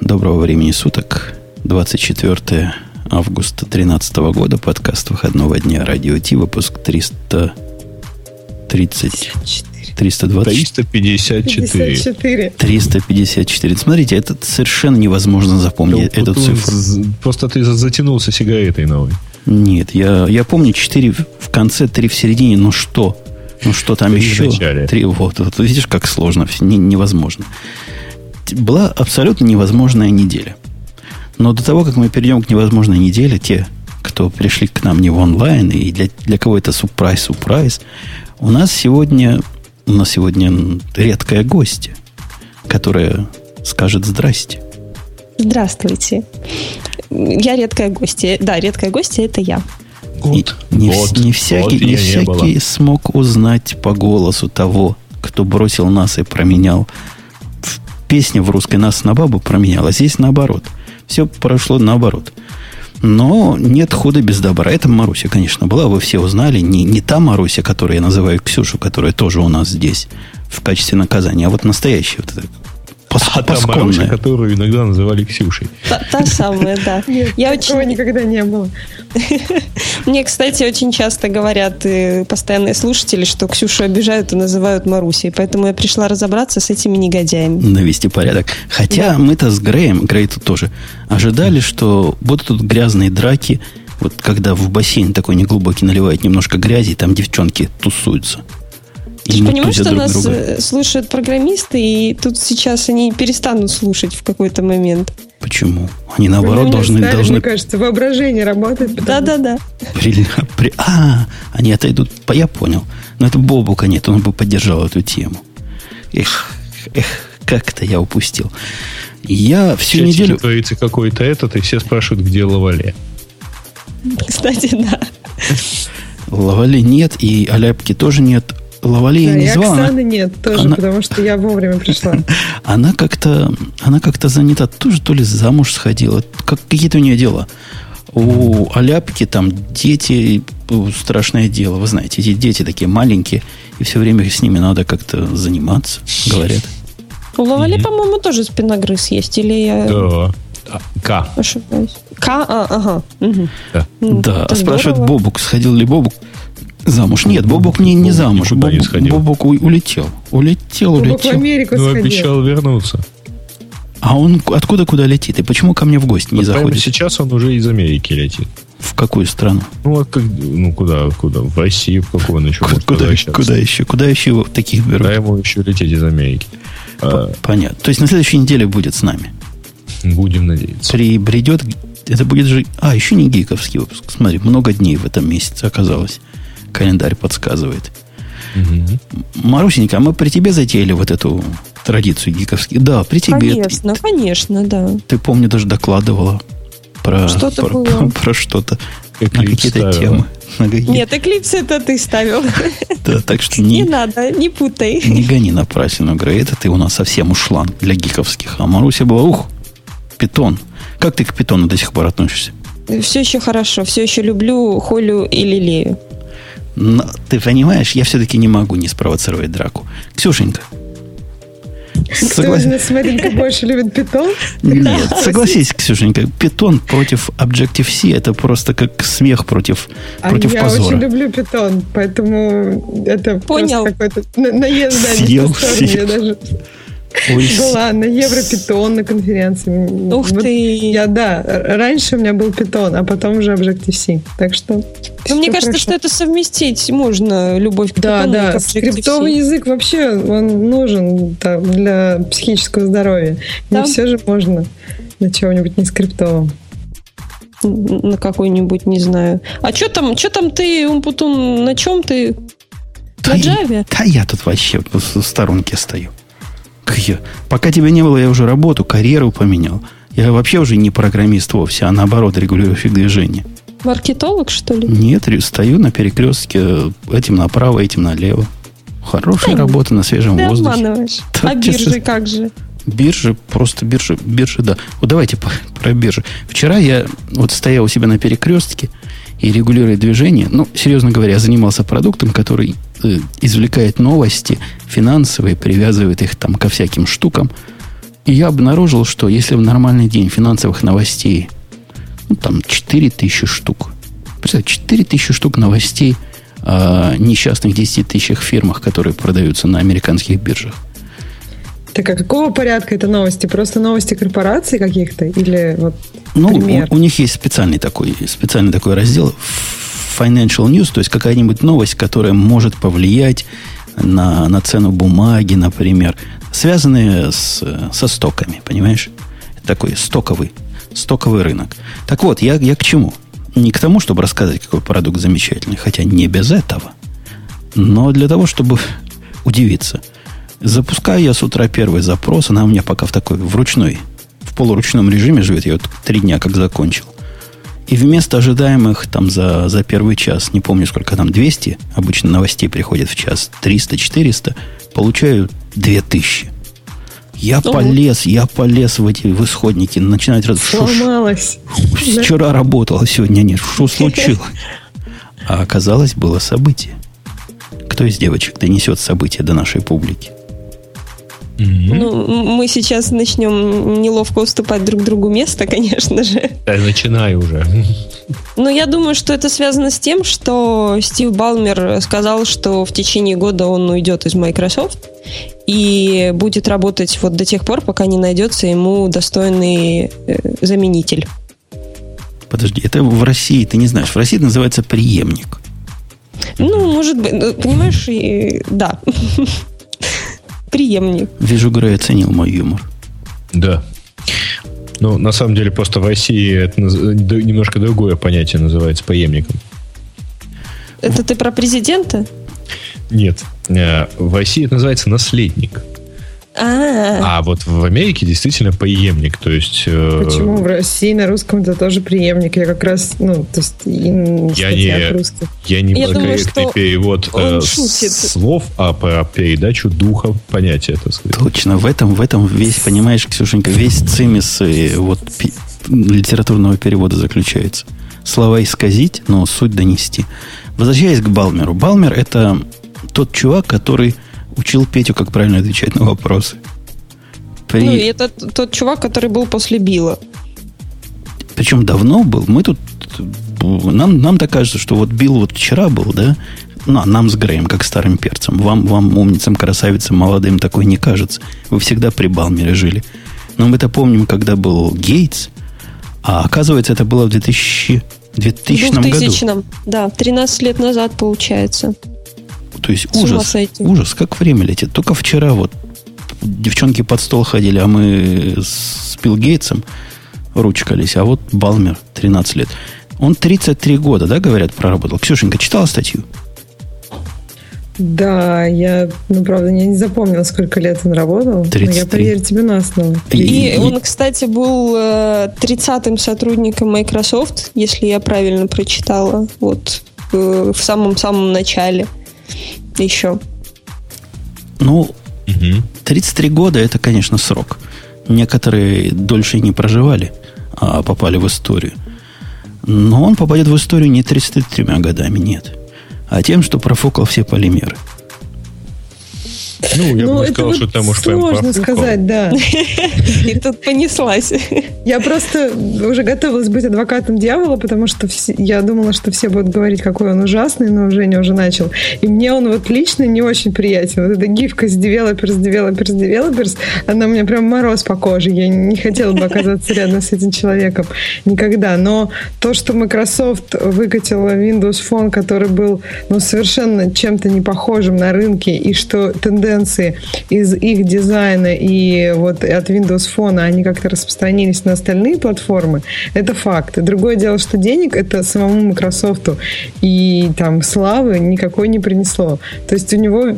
Доброго времени суток. 24 августа 2013 года. Подкаст выходного дня. Радио Ти. Выпуск 330... 320... 354. 54. 354. Смотрите, это совершенно невозможно запомнить, Ну, эту цифру. Просто ты за- затянулся сигаретой новой. Нет, я, я помню 4 в конце, 3 в середине. Ну что? Ну что там еще? Три, вот, вот. Видишь, как сложно. не- невозможно. Была абсолютно невозможная неделя. Но до того, как мы перейдем к невозможной неделе, те, кто пришли к нам не в онлайн, и для, для кого это сюрприз-сюрприз, у нас сегодня, у нас сегодня редкая гостья, которая скажет здрасте. Здравствуйте. Я редкая гостья. Да, редкая гостья это я. И не, вот, не всякий, вот не не всякий было. смог узнать по голосу того, кто бросил нас и променял. В песне в русской нас на бабу променял, а здесь наоборот. Все прошло наоборот. Но нет худа без добра. Это Маруся, конечно, была. Вы все узнали. Не, не та Маруся, которую я называю Ксюшу, которая тоже у нас здесь в качестве наказания, а вот настоящая. Вот эта пос- А та Маруся, которую иногда называли Ксюшей. Та, та самая, да. Нет, Я такого очень- никогда не было. Мне, кстати, очень часто говорят э, постоянные слушатели, что Ксюшу обижают и называют Марусей. Поэтому я пришла разобраться с этими негодяями. навести порядок. Хотя мы-то с Греем, Грей тут тоже, ожидали, что будут тут грязные драки, вот когда в бассейн такой неглубокий наливают немножко грязи, и там девчонки тусуются. Ты же понимаешь, что друг нас друга. э, слушают программисты, и тут сейчас они перестанут слушать в какой-то момент. Почему? Они наоборот должны, ставили, должны Мне кажется, воображение работает. Да-да-да. при- при- а, они отойдут. Я понял. Но это Бобука нет, он бы поддержал эту тему. Эх, эх, как-то я упустил. Я всю чатике неделю... творится какой-то этот, и все спрашивают, где Лавале. Кстати, да. Лавали нет, и Аляпки тоже нет. Лавали я Да, не и звал. она- Оксаны нет тоже, она- потому что я вовремя пришла. Она как-то, она как-то занята, тоже то ли замуж сходила, как какие-то у нее дела. У Аляпки там дети, страшное дело, вы знаете, эти дети такие маленькие, и все время с ними надо как-то заниматься, говорят. У Лавали, по-моему, тоже спиногрыз есть. Или я Да. К. ошибаюсь? К? А, ага. Мгм. Да. Ну, да, это а спрашивает. Бобук, сходил ли Бобук замуж? Нет, Бобук не, не замуж, Бобук, сходил. Бобук у- улетел, улетел, Бобок в улетел. Америку Ну, сходил. обещал вернуться. А он откуда куда летит? И почему ко мне в гости не Вот заходит? сейчас он уже из Америки летит. В какую страну? Ну, вот как, ну куда, куда? В Россию, в какую он еще Куда, может куда, еще? Куда еще его таких берут? Куда ему еще лететь из Америки? А, Понятно. То есть на следующей неделе будет с нами. будем надеяться. Прибредет, это будет же... А, еще не гиковский выпуск. Смотри, много дней в этом месяце оказалось. Календарь подсказывает. Мгм. Марусенька, а мы при тебе затеяли вот эту традицию гиковских? Да, при тебе. Конечно, конечно, да. Ты, помню, даже докладывала про, Что-то про, было. про- про что-то. На какие-то ставила. темы. На какие- Нет, эклипс это ты ставил. Да, так что Не не, надо, не путай. не гони напраслину, Грей. Это ты у нас совсем ушла для гиковских. А Маруся была, ух, питон. Как ты к питону до сих пор относишься? Все еще хорошо, все еще люблю, холю и лелею. Но, ты понимаешь, я все-таки не могу не спровоцировать драку. Ксюшенька. Кто из нас больше любит питон? Нет, согласись, Ксюшенька, питон против Objective-C это просто как смех против, А против я позора. очень люблю питон, поэтому это Понял. просто какой-то на- наезд, Съел, съел. Я даже Ой, была на Европитон на конференции. Ух Вот ты. Я, да, раньше у меня был питон, а потом уже Objective-C. Так что... Ну, мне кажется, хорошо. что это совместить можно, любовь к Да, питону и да, к Objective-C. скриптовый язык вообще он нужен там, для психического здоровья. Да. Не все же можно на чем-нибудь не скриптовом. на какой-нибудь, не знаю. А что там, что там ты, Умпутун, на чем ты? Да На я- Java? Да я тут вообще в сторонке стою. Я- Пока тебя не было, я уже работу, карьеру поменял. Я вообще уже не программист вовсе, а наоборот регулирующий движение. Маркетолог, что ли? Нет, стою на перекрестке, этим направо, этим налево. Хорошая Да работа на свежем Ты воздухе. обманываешь. Да, а честно. биржи как же? Биржи, просто биржи, биржи, да. Вот давайте по- про биржи. Вчера я вот стоял у себя на перекрестке и регулируя движение, ну, серьезно говоря, занимался продуктом, который э, извлекает новости финансовые, привязывает их там ко всяким штукам. И я обнаружил, что если в нормальный день финансовых новостей, ну, там 4000 штук, представьте, 4000 штук новостей о несчастных 10 тысячах фирмах, которые продаются на американских биржах. Так а какого порядка это новости? Просто новости корпораций каких-то? Или вот Ну, пример? у, у них есть специальный такой, специальный такой раздел Financial News, то есть какая-нибудь новость, которая может повлиять на, на цену бумаги, например, связанные с, со стоками, понимаешь? Такой стоковый, стоковый рынок. Так вот, я, я к чему? Не к тому, чтобы рассказать, какой продукт замечательный, хотя не без этого, но для того, чтобы удивиться. Запускаю я с утра первый запрос, она у меня пока в такой, в ручной, в полуручном режиме живет, я вот три дня как закончил. И вместо ожидаемых там за, за первый час, не помню сколько там, 200, обычно новостей приходит в час, 300-400, получаю 2000. Я Ого. полез, я полез в эти в исходники, начинать раз... Сломалась. Вчера работала, сегодня нет. Что случилось? А оказалось, было событие. Кто из девочек донесет событие до нашей публики? Мгм. Ну, мы сейчас начнем неловко уступать друг другу место, конечно же. Да, начинай уже. Но я думаю, что это связано с тем, что Стив Балмер сказал, что в течение года он уйдет из Microsoft и будет работать вот до тех пор, пока не найдется ему достойный э, заменитель. Подожди, это в России, ты не знаешь, в России это называется преемник. Ну, может быть, ну, понимаешь, и- да. Преемник. Вижу, Грей оценил мой юмор. Да. Ну, на самом деле, просто в России это немножко другое понятие называется преемником. Это ты про президента? Нет. Э, В России это называется наследник. А, А вот в Америке действительно преемник. То есть... э, Почему в России на русском это тоже преемник? Я как раз, ну, то есть Я не- русских. Я не Я думаю, корректный что перевод он э, шутит. слов, а про передачу духа понятия, так сказать. Точно, в этом, в этом весь, понимаешь, Ксюшенька, весь цимис э, вот, пи- литературного перевода заключается. Слова исказить, но суть донести. Возвращаясь к Балмеру. Балмер – это тот чувак, который учил Петю, как правильно отвечать на вопросы. При- ну и это тот чувак, который был после Билла. Причем давно был. Мы тут... Нам, нам так кажется, что вот Билл вот вчера был, да? Ну, а нам с Греем, как старым перцем. Вам, вам, умницам, красавицам, молодым, такой не кажется. Вы всегда при Балмере жили. Но мы-то помним, когда был Гейтс, а оказывается, это было в 2000, 2000 в году. 2000 да, 13 лет назад получается. То есть С ужас, ужас, как время летит. Только вчера вот девчонки под стол ходили, а мы с Билл Гейтсом ручкались, а вот Балмер 13 лет. Он 33 года, да, говорят, проработал. Ксюшенька, читала статью? Да, я, ну, правда, я не запомнила, сколько лет он работал. Но 33. я поверю тебе на слово. И- И он, кстати, был э, 30-м сотрудником Microsoft, если я правильно прочитала, вот э, в самом-самом начале еще. Ну, Мгм. 33 года это, конечно, срок. Некоторые дольше и не проживали, а попали в историю. Но он попадет в историю не 33 годами, нет. А тем, что профукал все полимеры. Ну, я ну, бы сказал, вот что там уж прям сложно сказать, да. И тут понеслась. Я просто уже готовилась быть адвокатом дьявола, потому что я думала, что все будут говорить, какой он ужасный, но Женя уже начал. И мне он вот лично не очень приятен. Вот эта гифка с developers, developers, developers, она у меня прям мороз по коже. Я не хотела бы оказаться рядом с этим человеком никогда. Но то, что Microsoft выкатила Windows Phone, который был ну, совершенно чем-то не похожим на рынке, и что тенденции из их дизайна и вот от Windows Phone они как-то распространились на остальные платформы, это факт. Другое дело, что денег это самому Microsoft и там славы никакой не принесло. То есть у него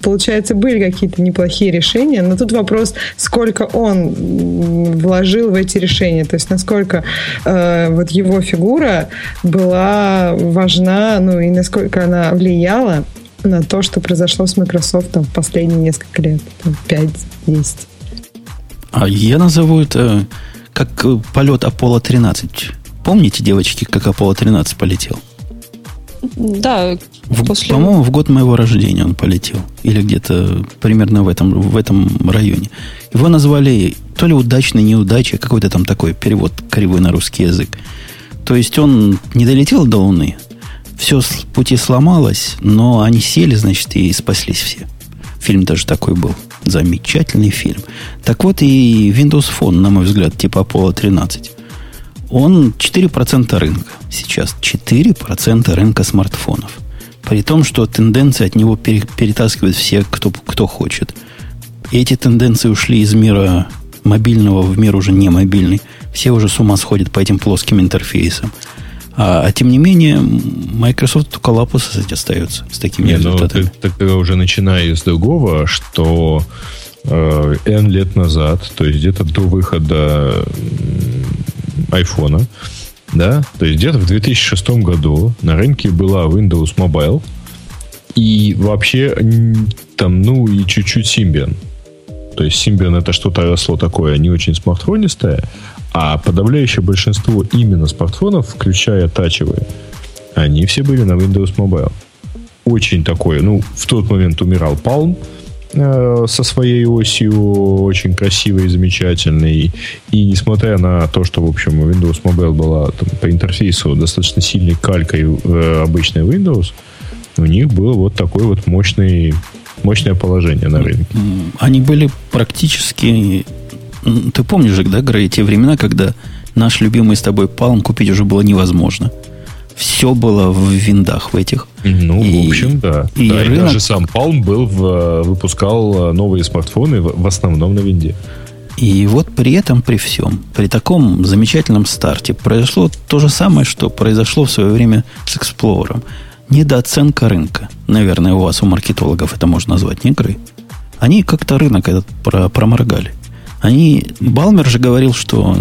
Получается, были какие-то неплохие решения, но тут вопрос, сколько он вложил в эти решения, то есть насколько э, вот его фигура была важна, ну и насколько она влияла на то, что произошло с Microsoft там, в последние несколько лет, там, 5-10. А я назову это как э, полет Аполло-13. Помните, девочки, как Аполло-13 полетел? Да, В- после... По-моему, в год моего рождения он полетел. Или где-то примерно в этом, в этом районе. Его назвали то ли удачной неудачей, какой-то там такой перевод кривой на русский язык. То есть он не долетел до Луны, все с пути сломалось, но они сели, значит, и спаслись все. Фильм даже такой был. Замечательный фильм. Так вот и Windows Phone, на мой взгляд, типа Apollo 13. Он 4% рынка сейчас. 4% рынка смартфонов. При том, что тенденции от него перетаскивают все, кто, кто хочет. Эти тенденции ушли из мира мобильного в мир уже не мобильный. Все уже с ума сходят по этим плоским интерфейсам. А, а тем не менее, Microsoft только лапу сосать остается с такими не, ну, результатами. Ну, ты, ты уже начиная с другого, что э, N лет назад, то есть где-то до выхода айфона, да, то есть где-то в 2006 году на рынке была Windows Mobile и вообще там, ну и чуть-чуть Symbian. То есть Symbian это что-то росло такое не очень смартфонистое, а подавляющее большинство именно смартфонов, включая тачевые, они все были на Windows Mobile. Очень такое, ну, в тот момент умирал Palm э, со своей осью, очень красивой и замечательной. И несмотря на то, что, в общем, Windows Mobile была там, по интерфейсу достаточно сильной калькой э, обычной Windows, у них был вот такой вот мощный мощное положение на рынке. Они были практически ты помнишь же, да, Грей, те времена, когда наш любимый с тобой Palm купить уже было невозможно. Все было в виндах в этих. Ну, и, в общем, да. И, да, рынок... и даже сам Palm был в, выпускал новые смартфоны в, в основном на винде. И вот при этом, при всем, при таком замечательном старте произошло то же самое, что произошло в свое время с Explorer. Недооценка рынка. Наверное, у вас, у маркетологов это можно назвать не игрой. Они как-то рынок этот проморгали. Они, Балмер же говорил, что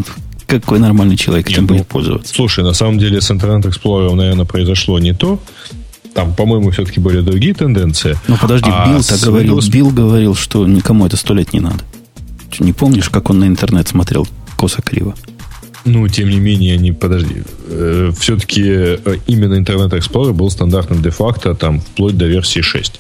какой нормальный человек этим будет ну, пользоваться. Слушай, на самом деле с Internet Explorer, наверное, произошло не то. Там, по-моему, все-таки были другие тенденции. Ну, подожди, а Билл так говорил. Windows... Билл говорил, что никому это сто лет не надо. Ты не помнишь, как он на интернет смотрел косо-криво? Ну, тем не менее, не подожди. Э, все-таки э, именно Internet Explorer был стандартным де-факто там вплоть до версии 6.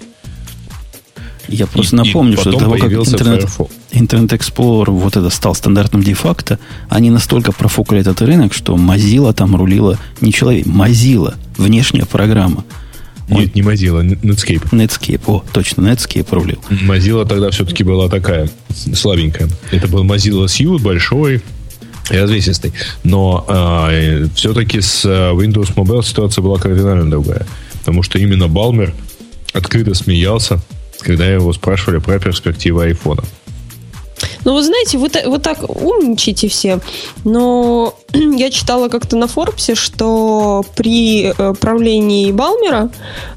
Я просто и, напомню, и что до того, как интернет, Internet Explorer вот это стал стандартом де-факто, они настолько профукали этот рынок, что Mozilla там рулила не человек, Mozilla, внешняя программа. Он... Нет, не Mozilla, Netscape. Netscape, о, точно, Netscape рулил. Mozilla тогда все-таки была такая слабенькая. Это был Mozilla Suite большой, развесистый. Но э, все-таки с э, Windows Mobile ситуация была кардинально другая. Потому что именно Балмер открыто смеялся когда его спрашивали про перспективы айфона. Ну, вы знаете, вы, вы так умничаете все, но я читала как-то на Форбсе, что при э, правлении Балмера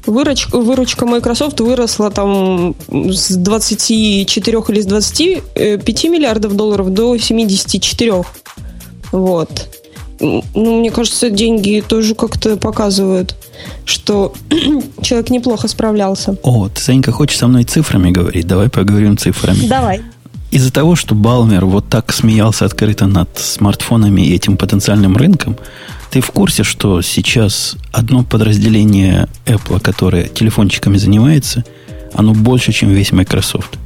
выручка, выручка Microsoft выросла там с 24 или с 25 миллиардов долларов до 74. Вот. Ну, мне кажется, деньги тоже как-то показывают, что человек неплохо справлялся. О, ты, Санька, хочешь со мной цифрами говорить? Давай поговорим цифрами. Давай. Из-за того, что Балмер вот так смеялся открыто над смартфонами и этим потенциальным рынком, ты в курсе, что сейчас одно подразделение Apple, которое телефончиками занимается, оно больше, чем весь Microsoft.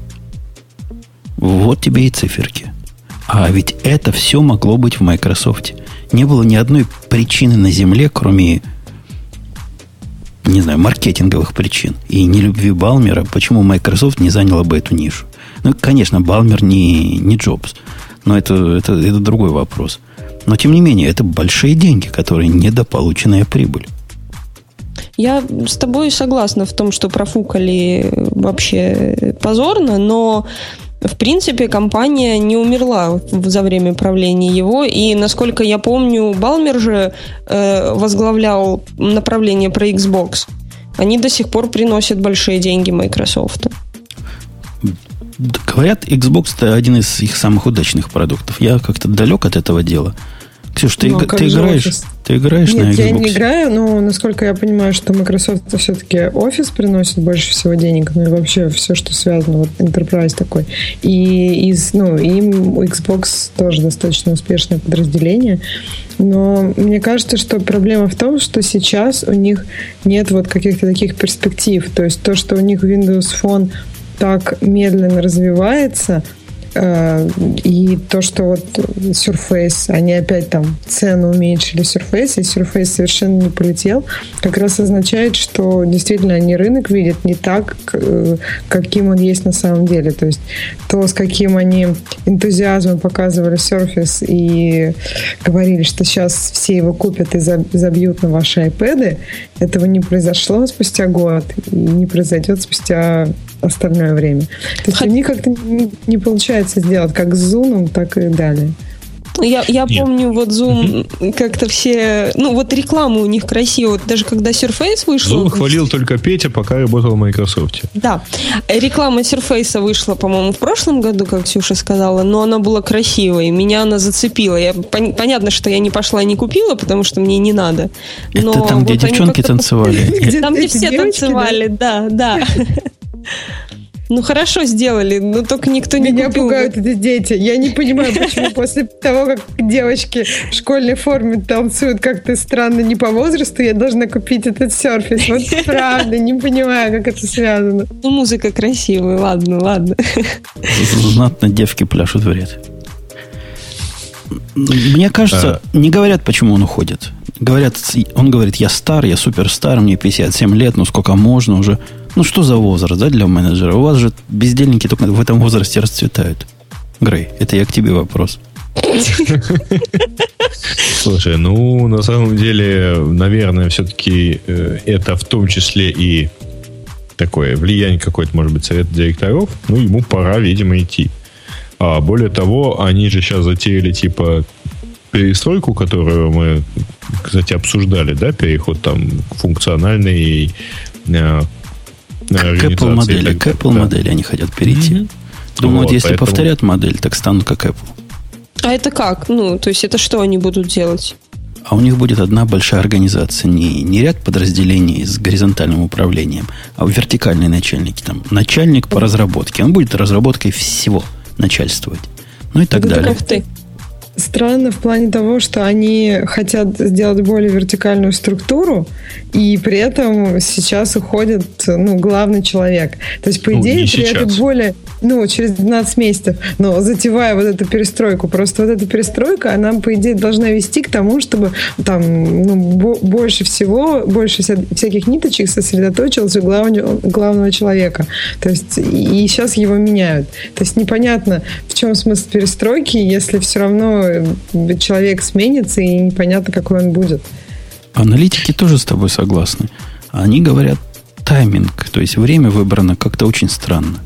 Вот тебе и циферки. А ведь это все могло быть в Microsoft не было ни одной причины на Земле, кроме, не знаю, маркетинговых причин и не любви Балмера, почему Microsoft не заняла бы эту нишу. Ну, конечно, Балмер не, не Джобс, но это, это, это другой вопрос. Но, тем не менее, это большие деньги, которые недополученная прибыль. Я с тобой согласна в том, что профукали вообще позорно, но в принципе, компания не умерла за время правления его, и, насколько я помню, Балмер же э, возглавлял направление про Xbox. Они до сих пор приносят большие деньги Microsoft. Говорят, Xbox это один из их самых удачных продуктов. Я как-то далек от этого дела. Ксюш, ты, ну, а ты играешь, ты играешь Нет, на Xbox? я не играю, но насколько я понимаю, что Microsoft все-таки офис приносит больше всего денег, ну и вообще все, что связано, вот Enterprise такой. И из, ну, им Xbox тоже достаточно успешное подразделение. Но мне кажется, что проблема в том, что сейчас у них нет вот каких-то таких перспектив. То есть то, что у них Windows Phone так медленно развивается – Э, и то, что вот Surface, они опять там цену уменьшили Surface, и Surface совершенно не полетел, как раз означает, что действительно они рынок видят не так, э, каким он есть на самом деле. То есть то, с каким они энтузиазмом показывали Surface и говорили, что сейчас все его купят и забьют на ваши iPad, этого не произошло спустя год и не произойдет спустя остальное время. То есть Хоть... у них как-то не, не получается сделать как с Zoom, так и далее. Я, я помню, вот Zoom как-то все... Ну, вот реклама у них красивая. Вот даже когда Surface вышел... Zoom хвалил только Петя, пока работал в Microsoft. Да. Реклама Surface вышла, по-моему, в прошлом году, как Ксюша сказала, но она была красивой. Меня она зацепила. Я, пон, понятно, что я не пошла и не купила, потому что мне не надо. Но Это там, где вот девчонки танцевали. Там, где все танцевали, да, да. Ну хорошо сделали, но только никто не Меня купил. пугают эти дети. Я не понимаю, почему после того, как девочки в школьной форме танцуют как-то странно не по возрасту, я должна купить этот серфис. Вот правда, не понимаю, как это связано. Ну, музыка красивая, ладно, ладно. Знатно девки пляшут вред. Мне кажется, а. не говорят, почему он уходит. Говорят, он говорит, я стар, я супер стар, мне 57 лет, ну сколько можно уже. Ну, что за возраст, да, для менеджера? У вас же бездельники только в этом возрасте расцветают. Грей, это я к тебе вопрос. Слушай, ну, на самом деле, наверное, все-таки э, это в том числе и такое влияние какое-то, может быть, совет директоров. Ну, ему пора, видимо, идти. А более того, они же сейчас затеяли, типа, перестройку, которую мы, кстати, обсуждали, да, переход там функциональный э, к Apple модели, к Apple да. модели они хотят перейти. Mm-hmm. Думают, вот, если поэтому... повторят модель, так станут как Apple. А это как? Ну, то есть это что они будут делать? А у них будет одна большая организация, не, не ряд подразделений с горизонтальным управлением, а вертикальные начальники. Там, начальник по разработке. Он будет разработкой всего начальствовать. Ну и так это далее. Как ты странно в плане того, что они хотят сделать более вертикальную структуру, и при этом сейчас уходит ну, главный человек. То есть, по ну, идее, при сейчас. этом более, ну, через 12 месяцев, но затевая вот эту перестройку, просто вот эта перестройка, она, по идее, должна вести к тому, чтобы там ну, больше всего, больше всяких ниточек сосредоточилось у главного, главного человека. То есть, и сейчас его меняют. То есть, непонятно, в чем смысл перестройки, если все равно человек сменится, и непонятно, какой он будет. Аналитики тоже с тобой согласны. Они говорят тайминг, то есть время выбрано как-то очень странно.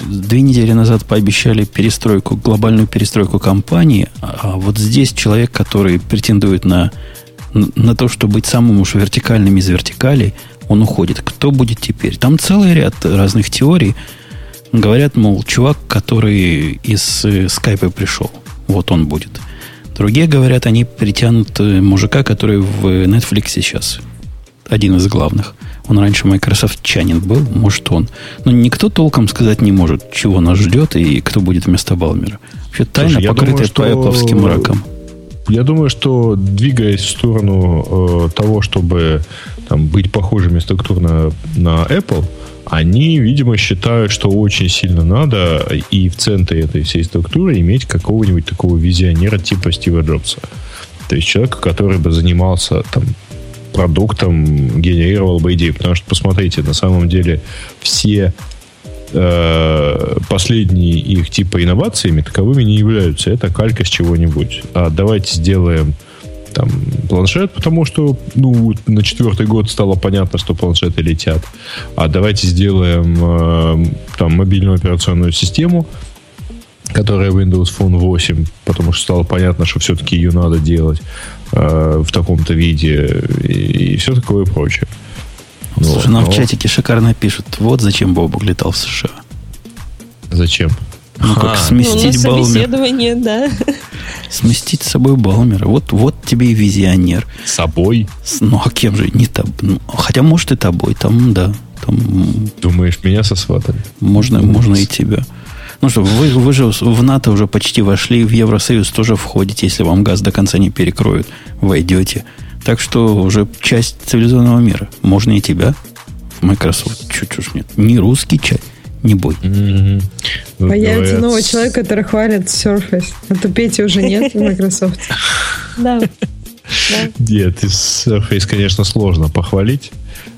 Две недели назад пообещали перестройку, глобальную перестройку компании, а вот здесь человек, который претендует на, на то, чтобы быть самым уж вертикальным из вертикалей, он уходит. Кто будет теперь? Там целый ряд разных теорий. Говорят, мол, чувак, который из э, скайпа пришел. Вот он будет. Другие говорят, они притянут э, мужика, который в Netflix сейчас. Один из главных. Он раньше Microsoft чанин был, может он. Но никто толком сказать не может, чего нас ждет и кто будет вместо Балмера. Вообще тайна, Слушай, покрытая что... по Apple мраком. Я думаю, что двигаясь в сторону э, того, чтобы там, быть похожими структурно на Apple, они, видимо, считают, что очень сильно надо и в центре этой всей структуры иметь какого-нибудь такого визионера типа Стива Джобса. То есть человека, который бы занимался там продуктом, генерировал бы идеи. Потому что, посмотрите, на самом деле все э, последние их типа инновациями таковыми не являются. Это калька с чего-нибудь. А давайте сделаем там планшет, потому что ну, на четвертый год стало понятно, что планшеты летят. А давайте сделаем э, там мобильную операционную систему, которая Windows Phone 8, потому что стало понятно, что все-таки ее надо делать э, в таком-то виде и, и все такое прочее. Слушай, вот, нам но... в чатике шикарно пишут, вот зачем Бобук летал в США. Зачем? Ну, как а, сместить ну, собеседование, да. Сместить с собой Балмера. Вот, вот тебе и визионер. С собой? Ну, а кем же? Не таб... ну, хотя, может, и тобой. Там, да. Там... Думаешь, меня со сватами? Можно, можно и тебя. Ну что, вы, вы же в НАТО уже почти вошли, в Евросоюз тоже входите, если вам газ до конца не перекроют, войдете. Так что уже часть цивилизованного мира. Можно и тебя в Microsoft. Чуть-чуть нет. Не русский чай Не бой. Вот Появится говорят, новый человек, который хвалит Surface. А то Пети уже нет в Microsoft. Да. Нет, Surface, конечно, сложно похвалить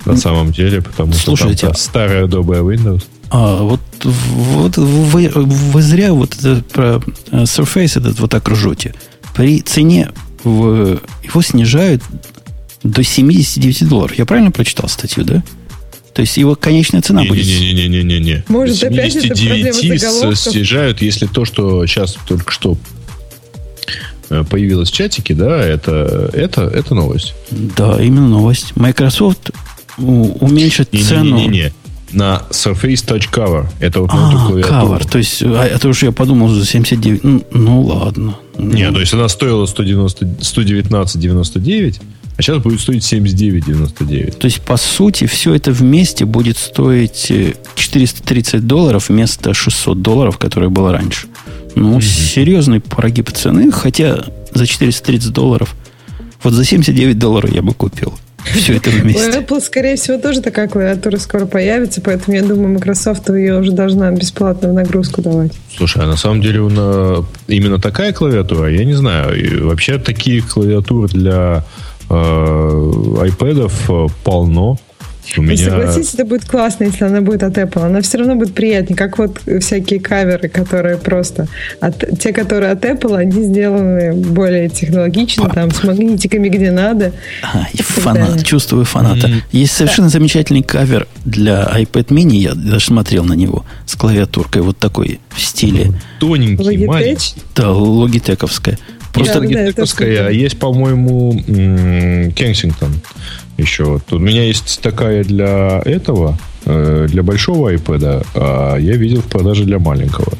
на самом деле, потому что там а- старая добрая Windows. А вот, вот вы, вы зря вот это про э, Surface этот вот так ржете. При цене в, его снижают до 79 долларов. Я правильно прочитал статью, да? То есть его конечная цена будет... Не-не-не-не-не-не. Может, опять это проблема 79 заголовков? снижают, если то, что сейчас только что э, появилось в чатике, да, это, это, это новость. Да, именно новость. Microsoft уменьшит цену... Не-не-не. На Surface Touch Cover. Это вот на А, эту клавиатуру. кавер. То есть, а, это уже я подумал за 79. Ну, ну ладно. Не, Ну, то есть она стоила 190, 119,99, а сейчас будет стоить 79,99. То есть, по сути, все это вместе будет стоить э, 430 долларов вместо 600 долларов, которые было раньше. Ну, серьезный прогиб цены, хотя за 430 долларов, вот за 79 долларов я бы купил. Все это У вместе. Apple, скорее всего, тоже такая клавиатура скоро появится, поэтому я думаю, Microsoft ее уже должна бесплатно в нагрузку давать. Слушай, а на самом деле у на- именно такая клавиатура, я не знаю. И вообще такие клавиатуры для э, iPad э, полно. У меня... согласитесь, это будет классно, если она будет от Apple. Она все равно будет приятнее, как вот всякие каверы, которые просто... От, те, которые от Apple, они сделаны более технологично, там, с магнитиками где надо. Ай, так фанат, далее. чувствую фаната. Мгм. Есть совершенно замечательный кавер для iPad mini, я даже смотрел на него, с клавиатуркой вот такой в стиле, Тоненький, маленький. Logitech. да, логитековская. Просто Да, да, да, а есть, по-моему, Кенсингтон еще. Тут у меня есть такая для этого, э, для большого iPad, а я видел в продаже для маленького.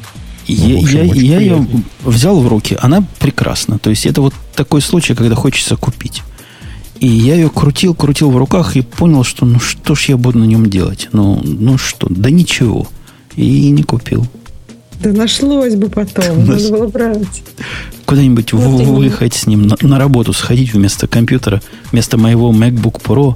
Я, в общем, я- я ее взял в руки, она прекрасна. То есть это вот такой случай, когда хочется купить. И я ее крутил, крутил в руках и понял, что ну что ж я буду на нем делать? Ну, ну что, да ничего. И не купил. Да нашлось бы потом, надо было брать. Куда-нибудь Вот в- именно. выехать с ним, на, на работу сходить вместо компьютера, вместо моего MacBook Pro.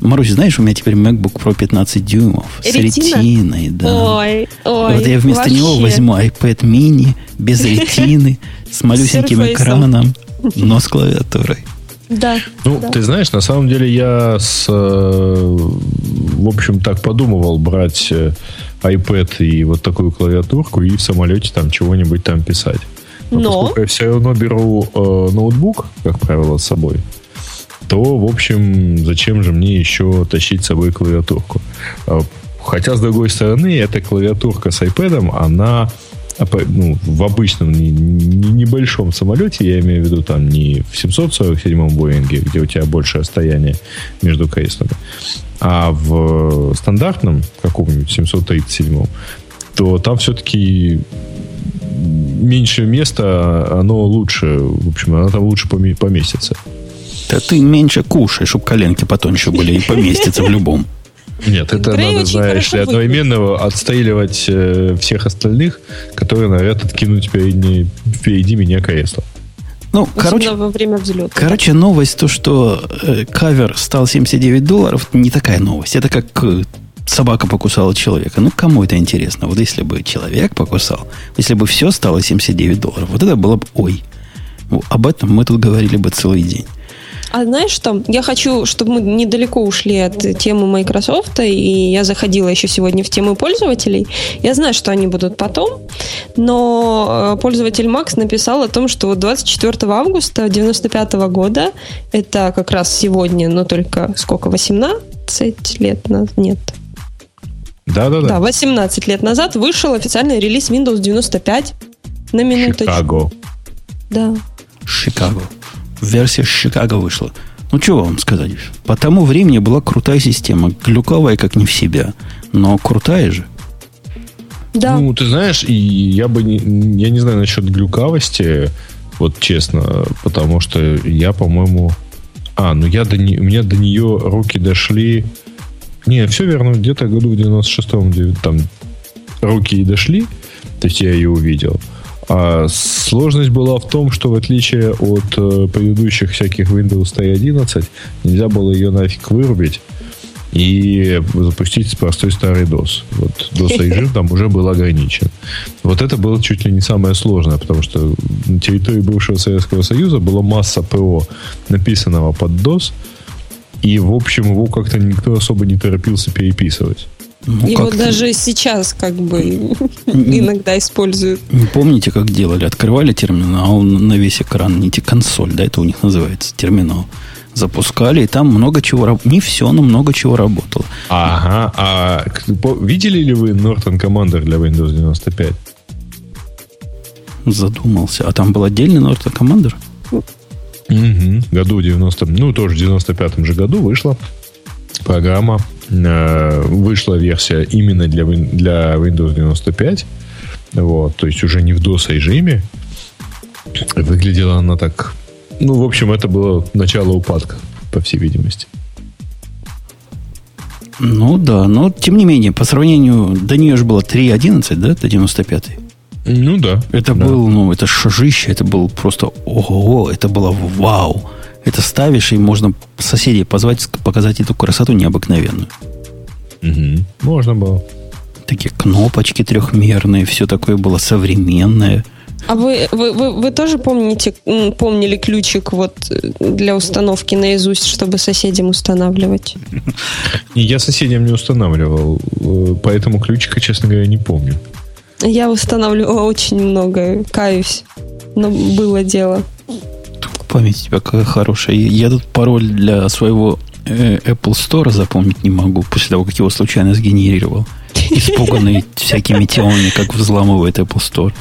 Марусь, знаешь, у меня теперь MacBook Pro 15 дюймов с Ретина? ретиной, да. Ой, ой. вот я вместо него вообще. возьму iPad mini без ретины, с малюсеньким экраном, но с клавиатурой. Да. Ну, да. ты знаешь, на самом деле я с, э, в общем, так подумывал брать э, iPad и вот такую клавиатурку и в самолете там чего-нибудь там писать. Но, Но? поскольку я все равно беру э, ноутбук, как правило, с собой, то, в общем, зачем же мне еще тащить с собой клавиатурку? Э, Хотя, с другой стороны, эта клавиатурка с iPad, она ну, в обычном не- не- небольшом самолете, я имею в виду там не в 747-м Боинге, где у тебя большее расстояние между креслами, а в стандартном каком-нибудь 737-м, то там все-таки меньше места, оно лучше, в общем, она там лучше поме- поместится. Да ты меньше кушай, чтобы коленки потоньше были и поместятся в любом. Нет, это Грей надо, знаешь ли, одновременно отстреливать э, всех остальных, которые норовят откинуть впереди, впереди меня кресло. Ну, Особенно короче, во время взлета. короче, новость, то, что э, кавер стал 79 долларов, не такая новость. Это как э, собака покусала человека. Ну, кому это интересно? Вот если бы человек покусал, если бы все стало 79 долларов, вот это было бы ой. Об этом мы тут говорили бы целый день. А знаешь что? Я хочу, чтобы мы недалеко ушли от темы Microsoft, и я заходила еще сегодня в тему пользователей. Я знаю, что они будут потом, но э, пользователь Макс написал о том, что вот 24 августа 95 года, это как раз сегодня, но только сколько, 18 лет назад? Нет. Да-да-да. Да, 18 лет назад вышел официальный релиз Windows 95 на минуточку. Чикаго. Да. Чикаго. Версия Чикаго вышла. Ну, что вам сказать? По тому времени была крутая система. Глюковая, как не в себя. Но крутая же. Да. Ну, ты знаешь, я бы не, я не знаю насчет глюкавости, вот честно, потому что я, по-моему, а, ну я до не, у меня до нее руки дошли. Не, все верно, где-то году в 96-м девя- там руки и дошли, то есть я ее увидел. А сложность была в том, что в отличие от э, предыдущих всяких Windows 111, нельзя было ее нафиг вырубить. и запустить простой старый DOS. Вот DOS режим там уже был ограничен. Вот это было чуть ли не самое сложное, потому что на территории бывшего Советского Союза была масса ПО, написанного под DOS, и, в общем, его как-то никто особо не торопился переписывать. Ну, Его даже сейчас как бы иногда используют. Помните, как делали? Открывали терминал на весь экран, не те консоль, да, это у них называется терминал. Запускали, и там много чего, не все, но много чего работало. Ага, а видели ли вы Norton Commander для Windows 95? Задумался. А там был отдельный Norton Commander? Угу. Году 90, ну тоже в 95 же году вышла программа, вышла версия именно для, для Windows 95. Вот, то есть уже не в DOS режиме. Выглядела она так. Ну, в общем, это было начало упадка, по всей видимости. Ну да, но тем не менее, по сравнению, до нее же было 3.11, да, до 95 Ну да. Это да. был, ну, это шажище, это был просто ого, это было вау. Это ставишь, и можно соседей позвать, показать эту красоту необыкновенную. Угу. Можно было. Такие кнопочки трехмерные, все такое было современное. А вы, вы, вы, вы тоже помните, помнили ключик вот для установки наизусть, чтобы соседям устанавливать? Я соседям не устанавливал, э, поэтому ключика, честно говоря, не помню. Я устанавливала очень много, каюсь, но было дело память у тебя какая хорошая. Я тут пароль для своего э, Apple Store запомнить не могу, после того, как его случайно сгенерировал. Испуганный всякими темами, как взламывает Apple Store.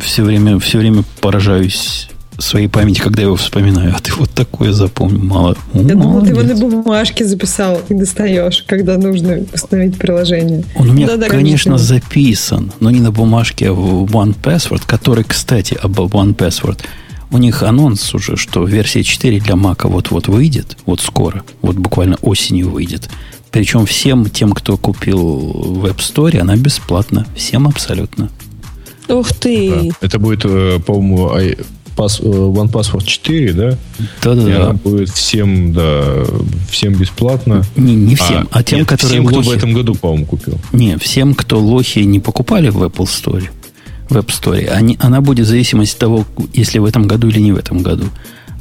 Все время, все время поражаюсь своей памяти, когда я его вспоминаю. А ты вот такое запомнил. Мало. Я думал, ты его на бумажке записал и достаешь, когда нужно установить приложение. Он у меня, да, да, конечно, конечно, записан, но не на бумажке, а в One Password, который, кстати, об One Password – у них анонс уже, что версия 4 для Мака вот-вот выйдет, вот скоро, вот буквально осенью выйдет. Причем всем тем, кто купил в App Store, она бесплатна. Всем абсолютно. Ух ты! Да. Это будет, э, по-моему, э, One Password 4, да? Да-да-да. И она будет всем, да, всем бесплатно. Не, не всем, а, а тем, нет, которые всем, лохи... кто в этом году, по-моему, купил. Не, всем, кто лохи не покупали в Apple Store, в App Store, они, она будет в зависимости от того, если в этом году или не в этом году.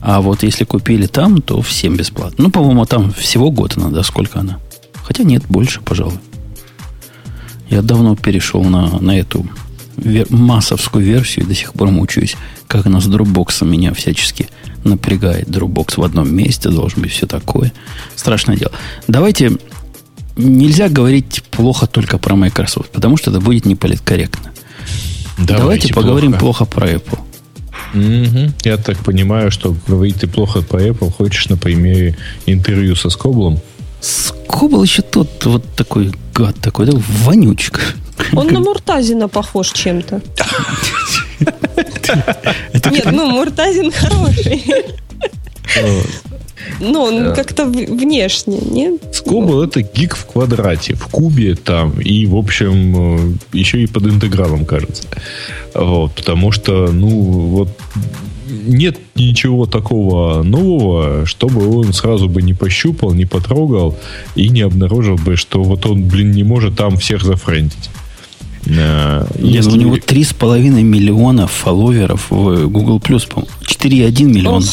А вот если купили там, то всем бесплатно. Ну, по-моему, там всего год надо, сколько она. Хотя нет, больше, пожалуй. Я давно перешел на, на эту вер, массовскую версию и до сих пор мучаюсь, как она с Dropbox меня всячески напрягает. Dropbox в одном месте должен быть все такое. Страшное дело. Давайте нельзя говорить плохо только про Microsoft, потому что это будет неполиткорректно. Давайте, Давайте поговорим плохо. плохо про Apple. Угу. Я так понимаю, что говорить ты плохо про Apple хочешь на примере интервью со Скоблом. Скобл еще тот вот такой гад такой, да, вонючка. Он на Муртазина похож чем-то. Нет, ну Муртазин хороший. Ну, он да. как-то внешне, нет? Скобл это гик в квадрате, в кубе там, и, в общем, э, еще и под интегралом, кажется. Вот, потому что, ну, вот нет ничего такого нового, чтобы он сразу бы не пощупал, не потрогал и не обнаружил бы, что вот он, блин, не может там всех зафрендить. Э, если... У него 3,5 миллиона фолловеров в Google+, по-моему. 4,1 миллиона.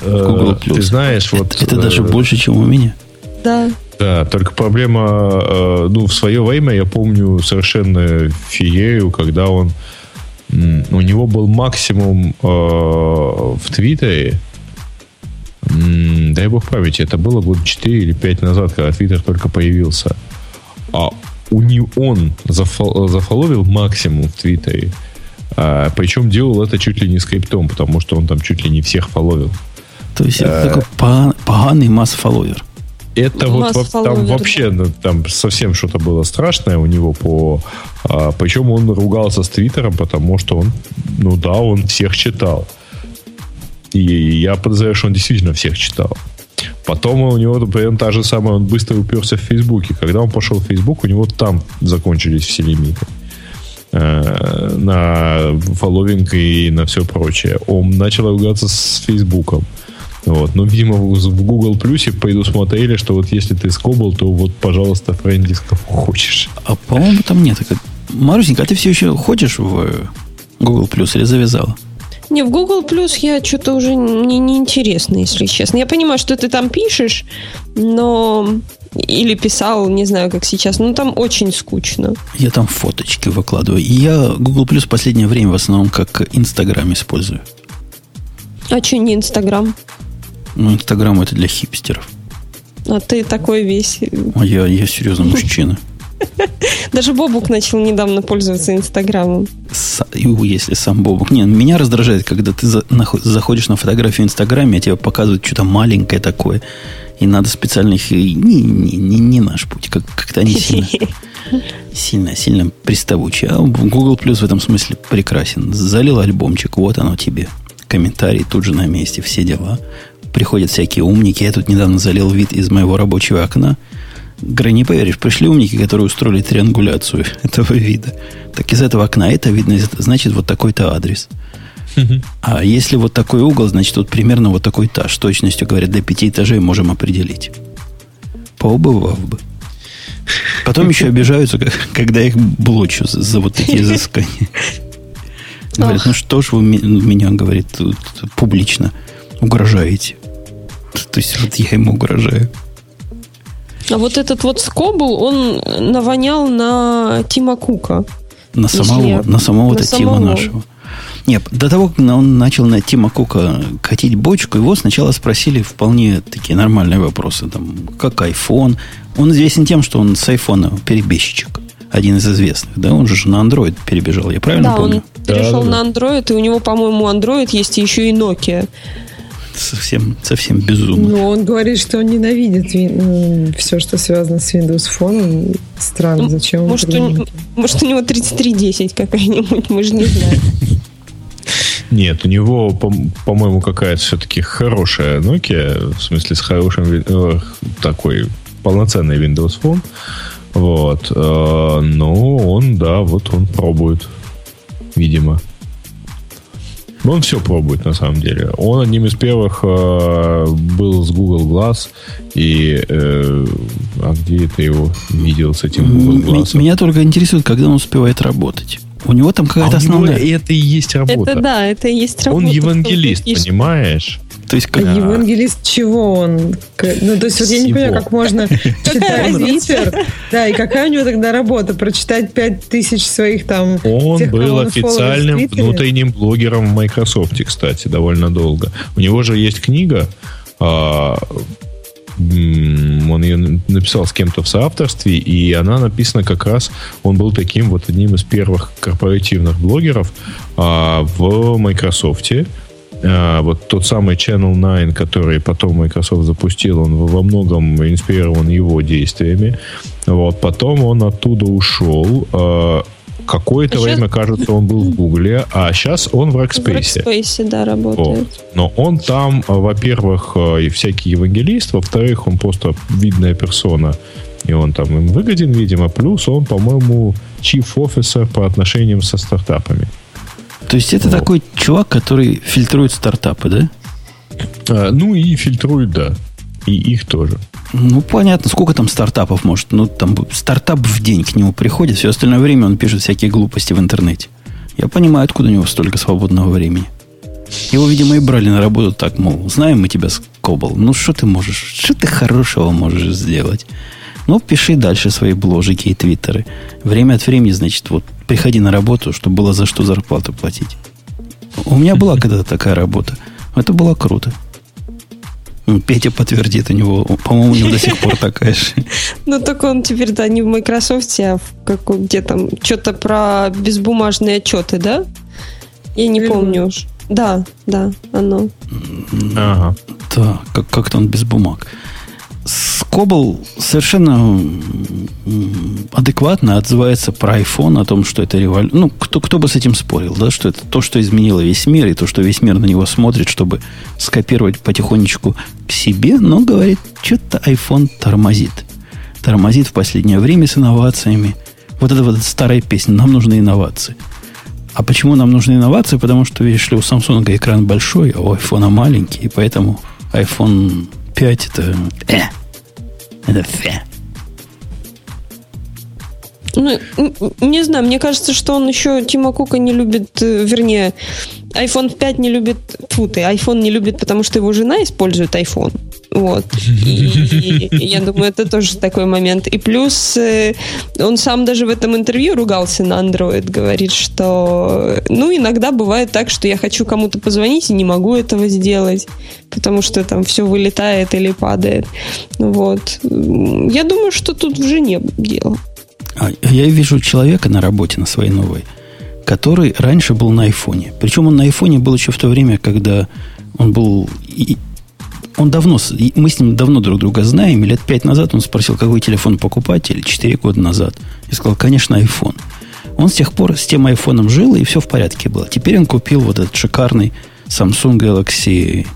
Google+. Э, ты знаешь, вот... Это, это даже э, больше, чем у меня. Да. Да, только проблема, э, ну, в свое время я помню совершенно феерию, когда он, у него был максимум в Твиттере, дай бог памяти, это было год 4 или 5 назад, когда Твиттер только появился. А у него он зафол, зафоловил максимум в Твиттере. А, причем делал это чуть ли не скриптом, потому что он там чуть ли не всех фоловил. То есть это такой поганый масс-фолловер. Это вот там вообще ну, там совсем что-то было страшное у него по. А, причем он ругался с Твиттером, потому что он, ну да, он всех читал. И я подозреваю, что он действительно всех читал. Потом у него, например, та же самая, он быстро уперся в Фейсбуке. Когда он пошел в Фейсбук, у него там закончились все лимиты э, на фолловинг и на все прочее. Он начал ругаться с Фейсбуком Вот. Но, видимо, в Google Плюсе пойду смотрели, что вот если ты скобл, то вот, пожалуйста, френдис хочешь. А по-моему, там нет. Марусенька, а ты все еще ходишь в Google Плюс или завязала? Не, в Google Plus я что-то уже мне не интересно, если честно. Я понимаю, что ты там пишешь, но или писал, не знаю, как сейчас, но там очень скучно. Я там фоточки выкладываю. И я Google Plus в последнее время в основном как Инстаграм использую. А что не Инстаграм? Ну, Инстаграм это для хипстеров. А ты такой весь... А я, я серьезно мужчина. Даже Бобук начал недавно пользоваться Инстаграмом. Если сам Бобук. Не, меня раздражает, когда ты заходишь на фотографию в Инстаграме, а тебе показывают что-то маленькое такое. И надо специально их... Не, не, не, не наш путь. Как, как-то они сильно, сильно, сильно приставучие. А Google Plus в этом смысле прекрасен. Залил альбомчик, вот оно тебе. Комментарий тут же на месте, все дела. Приходят всякие умники. Я тут недавно залил вид из моего рабочего окна – Грей, не поверишь, пришли умники, которые устроили триангуляцию этого вида. Так из этого окна это видно, значит, вот такой-то адрес. А если вот такой угол, значит, вот примерно вот такой этаж. С точностью, говорят, до пяти этажей можем определить. Поубывав бы. Потом еще обижаются, когда их блочу за, вот такие изыскания. Говорят, ну что ж вы меня, говорит, публично угрожаете. То есть вот я ему угрожаю. А вот этот вот скобл, он навонял на Тима Кука. На самого, на самого-то на Тима нашего. Нет, до того, как он начал на Тима Кука катить бочку, его сначала спросили вполне такие нормальные вопросы. Там, как iPhone. Он известен тем, что он с айфона перебежчик. Один из известных, да? Он же на Android перебежал, я правильно да, помню? Он перешел да, да. на Android, и у него, по-моему, Android есть еще и Nokia совсем, совсем безумно. Ну, он говорит, что он ненавидит вин... все, что связано с Windows Phone. Странно, ну, зачем он может, у, может, у него 3310 какая-нибудь, мы же не знаем. Нет, у него, по- по-моему, какая-то все-таки хорошая Nokia, в смысле с хорошим э, такой полноценный Windows Phone. Вот. Э, но он, да, вот он пробует, видимо. Он все пробует, на самом деле. Он одним из первых э, был с Google Glass. И э, а где это его видел с этим Google Glass? Меня только интересует, когда он успевает работать. У него там какая-то а основная... это и есть работа. Это да, это и есть работа. Он евангелист, понимаешь? То есть, как... А евангелист чего он? Ну, то есть, вот я не понимаю, как можно читать Твиттер. Да, и какая у него тогда работа? Прочитать пять тысяч своих там... Он тех, был официальным внутренним блогером в Microsoft, кстати, довольно долго. У него же есть книга, а, он ее написал с кем-то в соавторстве, и она написана как раз, он был таким вот одним из первых корпоративных блогеров а, в Microsoft, а, вот тот самый Channel 9, который потом Microsoft запустил, он во многом инспирирован его действиями. Вот, потом он оттуда ушел. А, какое-то а время, сейчас... кажется, он был в Гугле, а сейчас он в Rackspace. В Rackspace, да, работает. Вот. Но он там, а, во-первых, и всякий евангелист, во-вторых, он просто видная персона, и он там им выгоден, видимо, плюс он, по-моему, chief officer по отношениям со стартапами. То есть это вот. такой чувак, который фильтрует стартапы, да? А, ну и фильтрует, да. И их тоже. Ну, понятно, сколько там стартапов может. Ну, там стартап в день к нему приходит, все остальное время он пишет всякие глупости в интернете. Я понимаю, откуда у него столько свободного времени. Его, видимо, и брали на работу так, мол, знаем мы тебя, Скобл, ну что ты можешь, что ты хорошего можешь сделать? Ну, пиши дальше свои бложики и твиттеры. Время от времени, значит, вот приходи на работу, чтобы было за что зарплату платить. У меня была когда-то такая работа. Это было круто. Петя подтвердит, у него, по-моему, у него до сих пор такая же. Ну, только он теперь, да, не в Microsoft, а в каком, где там, что-то про безбумажные отчеты, да? Я не помню уж. Да, да, оно. Ага. Да, как- как-то он без бумаг. Скобл совершенно адекватно отзывается про iPhone, о том, что это революция. Ну, кто, кто бы с этим спорил, да, что это то, что изменило весь мир, и то, что весь мир на него смотрит, чтобы скопировать потихонечку к себе, но говорит, что-то iPhone тормозит. Тормозит в последнее время с инновациями. Вот это вот старая песня, нам нужны инновации. А почему нам нужны инновации? Потому что, видишь ли, у Samsung экран большой, а у iPhone маленький, и поэтому iPhone 5 это... Э, это фе. Ну, не знаю, мне кажется, что он еще Тима Кука не любит, э, вернее, iPhone 5 не любит, фу ты, iPhone не любит, потому что его жена использует iPhone. Вот. И, и я думаю, это тоже такой момент. И плюс э, он сам даже в этом интервью ругался на Android, говорит, что ну, иногда бывает так, что я хочу кому-то позвонить и не могу этого сделать, потому что там все вылетает или падает. Вот. Я думаю, что тут в жене дело. А я вижу человека на работе, на своей новой, который раньше был на айфоне. Причем он на айфоне был еще в то время, когда он был... Он давно... Мы с ним давно друг друга знаем. И лет пять назад он спросил, какой телефон покупать, или четыре года назад. И сказал, конечно, iPhone. Он с тех пор с тем айфоном жил, и все в порядке было. Теперь он купил вот этот шикарный Samsung Galaxy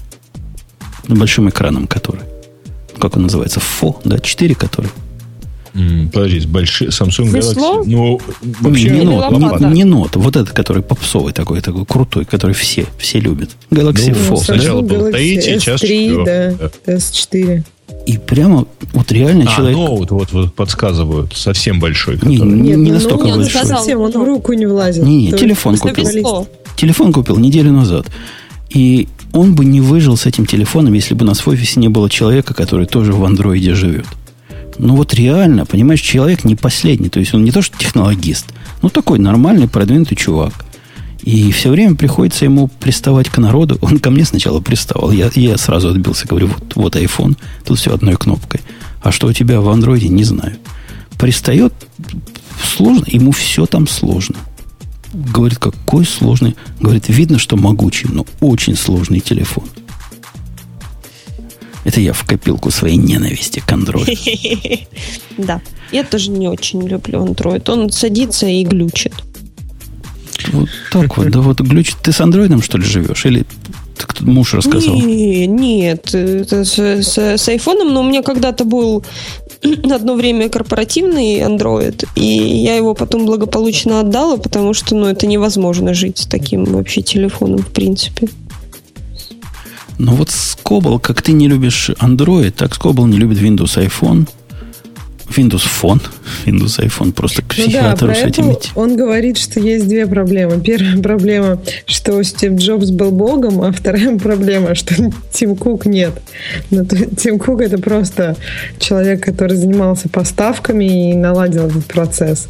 с большим экраном, который... Как он называется? Фо, да? 4, который Подожди, с большой Samsung Весло? Galaxy. Ну, вообще не нот, не, не нот, вот этот, который попсовый такой, такой крутой, который все, все любят. Galaxy ну, Fold. Сначала был Т3, сейчас S3, да, S4. И прямо вот реально а, человек... Ноут вот, вот подсказывают, совсем большой. Который... Не, не, не настолько ну, большой. Совсем, он в руку не влазит. Не, не, телефон купил. Телефон купил неделю назад. И он бы не выжил с этим телефоном, если бы у нас в офисе не было человека, который тоже в андроиде живет. Ну вот реально, понимаешь, человек не последний. То есть он не то, что технологист, ну такой нормальный, продвинутый чувак. И все время приходится ему приставать к народу. Он ко мне сначала приставал. Я, я сразу отбился, говорю, вот, вот iPhone, тут все одной кнопкой. А что у тебя в андроиде, не знаю. Пристает сложно, ему все там сложно. Говорит, какой сложный. Говорит, видно, что могучий, но очень сложный телефон. Это я в копилку своей ненависти к Android. Да. Я тоже не очень люблю Android. Он садится и глючит. Вот так вот, да вот глючит. Ты с андроидом, что ли, живешь? Или муж рассказал? Не, нет, это с, с, с айфоном, но у меня когда-то был одно время корпоративный Android, и я его потом благополучно отдала, потому что, ну, это невозможно жить с таким вообще телефоном, в принципе. Но вот Скобл, как ты не любишь Android, так Скобл не любит Windows iPhone. Windows Phone, Windows iPhone, просто к психиатру ну да, с этим идти. Он говорит, что есть две проблемы. Первая проблема, что Стив Джобс был богом, а вторая проблема, что Тим Кук нет. Но Тим Кук это просто человек, который занимался поставками и наладил этот процесс.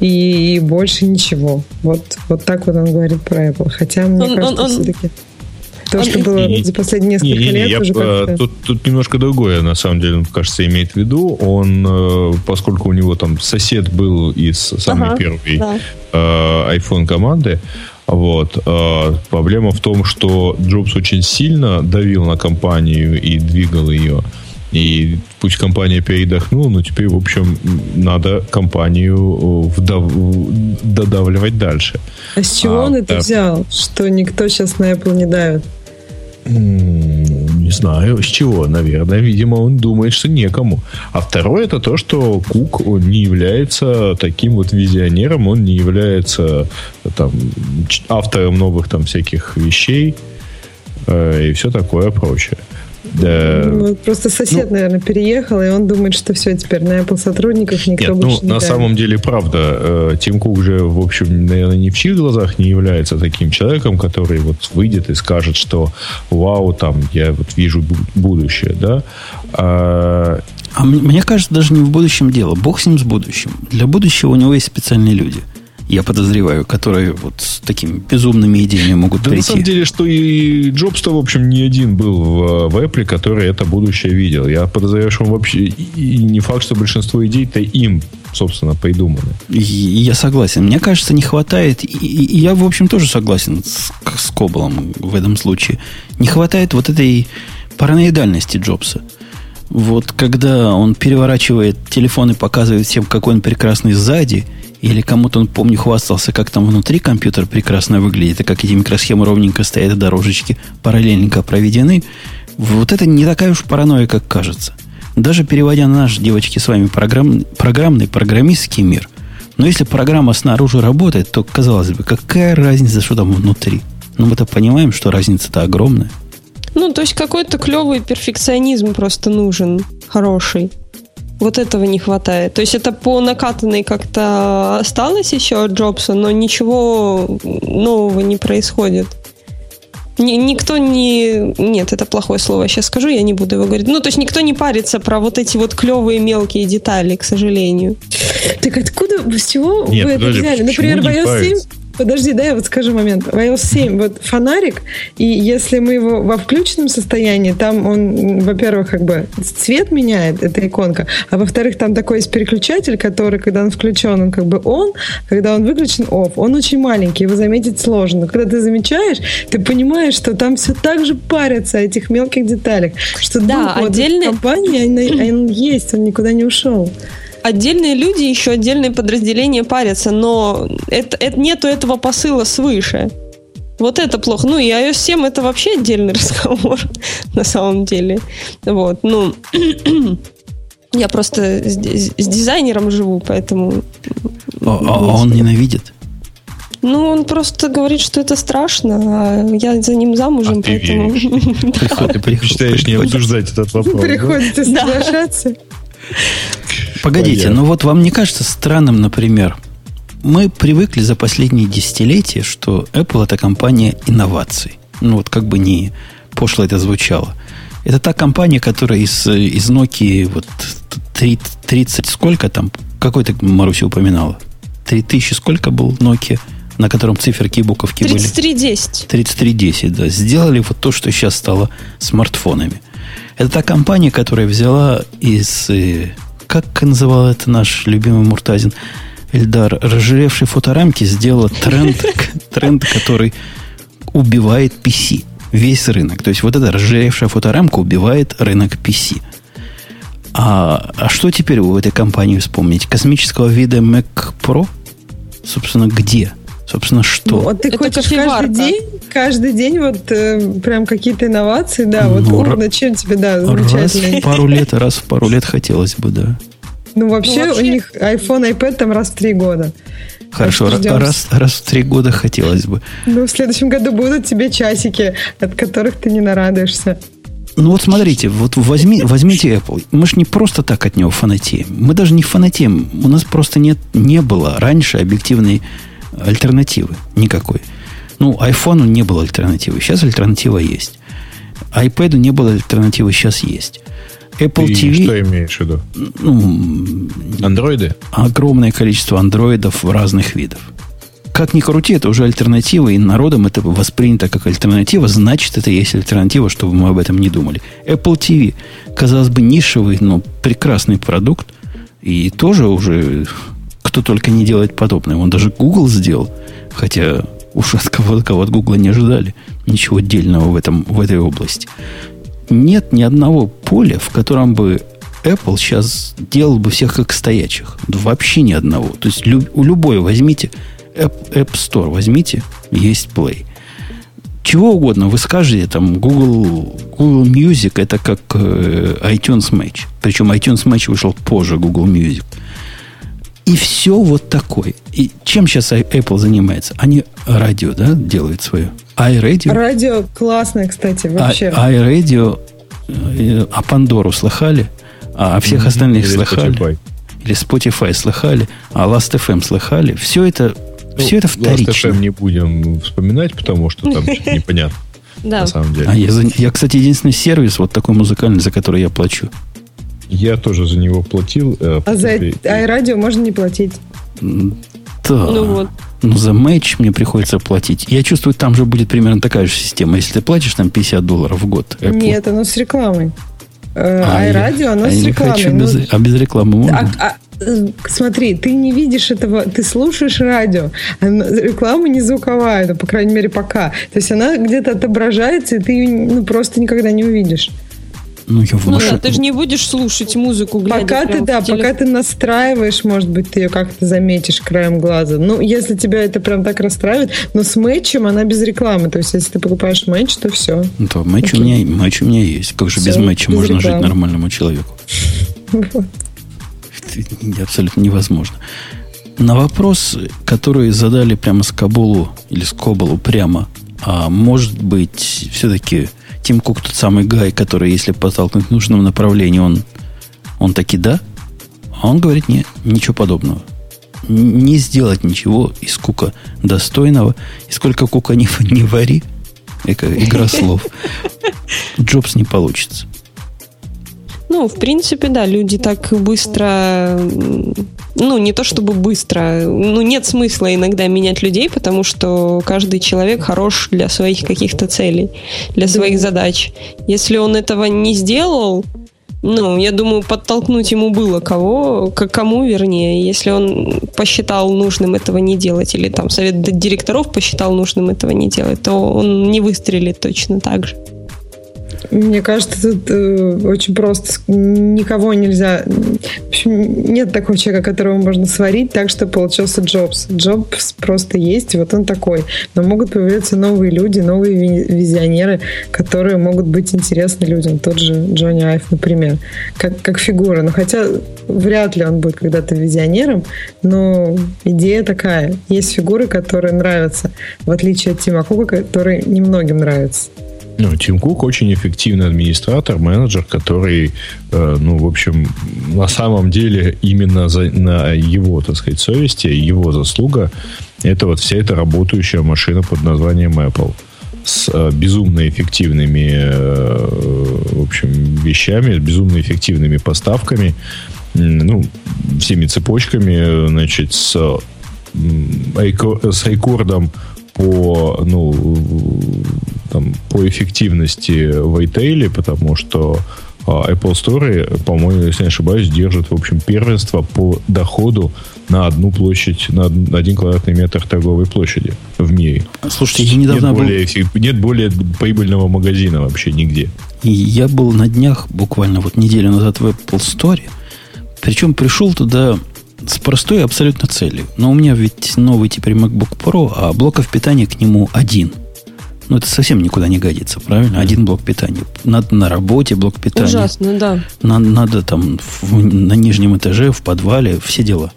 И, и больше ничего. Вот, вот так вот он говорит про Apple. Хотя, мне он, кажется, он, все-таки... То, что было не, за последние несколько не, не, лет, я, уже как тут, тут немножко другое, на самом деле, кажется, имеет в виду. Он, э, поскольку у него там сосед был из самой ага, первой да. э, iPhone команды, вот. Э, проблема в том, что Джобс очень сильно давил на компанию и двигал ее. И пусть компания передохнула, но теперь, в общем, надо компанию э, вдав... додавливать дальше. А с чего а, он это да. взял, что никто сейчас на Apple не давит? Не знаю, с чего, наверное. Видимо, он думает, что некому. А второе, это то, что Кук он не является таким вот визионером, он не является там, автором новых там всяких вещей э, и все такое прочее. Да. Ну, просто сосед, ну, наверное, переехал, и он думает, что все, теперь на Apple сотрудников никто нет, больше ну, не на давит. самом деле, правда, э, Тим Кук же, в общем, наверное, не в чьих глазах не является таким человеком, который вот выйдет и скажет, что вау, там, я вот вижу будущее, да. А, а мне кажется, даже не в будущем дело. Бог с ним с будущим. Для будущего у него есть специальные люди – я подозреваю, которые вот с такими безумными идеями могут да прийти. на самом деле, что и Джобс-то, в общем, не один был в, в Apple, который это будущее видел. Я подозреваю, что он вообще... И не факт, что большинство идей-то им, собственно, придуманы. И, я согласен. Мне кажется, не хватает... И, и я, в общем, тоже согласен с, с Коблом в этом случае. Не хватает вот этой параноидальности Джобса. Вот когда он переворачивает телефон и показывает всем, какой он прекрасный сзади – или кому-то он, помню, хвастался, как там внутри компьютер прекрасно выглядит, и как эти микросхемы ровненько стоят, и дорожечки параллельненько проведены. Вот это не такая уж паранойя, как кажется. Даже переводя на наш, девочки, с вами программ, программный, программистский мир, но если программа снаружи работает, то, казалось бы, какая разница, что там внутри? Ну, мы-то понимаем, что разница-то огромная. Ну, то есть какой-то клевый перфекционизм просто нужен, хороший. Вот этого не хватает. То есть это по накатанной как-то осталось еще от Джобса, но ничего нового не происходит. Ни, никто не... Нет, это плохое слово. Сейчас скажу, я не буду его говорить. Ну, то есть никто не парится про вот эти вот клевые мелкие детали, к сожалению. Так откуда, с чего Нет, вы это взяли? Например, iOS 7 париться? Подожди, да, я вот скажу момент. В iOS 7 вот фонарик, и если мы его во включенном состоянии, там он, во-первых, как бы цвет меняет, эта иконка, а во-вторых, там такой есть переключатель, который, когда он включен, он как бы он, когда он выключен, off. Он очень маленький, его заметить сложно. Но когда ты замечаешь, ты понимаешь, что там все так же парятся о этих мелких деталях, что Да, дух вот отдельный- компании, он, он есть, он никуда не ушел. Отдельные люди, еще отдельные подразделения парятся, но это, это, нету этого посыла свыше. Вот это плохо. Ну и iOS 7 это вообще отдельный разговор на самом деле. Вот, ну... Я просто с, с- дизайнером живу, поэтому... А, а он ненавидит. Ну, он просто говорит, что это страшно, а я за ним замужем, А ты поэтому... Приходит, Мечтаешь не обсуждать этот вопрос. Приходится соглашаться. Погодите, Понятно. ну вот вам не кажется странным, например, мы привыкли за последние десятилетия, что Apple это компания инноваций. Ну вот как бы не пошло это звучало. Это та компания, которая из, из Nokia вот три- 30 сколько там, какой ты, Маруся, упоминала? 3000 сколько был Nokia, на котором циферки и буковки были? 3310. 3310, да, сделали вот то, что сейчас стало смартфонами. Это та компания, которая взяла из... Как называл это наш любимый Муртазин? Эльдар, разжиревшей фоторамки сделала тренд, тренд, который убивает PC. Весь рынок. То есть вот эта разжиревшая фоторамка убивает рынок PC. А, а что теперь у этой компании вспомнить? Космического вида Mac Pro? Собственно, где? Собственно, что? Ну, вот ты Это хочешь кофеварка. каждый день, каждый день вот э, прям какие-то инновации, да, вот Ну, ну, ра- чем тебе, да, Раз замечательно. в пару лет, раз в пару лет хотелось бы, да. Ну, вообще, Ну, вообще- у них iPhone, iPad там раз в три года. Хорошо, раз, раз в три года хотелось бы. Ну, в следующем году будут тебе часики, от которых ты не нарадуешься. Ну вот смотрите, вот возьми, возьмите Apple. Мы же не просто так от него фанатеем. Мы даже не фанатеем. У нас просто нет, не было раньше объективной альтернативы никакой. Ну, iPhone не было альтернативы. Сейчас альтернатива есть. iPad не было альтернативы, сейчас есть. Apple Ты TV, что имеешь в виду? ну, Андроиды? огромное количество андроидов разных видов. Как ни крути, это уже альтернатива, и народом это воспринято как альтернатива, значит, это есть альтернатива, чтобы мы об этом не думали. Apple TV, казалось бы, нишевый, но прекрасный продукт, и тоже уже кто только не делает подобное. Он даже Google сделал, хотя уж от кого-то от Google не ожидали ничего отдельного в, этом, в этой области. Нет ни одного поля, в котором бы Apple сейчас делал бы всех как стоячих. Вообще ни одного. То есть лю- у любой возьмите App, App Store, возьмите, есть Play. Чего угодно вы скажете, там Google, Google Music это как э, iTunes Match. Причем iTunes Match вышел позже Google Music. И все вот такое. И чем сейчас Apple занимается? Они радио, да, делают свое. iRadio. Радио классное, кстати, вообще. А, iRadio, э, а Пандору слыхали? А всех остальных Или слыхали? Spotify. Или Spotify слыхали? А Last.fm слыхали? Все это, Ну, все это Last вторично. FM не будем вспоминать, потому что там непонятно Да. на самом деле. А я, я, кстати, единственный сервис вот такой музыкальный, за который я плачу. Я тоже за него платил. э, А за iRadio можно не платить. Да. Ну вот. Ну, за матч мне приходится платить. Я чувствую, там же будет примерно такая же система. Если ты платишь там 50 долларов в год. Apple, Нет, оно с рекламой. Э, а я- iRadio, оно а с я не рекламой. хочу Ну, без, а без рекламы можно? А, а, смотри, ты не видишь этого, ты слушаешь радио, а реклама не звуковая, ну, по крайней мере, пока. То есть она где-то отображается, и ты ее ну, просто никогда не увидишь. Ну, я в Ну машине- да, ты же не будешь слушать музыку, глядя Пока ты, да, телефон. пока ты настраиваешь, может быть, ты ее как-то заметишь краем глаза. Ну, если тебя это прям так расстраивает, но с матчем она без рекламы. То есть, если ты покупаешь матч, то все. Ну, то матч, у меня, матч у меня есть. Как же без Всё, матча без можно жить рекламы. нормальному человеку? Это абсолютно невозможно. На вопрос, который задали прямо с Кабулу или с Кобалу прямо, а может быть, все-таки Тим Кук тот самый гай, который, если подтолкнуть в нужном направлении, он, он таки да. А он говорит, нет, ничего подобного. Не сделать ничего из кука достойного. И сколько кука не, не вари, игра слов, Джобс не получится. Ну, в принципе, да, люди так быстро, ну, не то чтобы быстро, ну, нет смысла иногда менять людей, потому что каждый человек хорош для своих каких-то целей, для своих задач. Если он этого не сделал, ну, я думаю, подтолкнуть ему было кого, к кому, вернее, если он посчитал нужным этого не делать, или там совет директоров посчитал нужным этого не делать, то он не выстрелит точно так же. Мне кажется, тут э, очень просто. Никого нельзя... В общем, нет такого человека, которого можно сварить так, что получился Джобс. Джобс просто есть, вот он такой. Но могут появляться новые люди, новые визионеры, которые могут быть интересны людям. Тот же Джонни Айв, например. Как, как фигура. Но хотя вряд ли он будет когда-то визионером, но идея такая. Есть фигуры, которые нравятся, в отличие от Тима Кука, который немногим нравится. Ну, Тим Кук очень эффективный администратор, менеджер, который, э, ну, в общем, на самом деле именно за, на его, так сказать, совести, его заслуга, это вот вся эта работающая машина под названием Apple. С э, безумно эффективными, э, в общем, вещами, с безумно эффективными поставками, ну, всеми цепочками, значит, с, с рекордом по, ну, там, по эффективности в ритейле, потому что а, Apple Store, по-моему, если не ошибаюсь, держит, в общем, первенство по доходу на одну площадь, на один квадратный метр торговой площади в мире. Слушайте, я недавно нет, был... более, нет более прибыльного магазина вообще нигде. Я был на днях, буквально вот неделю назад в Apple Store, причем пришел туда с простой абсолютно целью. Но у меня ведь новый теперь MacBook Pro, а блоков питания к нему один. Ну, это совсем никуда не годится, правильно? Один блок питания. Надо на работе блок питания. Ужасно, да. Надо, надо там в, на нижнем этаже, в подвале, все дела.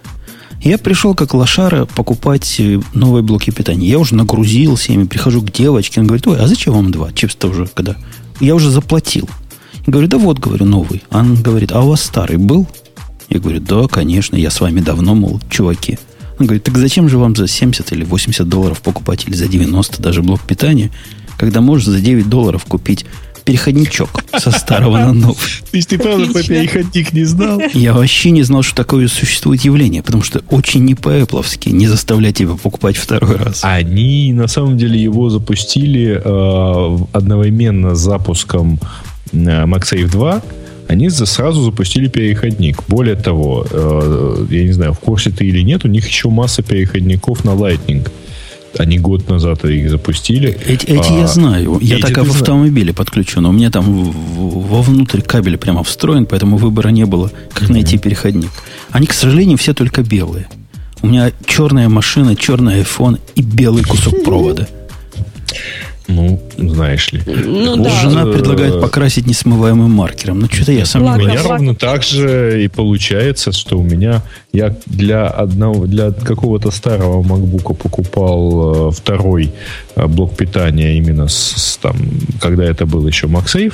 Я пришел как лошара покупать э, новые блоки питания. Я уже нагрузился ими, прихожу к девочке, она говорит, ой, а зачем вам два? Чипс-то уже когда? Я уже заплатил. Я говорю, да вот, говорю, новый. Она говорит, а у вас старый был? Я говорю, да, конечно, я с вами давно, мол, чуваки. Он говорит, так зачем же вам за 70 или 80 долларов покупать, или за 90 даже блок питания, когда можешь за 9 долларов купить переходничок со старого на новый. То есть ты правда про переходник не знал? Я вообще не знал, что такое существует явление, потому что очень не по-эпловски не заставлять тебя покупать второй раз. Они на самом деле его запустили э, одновременно с запуском э, MagSafe 2 они сразу запустили переходник. Более того, э, я не знаю, в курсе ты или нет, у них еще масса переходников на Lightning. Они год назад их запустили. Эти, эти а, я знаю. Я так в автомобиле подключу, но у меня там вовнутрь кабель прямо встроен, поэтому выбора не было, как mm-hmm. найти переходник. Они, к сожалению, все только белые. У меня черная машина, черный iPhone и белый кусок провода. Ну, знаешь ли. Ну, да. Жена предлагает покрасить несмываемым маркером. Ну, что-то я сомневаюсь. У меня ровно так же и получается, что у меня я для одного, для какого-то старого MacBook покупал э, второй э, блок питания именно с, с там, когда это был еще MagSafe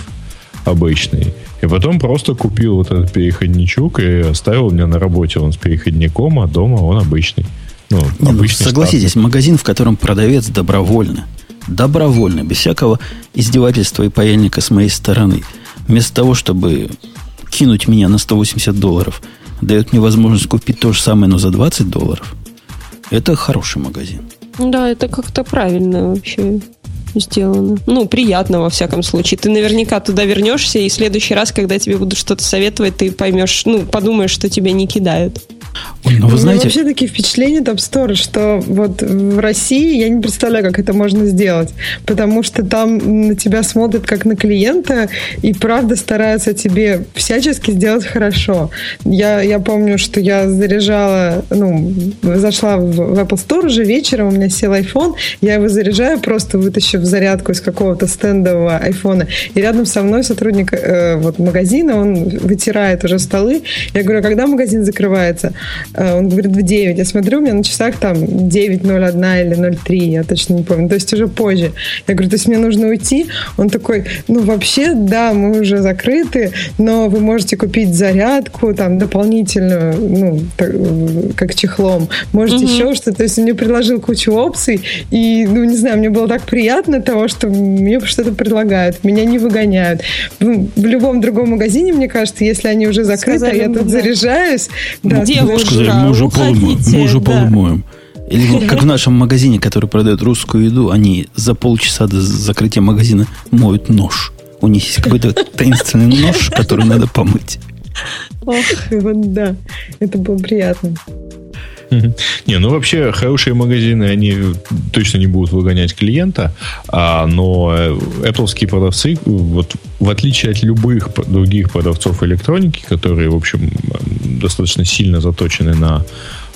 обычный. И потом просто купил вот этот переходничок и оставил у меня на работе он с переходником, а дома он обычный. Ну, Не, обычный ну, согласитесь, штатный. магазин, в котором продавец добровольно добровольно, без всякого издевательства и паяльника с моей стороны, вместо того, чтобы кинуть меня на 180 долларов, дает мне возможность купить то же самое, но за 20 долларов, это хороший магазин. Да, это как-то правильно вообще сделано. Ну, приятно, во всяком случае. Ты наверняка туда вернешься, и в следующий раз, когда тебе будут что-то советовать, ты поймешь, ну, подумаешь, что тебя не кидают. Ну, вы знаете... вообще такие впечатления App Store, что вот в России я не представляю, как это можно сделать, потому что там на тебя смотрят как на клиента и правда стараются тебе всячески сделать хорошо. Я, я помню, что я заряжала, ну, зашла в, в Apple Store уже вечером, у меня сел iPhone, я его заряжаю, просто вытащив зарядку из какого-то стендового iPhone, и рядом со мной сотрудник э, вот магазина, он вытирает уже столы. Я говорю, а когда магазин закрывается? Э, он говорит в 9. Я смотрю, у меня на часах там 9.01 или 03, я точно не помню. То есть уже позже. Я говорю, то есть мне нужно уйти? Он такой, ну вообще, да, мы уже закрыты, но вы можете купить зарядку там дополнительную, ну, так, как чехлом. Можете угу. еще что-то. То есть он мне предложил кучу опций, и, ну, не знаю, мне было так приятно того, что мне что-то предлагают, меня не выгоняют. В, любом другом магазине, мне кажется, если они уже закрыты, Сказали, я тут да. заряжаюсь. Да, Девушка, сказали, мы уже, полумоем, мы уже да. полумоем. Или как в нашем магазине, который продает русскую еду, они за полчаса до закрытия магазина моют нож. У них есть какой-то таинственный нож, который надо помыть. Ох, вот да, это было приятно. Не, ну вообще хорошие магазины, они точно не будут выгонять клиента, а, но Apple продавцы, вот в отличие от любых других продавцов электроники, которые, в общем, достаточно сильно заточены на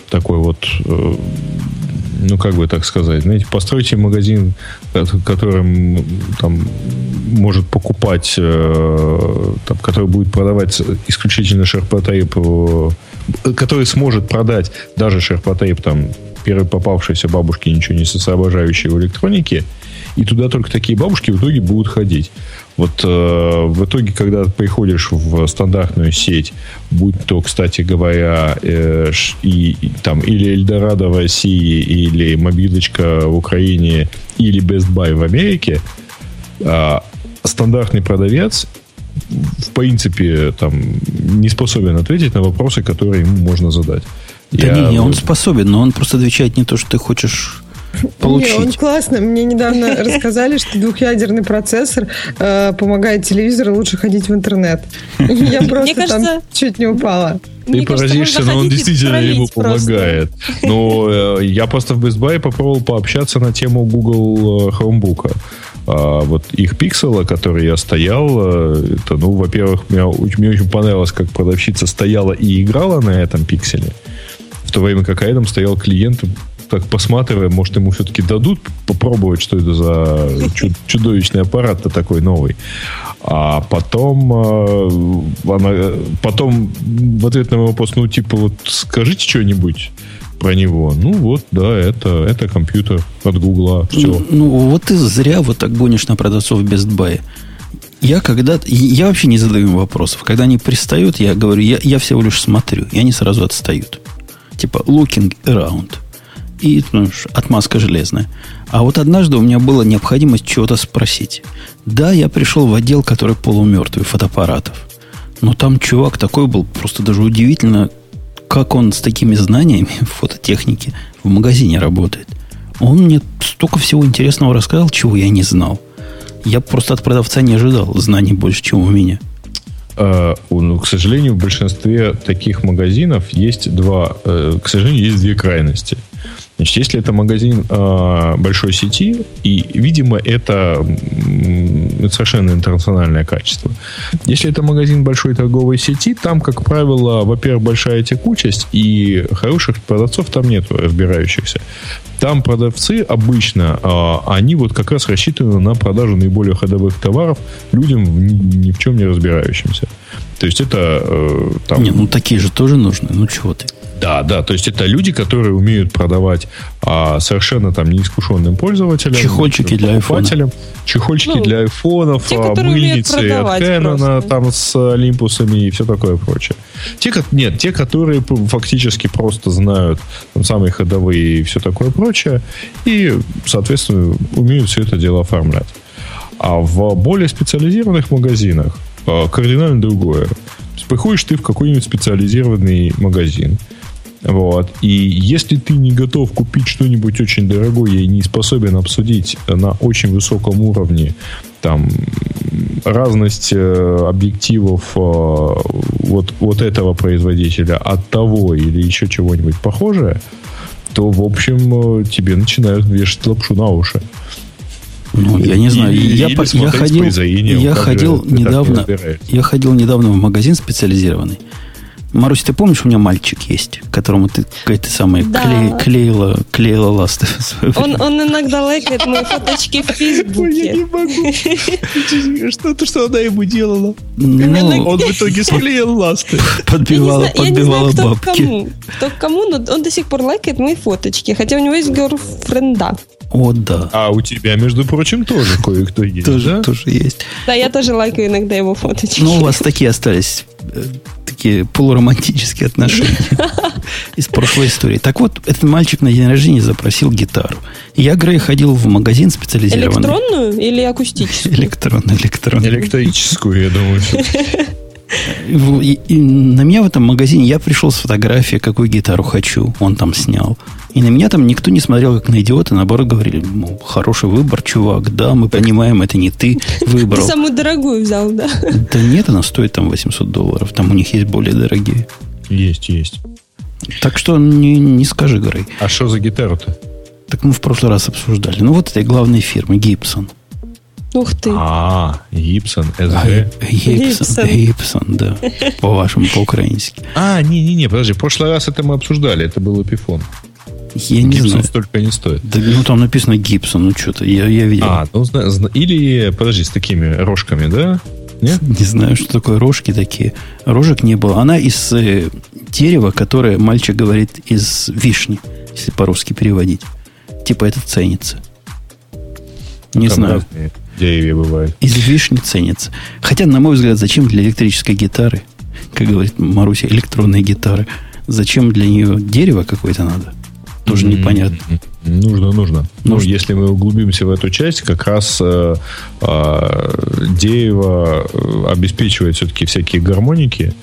такой вот э, ну, как бы так сказать, знаете, постройте магазин, которым там может покупать, э, там, который будет продавать исключительно шерпотейп, э, который сможет продать даже шерпотейп там первой попавшейся бабушке, ничего не соображающей в электронике, и туда только такие бабушки в итоге будут ходить. Вот э, в итоге, когда приходишь в стандартную сеть, будь то, кстати говоря, э, и, и, там или Эльдорадо в России, или мобилочка в Украине, или Best Buy в Америке, э, стандартный продавец в принципе там не способен ответить на вопросы, которые ему можно задать. Да Я... не, не, он способен, но он просто отвечает не то, что ты хочешь получить. Не, он классно. Мне недавно рассказали, что двухъядерный процессор э, помогает телевизору лучше ходить в интернет. Я просто там чуть не упала. Ты поразишься, но он действительно ему помогает. Но э, я просто в Best Buy попробовал пообщаться на тему Google э, Chromebook. А, вот их пиксела, который я стоял, э, это, ну, во-первых, мне, мне очень понравилось, как продавщица стояла и играла на этом пикселе, в то время как рядом стоял клиент так посматривая, может, ему все-таки дадут попробовать, что это за чудовищный аппарат-то такой новый. А потом, э, она, потом в ответ на мой вопрос, ну, типа, вот скажите что-нибудь про него. Ну, вот, да, это, это компьютер от Гугла. Все. Ну, ну, вот ты зря вот так гонишь на продавцов Best Buy. Я когда я вообще не задаю им вопросов. Когда они пристают, я говорю, я, я всего лишь смотрю, и они сразу отстают. Типа looking around и ну, отмазка железная. А вот однажды у меня была необходимость чего-то спросить. Да, я пришел в отдел, который полумертвый, фотоаппаратов. Но там чувак такой был, просто даже удивительно, как он с такими знаниями в фототехнике в магазине работает. Он мне столько всего интересного рассказал, чего я не знал. Я просто от продавца не ожидал знаний больше, чем у меня. Uh, ну, к сожалению, в большинстве таких магазинов есть два, uh, к сожалению, есть две крайности. Значит, если это магазин э, большой сети, и, видимо, это, это совершенно интернациональное качество. Если это магазин большой торговой сети, там, как правило, во-первых, большая текучесть, и хороших продавцов там нету, разбирающихся. Там продавцы обычно, э, они вот как раз рассчитаны на продажу наиболее ходовых товаров людям, ни, ни в чем не разбирающимся. То есть это э, там... Не, ну такие же тоже нужны. Ну чего ты? Да, да, то есть это люди, которые умеют продавать а, совершенно там неискушенным пользователям. Чехольчики для айфона. Чехольчики ну, для айфонов, те, а, мыльницы от Canon там с олимпусами и все такое прочее. Те, нет, те, которые фактически просто знают там, самые ходовые и все такое прочее, и, соответственно, умеют все это дело оформлять. А в более специализированных магазинах а, кардинально другое. То есть приходишь ты в какой-нибудь специализированный магазин, вот. И если ты не готов купить что-нибудь очень дорогое и не способен обсудить на очень высоком уровне там разность э, объективов э, вот, вот этого производителя от того или еще чего-нибудь похожее, то, в общем, э, тебе начинают вешать лапшу на уши. Ну, я не знаю. И, я, по, я ходил, я ходил недавно, я ходил недавно в магазин специализированный Марусь, ты помнишь, у меня мальчик есть, которому ты какая-то самая Да. кле- клеила, клеила ласты Он, он иногда лайкает мои фоточки в Фейсбуке. могу. Что-то, что она ему делала. Ну, Он в итоге склеил ласты. подбивала, я, не знаю, я не подбивала знаю, кто к бабки. кому. Кто к кому, но он до сих пор лайкает мои фоточки. Хотя у него есть герфренда. О, да. А у тебя, между прочим, тоже кое-кто есть, Тоже, да? тоже есть. Да, я тоже лайкаю иногда его фоточки. Ну, у вас такие остались э, такие полуромантические отношения из прошлой истории. Так вот, этот мальчик на день рождения запросил гитару. Я, Грей, ходил в магазин специализированный. Электронную или акустическую? Электронный, электронный. Электрическую, я думаю. и- и на меня в этом магазине я пришел с фотографией, какую гитару хочу. Он там снял. И на меня там никто не смотрел как на идиота, наоборот говорили, мол, хороший выбор, чувак, да, мы понимаем, это не ты Ты выбрал. самую дорогую взял, да? Да нет, она стоит там 800 долларов, там у них есть более дорогие. Есть, есть. Так что не, не скажи, Грей. А что за гитару-то? Так мы в прошлый раз обсуждали. Ну, вот этой главной фирмы, Гибсон. Ух ты. А, Гибсон, СГ. Гибсон, Гибсон. Гибсон, да. По-вашему, по-украински. А, не-не-не, подожди, в прошлый раз это мы обсуждали, это был Эпифон. Я не Гибсон знаю. столько не стоит. Да, ну, там написано Гибсон, ну, что-то, я, я видел. А, ну, зна- зна- или, подожди, с такими рожками, да? Нет? Не знаю, что такое рожки такие. Рожек не было. Она из э, дерева, которое мальчик говорит из вишни, если по-русски переводить. Типа это ценится. Не Там знаю. деревья бывают. Из вишни ценится. Хотя, на мой взгляд, зачем для электрической гитары, как говорит Маруся, электронной гитары, зачем для нее дерево какое-то надо? Тоже непонятно. Нужно, нужно. Ну, если мы углубимся в эту часть, как раз э, э, дерево э, обеспечивает все-таки всякие гармоники,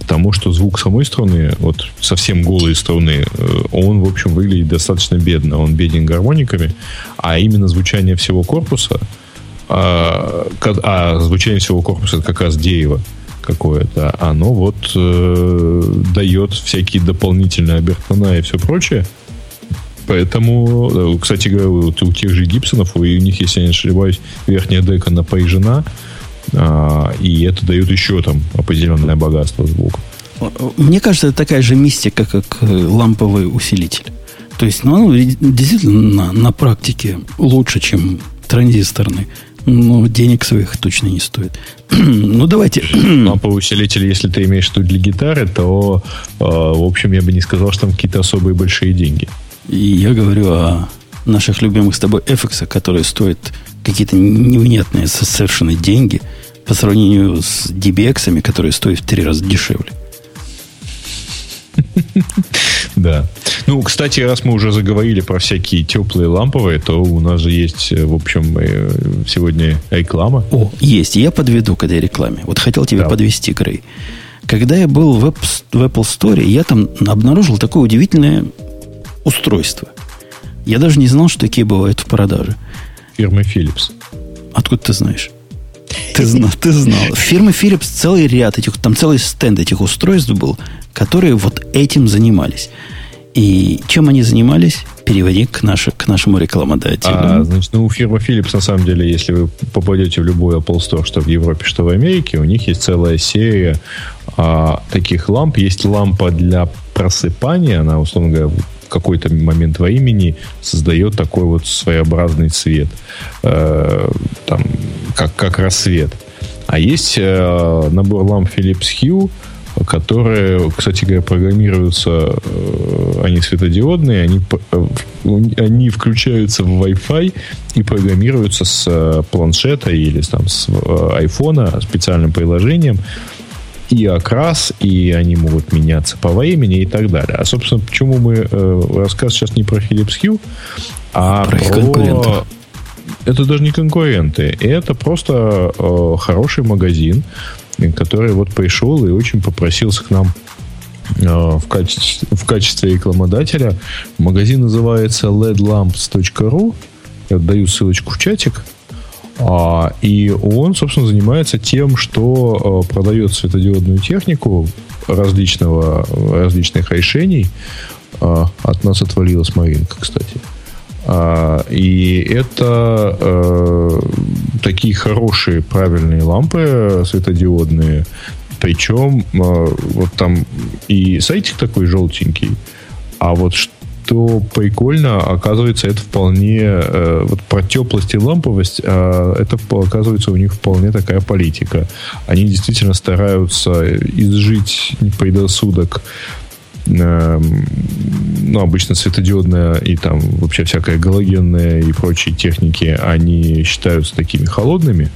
потому что звук самой струны, вот совсем голые струны, э, он, в общем, выглядит достаточно бедно. Он беден гармониками, а именно звучание всего корпуса, а, а звучание всего корпуса это как раз дерево какое-то, оно вот э, дает всякие дополнительные обертона и все прочее. Поэтому, э, кстати говоря, у тех же Гибсонов, у них, если я не ошибаюсь, верхняя дека напряжена, а, и это дает еще там определенное богатство звука. Мне кажется, это такая же мистика, как э, ламповый усилитель. То есть, ну, действительно на, на практике лучше, чем транзисторный. Но денег своих точно не стоит. ну, давайте. Ламповый усилитель, если ты имеешь виду для гитары, то, э, в общем, я бы не сказал, что там какие-то особые большие деньги. И я говорю о наших любимых с тобой FX, которые стоят какие-то невнятные со- совершенно деньги по сравнению с DBX, которые стоят в три раза дешевле. Да. Ну, кстати, раз мы уже заговорили про всякие теплые ламповые, то у нас же есть, э, в общем, э, сегодня реклама. О, есть. Я подведу к этой рекламе. Вот хотел тебя Да. подвести, Грей. Когда я был в, в Apple Store, я там обнаружил такое удивительное устройство. Я даже не знал, что такие бывают в продаже. Фирмы Philips. Откуда ты знаешь? Ты знал, ты знал. Фирмы Philips целый ряд этих, там целый стенд этих устройств был, которые вот этим занимались. И чем они занимались? Переводи к, наше, к нашему рекламодателю. А, значит, ну, у фирмы Philips, на самом деле, если вы попадете в любой Apple Store, что в Европе, что в Америке, у них есть целая серия а, таких ламп. Есть лампа для просыпания, она, условно говоря, в какой-то момент времени создает такой вот своеобразный цвет, э, там, как, как рассвет. А есть э, набор ламп Philips Hue, которые, кстати говоря, программируются, э, они светодиодные, они, э, они включаются в Wi-Fi и программируются с э, планшета или там, с айфона специальным приложением. И окрас, и они могут меняться по времени и так далее. А, собственно, почему мы э, рассказ сейчас не про Philips Hue, а Про их конкурентов. это даже не конкуренты. Это просто э, хороший магазин, который вот пришел и очень попросился к нам э, в, качестве, в качестве рекламодателя. Магазин называется ledlamps.ru. Я даю ссылочку в чатик. А, и он, собственно, занимается тем, что э, продает светодиодную технику различного, различных решений. А, от нас отвалилась Маринка, кстати. А, и это э, такие хорошие, правильные лампы светодиодные, Причем вот там и сайтик такой желтенький, а вот что прикольно, оказывается, это вполне э, вот про теплость и ламповость, э, это оказывается у них вполне такая политика. Они действительно стараются изжить предрассудок э, ну, обычно светодиодная и там вообще всякая галогенная и прочие техники, они считаются такими холодными,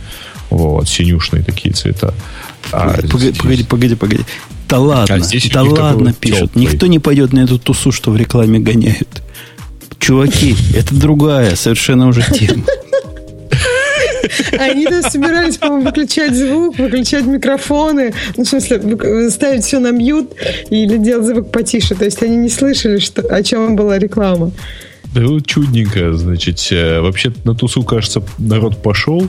вот, синюшные такие цвета. А погоди, здесь... погоди, погоди, погоди. Да ладно, а здесь да ладно пишут. Теплый. Никто не пойдет на эту тусу, что в рекламе гоняют. Чуваки, это другая совершенно уже тема. Они там собирались, по-моему, выключать звук, выключать микрофоны, ну, в смысле, ставить все на мьют или делать звук потише. То есть они не слышали, что, о чем была реклама. Да вот чудненько, значит, э, вообще на тусу, кажется, народ пошел,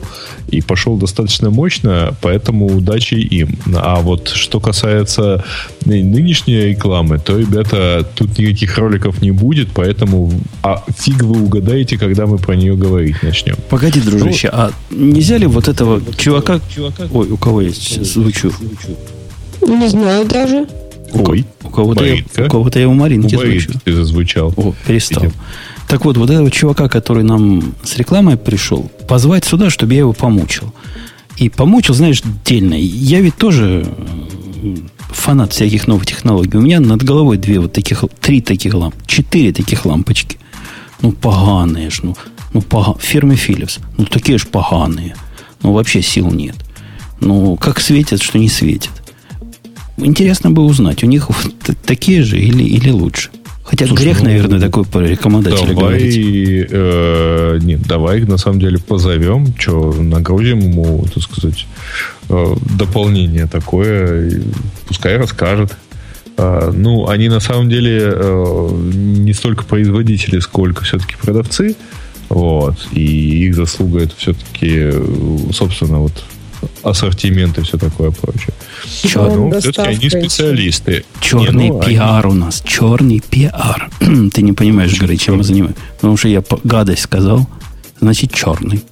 и пошел достаточно мощно, поэтому удачи им. А вот что касается нынешней рекламы, то, ребята, тут никаких роликов не будет, поэтому а фиг вы угадаете, когда мы про нее говорить начнем. Погоди, дружище, ну, а нельзя ли вот этого чувака... чувака... Ой, у кого есть? Звучу. Не знаю даже. Ой, у кого-то я, у кого-то я у Маринки звучу. Ты зазвучал. О, перестал. Видим. Так вот, вот этого чувака, который нам с рекламой пришел, позвать сюда, чтобы я его помучил. И помучил, знаешь, дельно. Я ведь тоже э, фанат всяких новых технологий. У меня над головой две вот таких, три таких ламп, четыре таких лампочки. Ну, поганые ж, ну, ну пога... фирмы Philips. Ну, такие же поганые. Ну, вообще сил нет. Ну, как светят, что не светят. Интересно бы узнать, у них вот такие же или, или лучше. Хотя Слушай, грех, ну, наверное, такой по рекомендателю давай, говорить. Э, нет, давай на самом деле позовем, что нагрузим ему, так сказать, э, дополнение такое, пускай расскажет. Э, ну, они на самом деле э, не столько производители, сколько все-таки продавцы. Вот. И их заслуга это все-таки, собственно, вот ассортимент и все такое прочее. Чер... Ну, все-таки они специалисты. Черный не, ну, пиар они... у нас. Черный пиар. Ты не понимаешь, Грей, чем мы занимаемся. Потому что я гадость сказал, значит черный.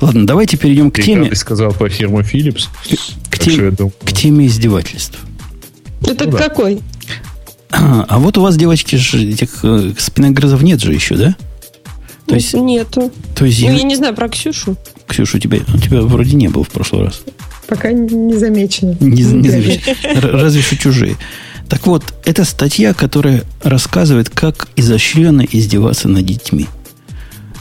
Ладно, давайте перейдем к Ты теме. Ты сказал по фирму Philips. К, тем... к теме издевательств. Это ну, какой? А, а вот у вас, девочки, же этих э, спиногрызов нет же еще, да? То есть, Нету. То есть, ну, я не знаю про Ксюшу. Ксюша, у тебя, у тебя вроде не было в прошлый раз. Пока не замечено. Не, не замечено. Разве что чужие. Так вот, это статья, которая рассказывает, как изощренно издеваться над детьми.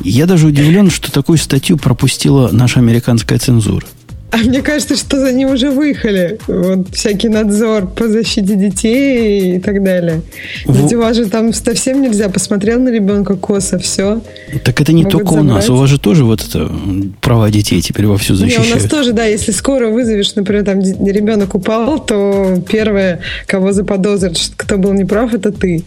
Я даже удивлен, что такую статью пропустила наша американская цензура. А мне кажется, что за ним уже выехали. Вот всякий надзор по защите детей и так далее. Ведь у вас же там совсем нельзя. Посмотрел на ребенка косо, все. Так это не только забрать. у нас. У вас же тоже вот это права детей теперь вовсю защищают. Не, у нас тоже, да. Если скоро вызовешь, например, там ребенок упал, то первое, кого заподозрят, кто был неправ, это ты.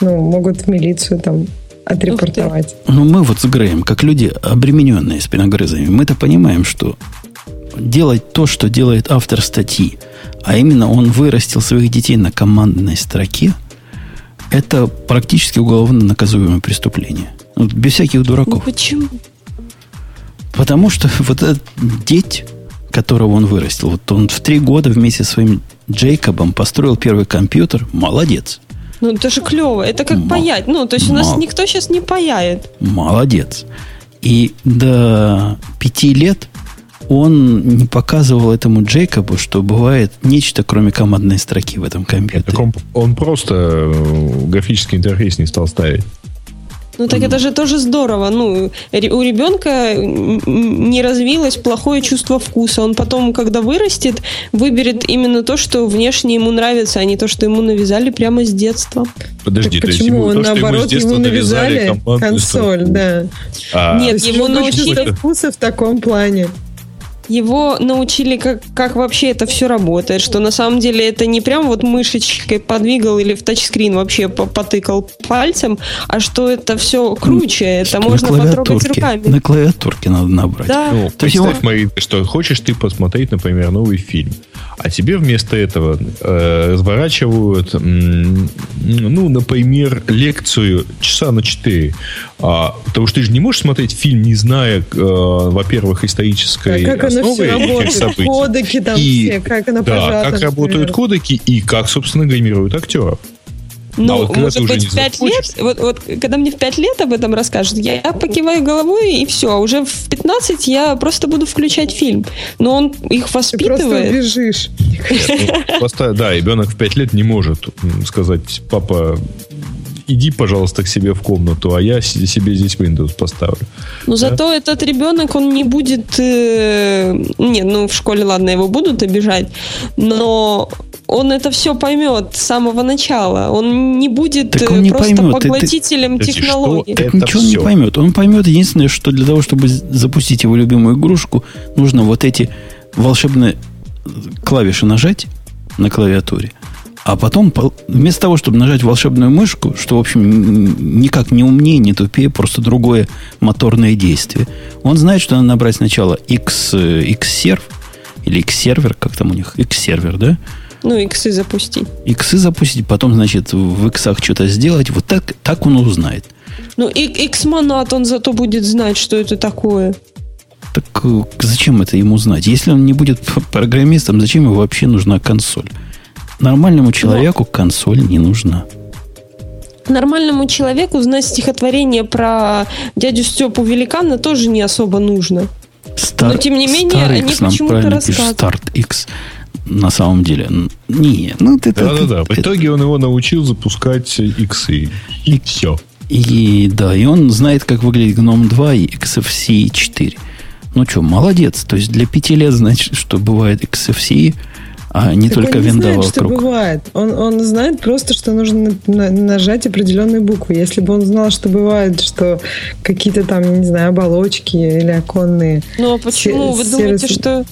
Ну, могут в милицию там отрепортовать. Ну, мы вот с Греем, как люди, обремененные спиногрызами, мы-то понимаем, что делать то, что делает автор статьи, а именно он вырастил своих детей на командной строке, это практически уголовно наказуемое преступление. Вот без всяких дураков. Ну, почему? Потому что вот этот деть, которого он вырастил, вот он в три года вместе со своим Джейкобом построил первый компьютер, молодец. Ну, это же клево. Это как Мал... паять. Ну, то есть у нас Мал... никто сейчас не паяет. Молодец. И до пяти лет он не показывал этому Джейкобу, что бывает нечто, кроме командной строки в этом компьютере. Он, он просто э, графический интерфейс не стал ставить. Ну так это же тоже здорово. Ну, у ребенка не развилось плохое чувство вкуса. Он потом, когда вырастет, выберет именно то, что внешне ему нравится, а не то, что ему навязали прямо с детства. Подожди, так почему? Ему, то, Наоборот, ему навязали консоль, да. А, Нет, ему научили вкуса в таком плане его научили, как, как вообще это все работает, что на самом деле это не прям вот мышечкой подвигал или в тачскрин вообще потыкал пальцем, а что это все круче, это на можно потрогать руками. На клавиатуре надо набрать. Да. Ну, представь, его... Марин, что хочешь ты посмотреть, например, новый фильм, А тебе вместо этого э, разворачивают, м, ну, например, лекцию часа на 4. А, потому что ты же не можешь смотреть фильм, не зная, э, во-первых, исторической как оно основы все этих работает, событий. кодеки там И- все, как оно Да, как работают кодеки и как, собственно, гримируют актеров. Ну, А вот когда может быть, в 5 захочешь- лет, вот, вот когда мне в 5 лет об этом расскажут, я покиваю головой, и все. А уже в 15 я просто буду включать фильм. Но он их Ты просто воспитывает. убежишь. Ну, просто, да, ребенок в 5 лет не может сказать, папа, иди, пожалуйста, к себе в комнату, а я себе здесь Windows поставлю. Но зато этот ребенок, он не будет... э, Нет, ну в школе, ладно, его будут обижать, но он это все поймет с самого начала. Он не будет Так э, он не просто поймет. Поглотителем Подожди, технологий. что Так Это ничего он не поймет. Он поймет единственное, что для того, чтобы запустить его любимую игрушку, нужно вот эти волшебные э, клавиши нажать на клавиатуре. А потом, вместо того, чтобы нажать волшебную мышку, что, в общем, никак не умнее, не тупее, просто другое моторное действие, он знает, что надо набрать сначала X, э, X-серв, или X-сервер, как там у них, X-сервер, да? Ну, иксы запустить. Иксы запустить, потом, значит, в иксах что-то сделать. Вот так, так он узнает. Ну, и X-монат, он зато будет знать, что это такое. Так э, зачем это ему знать? Если он не будет программистом, зачем ему вообще нужна консоль? Нормальному человеку консоль не нужна. Нормальному человеку знать стихотворение про дядю Степу Великана тоже не особо нужно. Стар, Но, тем не менее, Star они X нам почему-то рассказывают. Start X. На самом деле. Не, ну ты это- Да-да-да. В это- итоге он его научил запускать иксы. И все. И да, и он знает, как выглядит GNOME 2 и XFCE 4. Ну что, молодец. То есть для пяти лет значит, что бывает XFCE, а не Так только он не винда знает, что вокруг. бывает. Он, он знает просто, что нужно на- на- нажать определенные буквы. Если бы он знал, что бывает, что какие-то там, я не знаю, оболочки или оконные. Ну, а почему? Вы думаете, что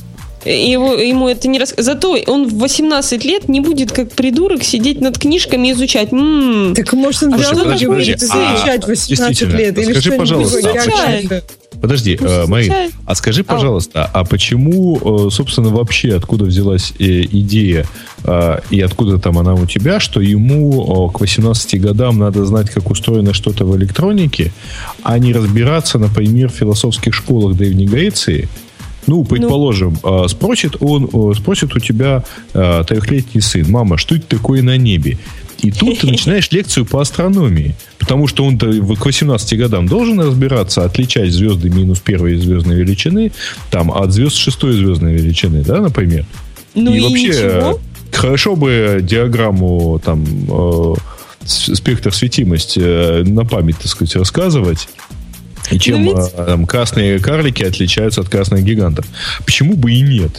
его, ему это не рас... Зато он в 18 лет не будет как придурок сидеть над книжками и изучать. М, Так может он А что будет иксы? изучать в 18 Действительно. лет или Скажи, что-нибудь пожалуйста. Подожди, Ну, э, Марин, а скажи, А. пожалуйста, а почему, э, собственно, вообще откуда взялась э, идея э, и откуда там она у тебя, что ему к 18 годам надо знать, как устроено что-то в электронике, а не разбираться, например, в философских школах Древней Греции? Ну, предположим, э, спросит он, спросит у тебя трехлетний сын, мама, что это такое на небе? И тут ты начинаешь лекцию по астрономии. Потому что он к 18 годам должен разбираться, отличать звезды минус первой звездной величины там, от звезд шестой звездной величины, да, например? Ну и, вообще, ничего. хорошо бы диаграмму там э, спектр светимость э, на память, так сказать, рассказывать. И чем Ну ведь- э, там, красные карлики отличаются от красных гигантов. Почему бы и нет?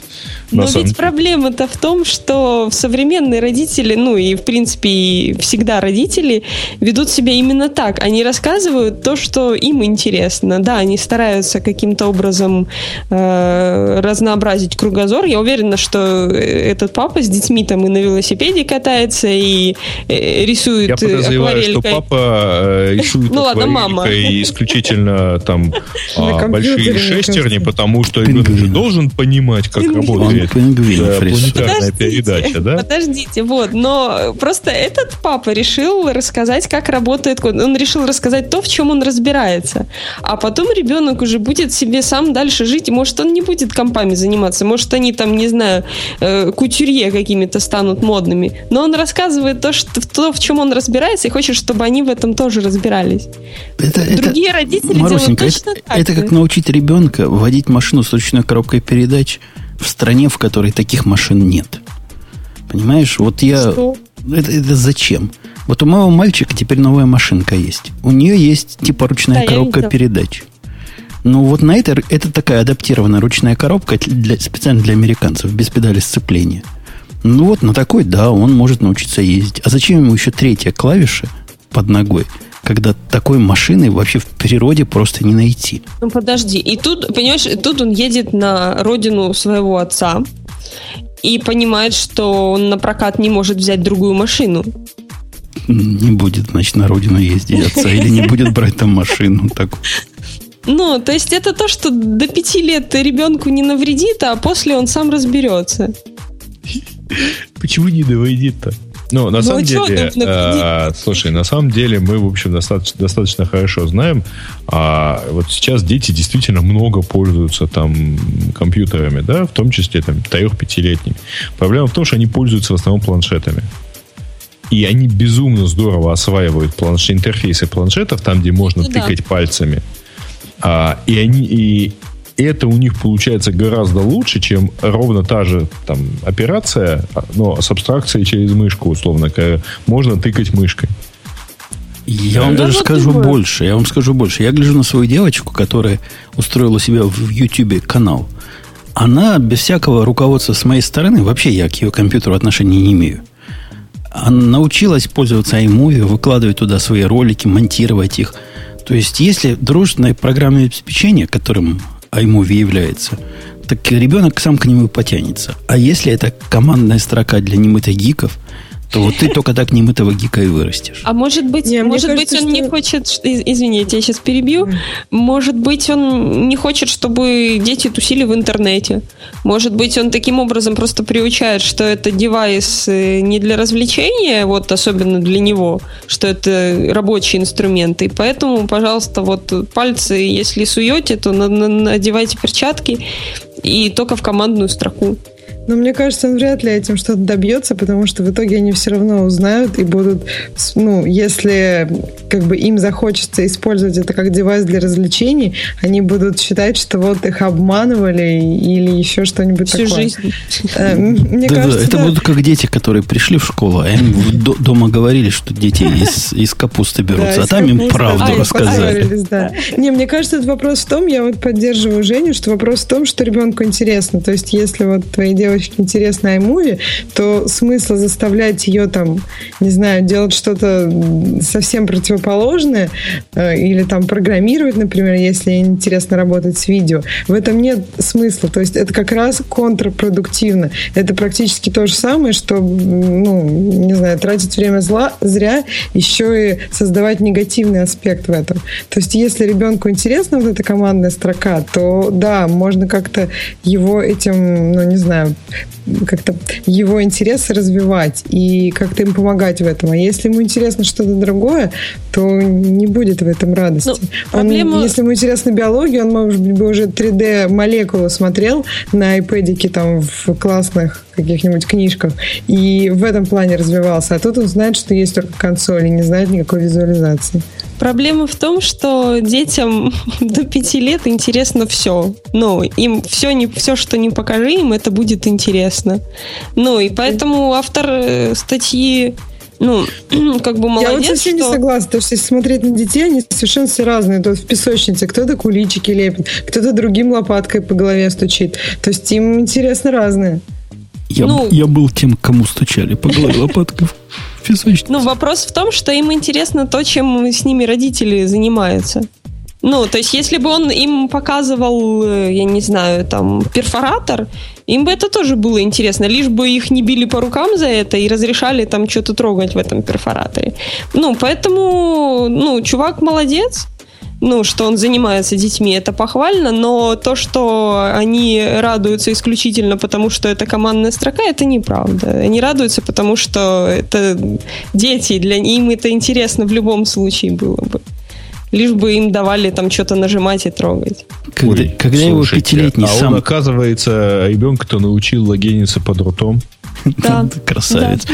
Но ведь деле? проблема-то в том, что современные родители, ну и в принципе и всегда родители ведут себя именно так. Они рассказывают то, что им интересно. Да, они стараются каким-то образом э, разнообразить кругозор. Я уверена, что этот папа с детьми там и на велосипеде катается, и э, рисует Я э, подозреваю, что акварелькой. папа э, рисует Ну ладно, мама. акварелькой исключительно там а, компьютере, большие шестерни, потому что ребенок же должен понимать, как Пингвинов. работает э, планетарная передача, да? Подождите, вот, но просто этот папа решил рассказать, как работает код. Он решил рассказать то, в чем он разбирается. А потом ребенок уже будет себе сам дальше жить, может он не будет компами заниматься, может они там, не знаю, э, кутюрье какими-то станут модными. Но он рассказывает то, что, то, в чем он разбирается, и хочет, чтобы они в этом тоже разбирались. Это, это- Другие родители Марусенька, это, так это как научить ребенка водить машину с ручной коробкой передач в стране, в которой таких машин нет. Понимаешь, вот я... Что? Это, это зачем? Вот у моего мальчика теперь новая машинка есть. У нее есть типа ручная Да, коробка передач. Ну вот на это, это такая адаптированная ручная коробка для, специально для американцев, без педали сцепления. Ну вот на такой, да, он может научиться ездить. А зачем ему еще третья клавиша под ногой, когда такой машины вообще в природе просто не найти? Ну подожди, и тут, понимаешь, тут он едет на родину своего отца и понимает, что он на прокат не может взять другую машину. Не будет, значит, на родину ездить отца, или не будет брать там машину. Так. Ну, то есть это то, что до пяти лет ребенку не навредит, а после он сам разберется. Почему не доводит-то? Ну, на ну, самом деле, э, слушай, на самом деле мы, в общем, достаточно, достаточно хорошо знаем. А вот сейчас дети действительно много пользуются там компьютерами, да, в том числе там трех-пятилетними. Проблема в том, что они пользуются в основном планшетами. И они безумно здорово осваивают планш... интерфейсы планшетов, там, где можно ну, тыкать да. пальцами. А, и они и это у них получается гораздо лучше, чем ровно та же там операция, но с абстракцией через мышку, условно, когда можно тыкать мышкой. Я вам даже скажу больше. Я вам скажу больше. Я гляжу на свою девочку, которая устроила себе в YouTube канал. Она без всякого руководства с моей стороны, вообще я к ее компьютеру отношения не имею. Она научилась пользоваться iMovie, выкладывать туда свои ролики, монтировать их. То есть, если дружное программное обеспечение, которым iMovie является, так ребенок сам к нему потянется. А если это командная строка для немытых гиков – то вот ты только так немытого гика и вырастешь. А может быть, не, может кажется, быть, он что... не хочет, извините, я сейчас перебью, может быть, он не хочет, чтобы дети тусили в интернете. Может быть, он таким образом просто приучает, что это девайс э, не для развлечения, вот особенно для него, что это рабочий инструмент. И поэтому, пожалуйста, вот пальцы, если суете, то надевайте перчатки и только в командную строку. Но мне кажется, он вряд ли этим что-то добьется, потому что в итоге они все равно узнают и будут, ну, если как бы им захочется использовать это как девайс для развлечений, они будут считать, что вот их обманывали или еще что-нибудь Всю такое. жизнь. Э, мне да, кажется, да, это да. будут как дети, которые пришли в школу, а им дома говорили, что дети из, из капусты берутся, да, а там капусты, им правду а, рассказали. Да. Не, мне кажется, это вопрос в том, я вот поддерживаю Женю, что вопрос в том, что ребенку интересно. То есть, если вот твои девочки очень интересная iMovie, то смысла заставлять ее там, не знаю, делать что-то совсем противоположное э, или там программировать, например, если интересно работать с видео, в этом нет смысла. То есть это как раз контрпродуктивно. Это практически то же самое, что, ну, не знаю, тратить время зла, зря, еще и создавать негативный аспект в этом. То есть если ребенку интересна вот эта командная строка, то да, можно как-то его этим, ну, не знаю, как-то его интересы развивать и как-то им помогать в этом. А если ему интересно что-то другое, то не будет в этом радости. Ну, проблема... он, если ему интересна биология, он, может быть, бы уже 3D-молекулу смотрел на iPad там в классных каких-нибудь книжках и в этом плане развивался. А тут он знает, что есть только консоль и не знает никакой визуализации. Проблема в том, что детям до пяти лет интересно все. Ну, им все, не, все, что не покажи, им это будет интересно. Ну, и поэтому автор э, статьи ну, как бы молодец. Я вот совсем что... не согласна, потому что если смотреть на детей, они совершенно все разные. То есть в песочнице кто-то куличики лепит, кто-то другим лопаткой по голове стучит. То есть им интересно разное. Я, ну, я был тем, кому стучали по голове лопаткой Ну, вопрос в том, что им интересно то, чем с ними родители занимаются. Ну, то есть, если бы он им показывал, э, я не знаю, там, перфоратор, им бы это тоже было интересно, лишь бы их не били по рукам за это и разрешали там что-то трогать в этом перфораторе. Ну, поэтому, ну, чувак молодец, ну, что он занимается детьми, это похвально, но то, что они радуются исключительно потому, что это командная строка, это неправда. Они радуются, потому что это дети, для них это интересно в любом случае было бы. Лишь бы им давали там что-то нажимать и трогать. Когда, Ой, когда его пятилетний а сам... он, оказывается, ребенка-то научил логиниться под ртом. Да. Красавец.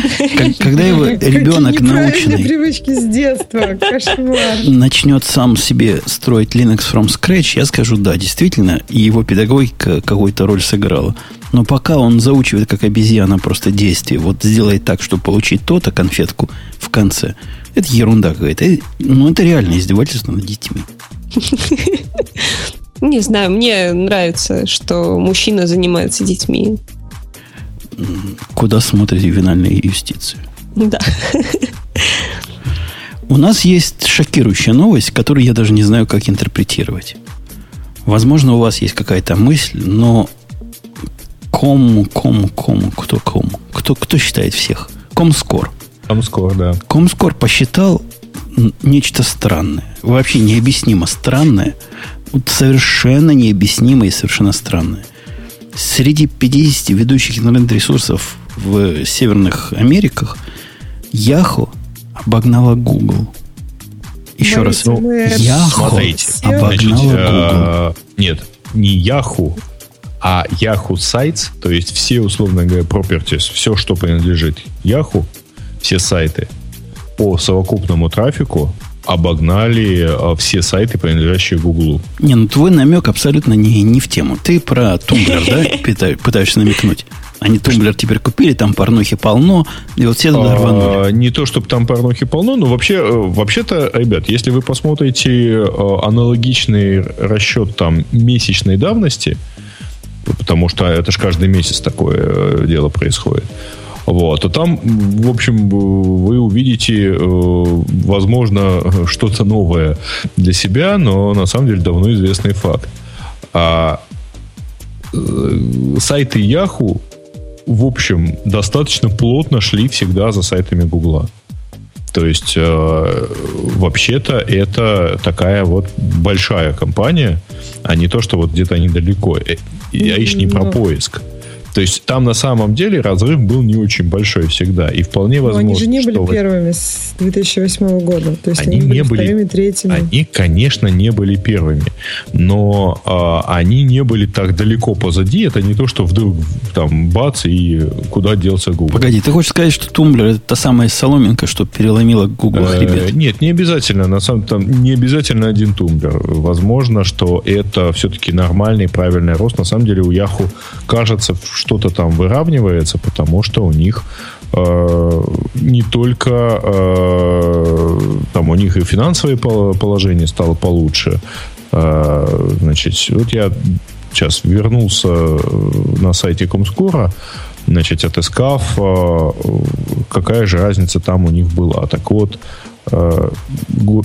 Когда его ребенок наученный... привычки с детства. Кошмар. Начнет сам себе строить Linux from scratch, я скажу, да, действительно, его педагогика какую-то роль сыграла. Но пока он заучивает, как обезьяна, просто действие, вот сделай так, чтобы получить то-то, конфетку в конце, это ерунда какая-то. Ну, это реально издевательство над детьми. Не знаю, мне нравится, что мужчина занимается детьми куда смотрит ювенальная юстиция. Да. У нас есть шокирующая новость, которую я даже не знаю, как интерпретировать. Возможно, у вас есть какая-то мысль, но кому, кому, кому, кто кому? Кто, кто считает всех? Комскор. Комскор, да. Комскор посчитал нечто странное. Вообще необъяснимо странное. Вот совершенно необъяснимо и совершенно странное – Среди 50 ведущих интернет-ресурсов в Северных Америках Яху обогнала Google. Еще раз. Мы- Смотрите, обогнала Значит, Google. э, нет, не Yahoo, а Yahoo Sites, то есть все, условно говоря, properties, все, что принадлежит Yahoo, все сайты по совокупному трафику обогнали э, все сайты, принадлежащие Google. Не, ну твой намек абсолютно не, не в тему. Ты про тумблер, да, пытаешься намекнуть? Они тумблер теперь купили, там порнухи полно, и вот все туда рванули. А, не то, чтобы там порнухи полно, но вообще, э, вообще-то, ребят, если вы посмотрите э, аналогичный расчет там месячной давности, потому что это же каждый месяц такое э, дело происходит, вот, то там, в общем, вы увидите, э, возможно, что-то новое для себя, но на самом деле давно известный факт. А э, сайты Yahoo в общем, достаточно плотно шли всегда за сайтами Гугла. То есть, э, вообще-то, это такая вот большая компания, а не то, что вот где-то недалеко. Э, Я речь не про Ну. поиск. То есть, там на самом деле разрыв был не очень большой всегда. И вполне Но возможно, они же не были что первыми с 2008 года. То есть Они они, были не были- вторыми, третьими. Они, конечно, не были первыми, но а, они не были так далеко позади. Это не то, что вдруг там бац и куда делся Google. Погоди, ты хочешь сказать, что тумблер это та самая соломинка, что переломила Google Э, хребет? Нет, не обязательно. На самом там не обязательно один тумблер. Возможно, что это все-таки нормальный, правильный рост. На самом деле у Yahoo кажется что-то там выравнивается, потому что у них э, не только э, там у них и финансовое пол- положение стало получше. Э, значит, вот я сейчас вернулся э, на сайте Комскора, значит, отыскав, э, какая же разница там у них была. Так вот,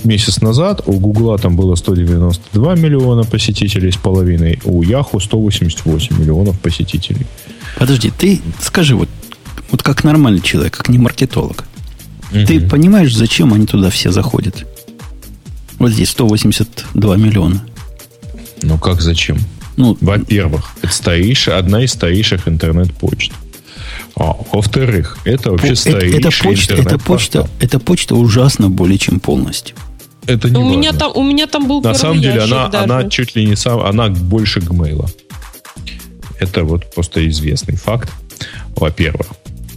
месяц назад у Гугла там было 192 миллиона посетителей с половиной, у Яху 188 миллионов посетителей. Подожди, ты скажи, вот, вот как нормальный человек, как не маркетолог, ты Мгм. понимаешь, зачем они туда все заходят? Вот здесь 182 миллиона. Ну как зачем? Ну, Во-первых, это старейшая, одна из старейших интернет-почт. А, во-вторых, это вообще это, старейший это почта, это почта, эта почта ужасно более чем полностью. Это не У меня, там, у меня там был На самом деле, она, даже. она чуть ли не сам, она больше гмейла. Это вот просто известный факт, во-первых.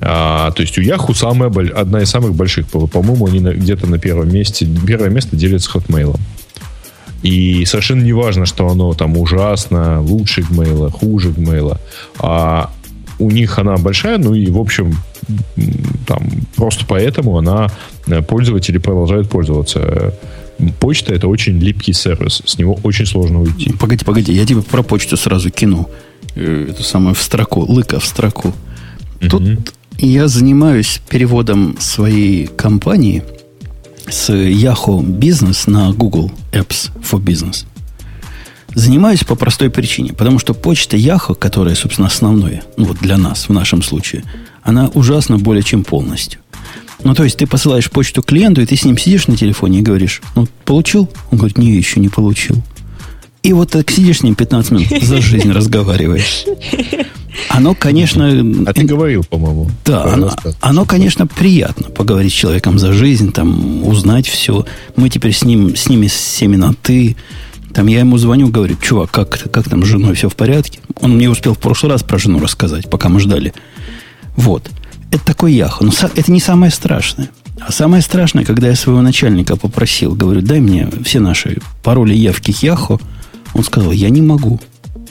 А, то есть у Яху самая, боль- одна из самых больших, по- по-моему, они где-то на первом месте, первое место делят с Hotmail. И совершенно не важно, что оно там ужасно, лучше гмейла, хуже гмейла. А у них она большая, ну и, в общем, там, просто поэтому она, э, пользователи продолжают пользоваться. Почта это очень липкий сервис, с него очень сложно уйти. Погоди, погоди, я тебе про почту сразу кину. Э, Эту самую в строку, лыка в строку. Тут Мгм. я занимаюсь переводом своей компании с Yahoo Business на Google Apps for Business. Занимаюсь по простой причине, потому что почта Yahoo, которая, собственно, основная, ну вот для нас в нашем случае, она ужасно более чем полностью. Ну, то есть ты посылаешь почту клиенту, и ты с ним сидишь на телефоне и говоришь, ну, получил? Он говорит, не, еще не получил. И вот так сидишь с ним 15 минут, за жизнь разговариваешь. Оно, конечно... А ты говорил, по-моему. Да, оно, оно, конечно, приятно поговорить с человеком за жизнь, там, узнать все. Мы теперь с ним, с ними всеми на ты. Там я ему звоню, говорю, чувак, как, как там с женой все в порядке? Он мне успел в прошлый раз про жену рассказать, пока мы ждали. Вот. Это такой яху. Но са- это не самое страшное. А самое страшное, когда я своего начальника попросил, говорю, дай мне все наши пароли явки к Яху. Он сказал, я не могу.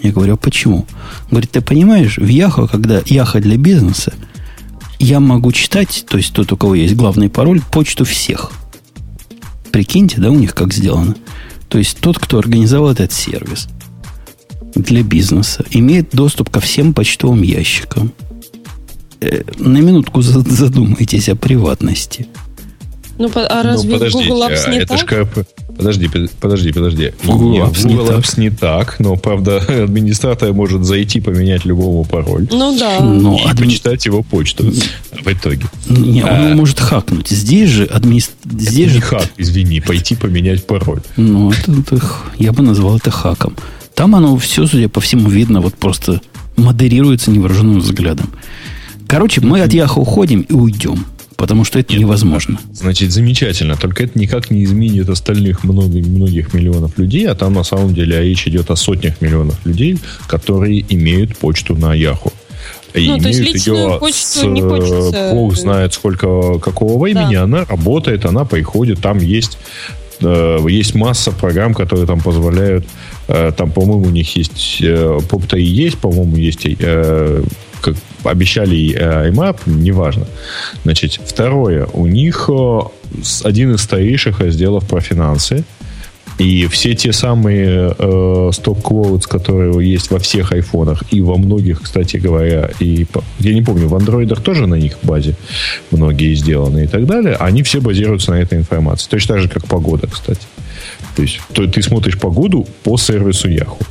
Я говорю, а почему? Он говорит, ты понимаешь, в Яху, когда Яха для бизнеса, я могу читать, то есть тот, у кого есть главный пароль, почту всех. Прикиньте, да, у них как сделано. То есть тот, кто организовал этот сервис для бизнеса, имеет доступ ко всем почтовым ящикам. Э, на минутку за- задумайтесь о приватности. Ну, а Ну, разве подождите, Google Apps а не это ж так? как- Подожди, под- подожди, подожди. В Google Не, Apps в не Google так. Apps не так, но, правда, администратор может зайти, поменять любому пароль Ну да. Но и адми- почитать его почту в итоге. Не, он А. может хакнуть. Здесь же администр... Здесь Это же не хак, извини, пойти поменять пароль. Ну, это, это я бы назвал это хаком. Там оно все, судя по всему, видно, вот просто модерируется невооруженным взглядом. Короче, мы от Яха уходим и уйдем. Потому что это Нет, невозможно. Значит, замечательно. Только это никак не изменит остальных многих, многих миллионов людей, а там на самом деле речь идет о сотнях миллионов людей, которые имеют почту на Яху. И ну, то есть личную почту с, не хочется... Бог знает сколько, какого времени, да. она работает, она приходит, там есть э, есть масса программ, которые там позволяют, э, там, по-моему, у них есть, э, поп-то и есть, по-моему, есть обещали э, IMAP, неважно. Значит, второе, у них э, один из старейших разделов про финансы, и все те самые э, стоп-квоутс, которые есть во всех айфонах и во многих, кстати говоря, и я не помню, в андроидах тоже на них базе многие сделаны и так далее, они все базируются на этой информации. Точно так же, как погода, кстати. То есть то, ты смотришь погоду по сервису Yahoo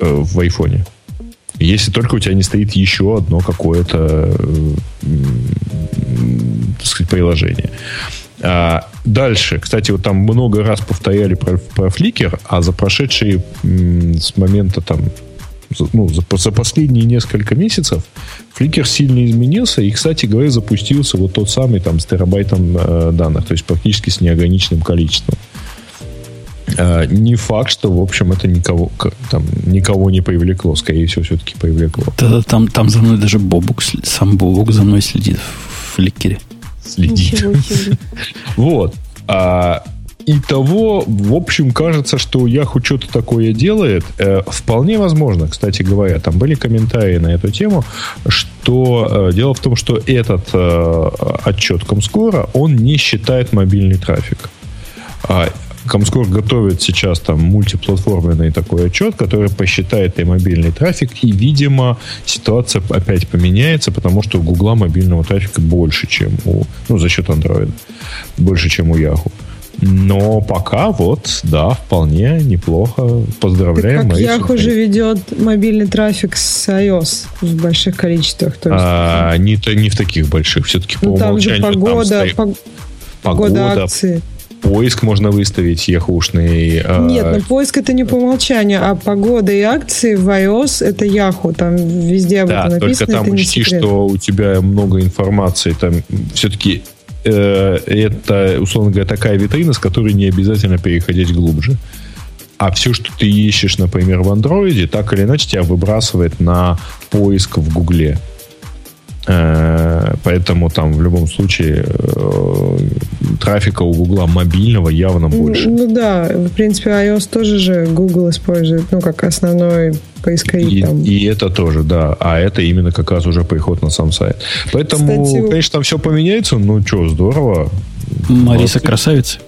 э, в айфоне. Если только у тебя не стоит еще одно какое-то так сказать, приложение. А дальше, кстати, вот там много раз повторяли про, про Flickr, а за прошедшие с момента там ну, за, за последние несколько месяцев Flickr сильно изменился и, кстати говоря, запустился вот тот самый там с терабайтом э, данных, то есть практически с неограниченным количеством. Не факт, что, в общем, это никого, там, никого не привлекло. Скорее всего, все-таки привлекло. Да, там, там за мной даже Бобук, сам Бобук за мной следит в фликере. Следит. Вот. А, и того, в общем, кажется, что Яху что-то такое делает. Э, вполне возможно, кстати говоря, там были комментарии на эту тему, что э, дело в том, что этот э, отчет Комскора, он не считает мобильный трафик. А, Комскор готовит сейчас там мультиплатформенный такой отчет, который посчитает и мобильный трафик, и, видимо, ситуация опять поменяется, потому что у Гугла мобильного трафика больше, чем у, ну, за счет Android, больше, чем у Yahoo. Но пока вот, да, вполне неплохо. Поздравляем. Так как Yahoo же ведет мобильный трафик с iOS в больших количествах. То есть, а, не, не в таких больших. Все-таки ну, по там умолчанию. Же погода, там стоит... погода, погода акции поиск можно выставить яхушный. А, Нет, но поиск это не по умолчанию, а погода и акции в iOS это Yahoo, там везде об да, этом написано. только там учти, что у тебя много информации, там все-таки э, это, условно говоря, такая витрина, с которой не обязательно переходить глубже. А все, что ты ищешь, например, в андроиде, так или иначе тебя выбрасывает на поиск в Гугле. Э, поэтому там в любом случае э, трафика у Гугла мобильного явно больше. Ну, ну да, в принципе, iOS тоже же Google использует, ну, как основной поисковик. И, там. и это тоже, да. А это именно как раз уже приход на сам сайт. Поэтому, Кстати, конечно, там все поменяется, ну что, здорово. Мариса красавица.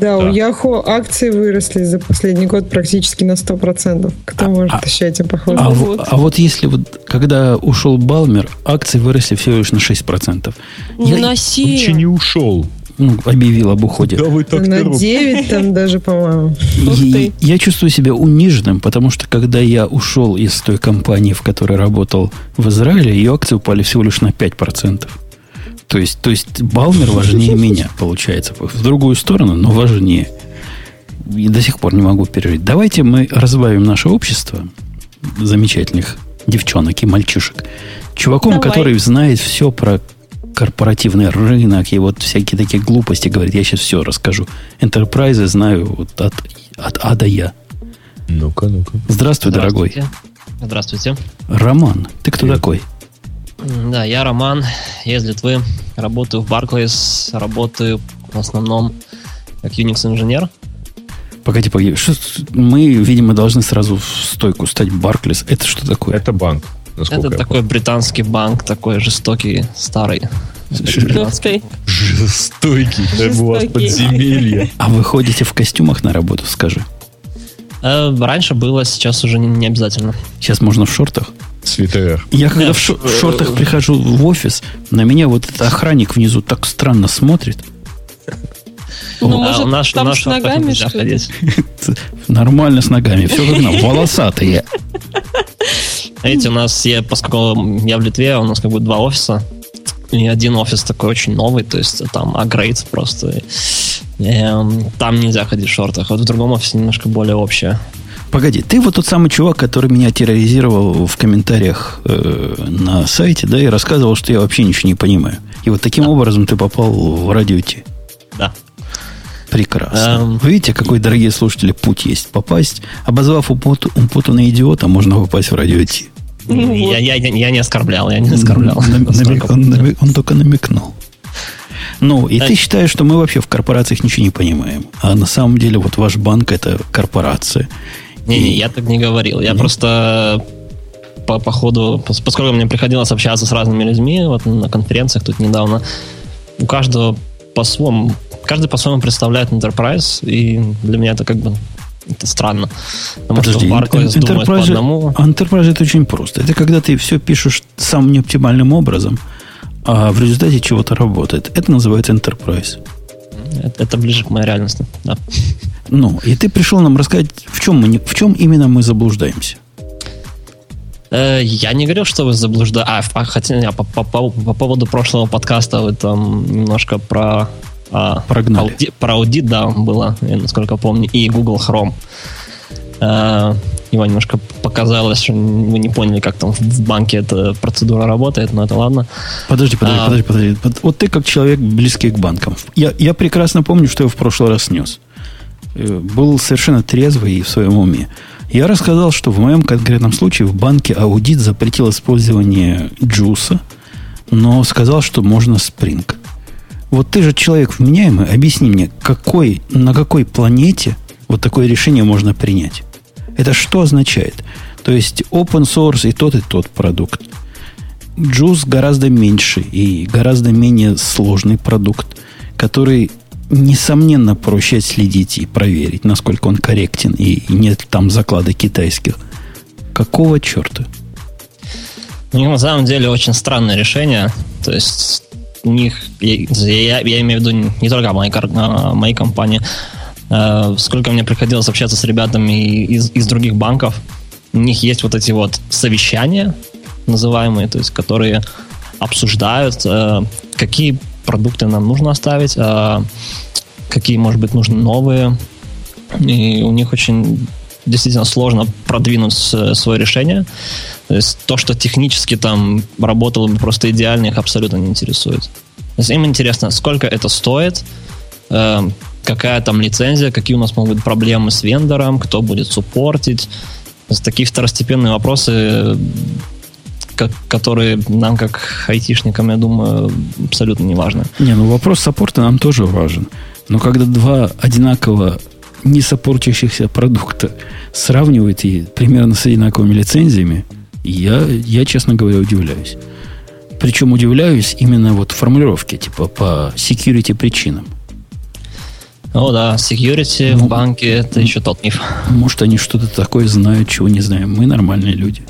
Да, да, у Яхо акции выросли за последний год практически на 100%. Кто а, может а, еще этим похвастаться? А, вот. а вот если вот, когда ушел Балмер, акции выросли всего лишь на 6%. Не Я, на 7. Он еще не ушел. Ну, объявил об уходе. Да вы так на 9 там даже, по-моему. Я, я чувствую себя униженным, потому что когда я ушел из той компании, в которой работал в Израиле, ее акции упали всего лишь на 5%. То есть, то есть Балмер важнее меня, получается. В другую сторону, но важнее. И до сих пор не могу пережить. Давайте мы разбавим наше общество замечательных девчонок и мальчишек чуваком, Давай. который знает все про корпоративный рынок и вот всякие такие глупости говорит. Я сейчас все расскажу. Enterprise знаю вот от, от А до Я. Ну-ка, ну-ка. Здравствуй, дорогой. Здравствуйте. Роман, ты кто Привет. такой? Да, я Роман, из Литвы, работаю в Barclays, работаю в основном как Unix-инженер. Погоди, погоди. Что, мы, видимо, должны сразу в стойку стать Barclays. Это что такое? Это банк. Это такой помню. британский банк, такой жестокий, старый. Жестокий. Жестокий. Это у вас подземелье. А вы ходите в костюмах на работу, скажи? Э, раньше было, сейчас уже не обязательно. Сейчас можно в шортах? Свитер. Я когда в, в шортах прихожу в офис, на меня вот этот охранник внизу так странно смотрит. Ну, а, может, у нас, там у с ногами что ли? Нормально с ногами, все как нам, волосатые. Знаете, у нас, я, поскольку я в Литве, у нас как бы два офиса. И один офис такой очень новый, то есть там агрейд просто. И, эм, там нельзя ходить в шортах. Вот в другом офисе немножко более общее. Погоди, ты вот тот самый чувак, который меня терроризировал в комментариях э, на сайте, да, и рассказывал, что я вообще ничего не понимаю. И вот таким Да. образом ты попал в радио Ти. Да. Прекрасно. Эм. Вы видите, какой, дорогие слушатели, путь есть. Попасть, обозвав упут- упутанный идиота, можно попасть в радио Ти. Я, я, я, я не оскорблял, я не оскорблял. Намек- он, намек- он только намекнул. Ну, и Да. ты считаешь, что мы вообще в корпорациях ничего не понимаем. А на самом деле вот ваш банк это корпорация. Не-не, я так не говорил. Я просто по, по ходу, пос- поскольку мне приходилось общаться с разными людьми, вот на конференциях тут недавно, у каждого по-своему, каждый по-своему представляет Enterprise, и для меня это как бы это странно. Потому Подожди, что в Barclays эн- думают по Enterprise- одному. Enterprise это очень просто. Это когда ты все пишешь самым неоптимальным образом, а в результате чего-то работает. Это называется Enterprise. Это, это ближе к моей реальности. Да. Ну, и ты пришел нам рассказать, в чем, мы в чем именно мы заблуждаемся. Э, Я не говорил, что вы заблуждаете. А, а, хотя по, по- по- по поводу прошлого подкаста вы там немножко про а, Прогнали. ауди- про аудит, да, было, я насколько помню, и Google Chrome. Э, Его немножко показалось, что вы не поняли, как там в банке эта процедура работает, но это ладно. Подожди, подожди, А. подожди, подожди. Под- Вот ты как человек, близкий к банкам. Я, я прекрасно помню, что я в прошлый раз снес. Э, Был совершенно трезвый и в своем уме. Я рассказал, что в моем конкретном случае в банке аудит запретил использование джуса, но сказал, что можно Spring. Вот ты же человек вменяемый, объясни мне, какой, на какой планете вот такое решение можно принять? Это что означает? То есть open source и тот, и тот продукт. Juice гораздо меньше и гораздо менее сложный продукт, который, несомненно, проще отследить и проверить, насколько он корректен, и нет там закладок китайских. Какого черта? У них на самом деле очень странное решение. То есть у них, я, я- имею в виду не только моей, моей компании, Э, сколько мне приходилось общаться с ребятами из, из других банков, у них есть вот эти вот совещания, называемые, то есть которые обсуждают, э, какие продукты нам нужно оставить, э, какие, может быть, нужны новые. И у них очень действительно сложно продвинуть свое решение. То есть то, что технически там работало бы просто идеально, их абсолютно не интересует. То есть им интересно, сколько это стоит, э, какая там лицензия, какие у нас могут быть проблемы с вендором, кто будет суппортить. То есть такие второстепенные вопросы, ко- которые нам, как айтишникам, я думаю, абсолютно не важны. Не, ну вопрос саппорта нам тоже важен. Но когда два одинаково не саппортящихся продукта сравнивают и примерно с одинаковыми лицензиями, я, я, честно говоря, удивляюсь. Причем удивляюсь именно вот формулировке, типа по security причинам. О да, security Ну, в банке это еще тот миф. Может, они что-то такое знают, чего не знаем. Мы нормальные люди.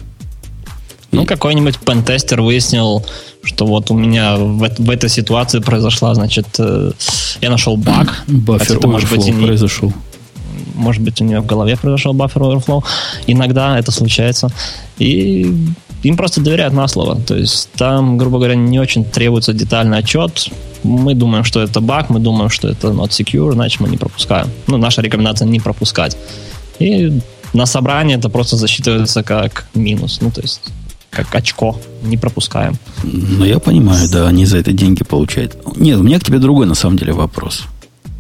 Ну, какой-нибудь пентестер выяснил, что вот у меня в, в этой ситуации произошла, значит, э, я нашел баг. Баффер это, может быть, и не- произошел. Может быть, у нее в голове произошел баффер overflow. Иногда это случается. И им просто доверяют на слово. То есть там, грубо говоря, не очень требуется детальный отчет. Мы думаем, что это баг, мы думаем, что это not secure, значит, мы не пропускаем. Ну, наша рекомендация не пропускать. И на собрании это просто засчитывается как минус. Ну, то есть как очко. Не пропускаем. Ну, я понимаю, да, они за это деньги получают. Нет, у меня к тебе другой, на самом деле, вопрос.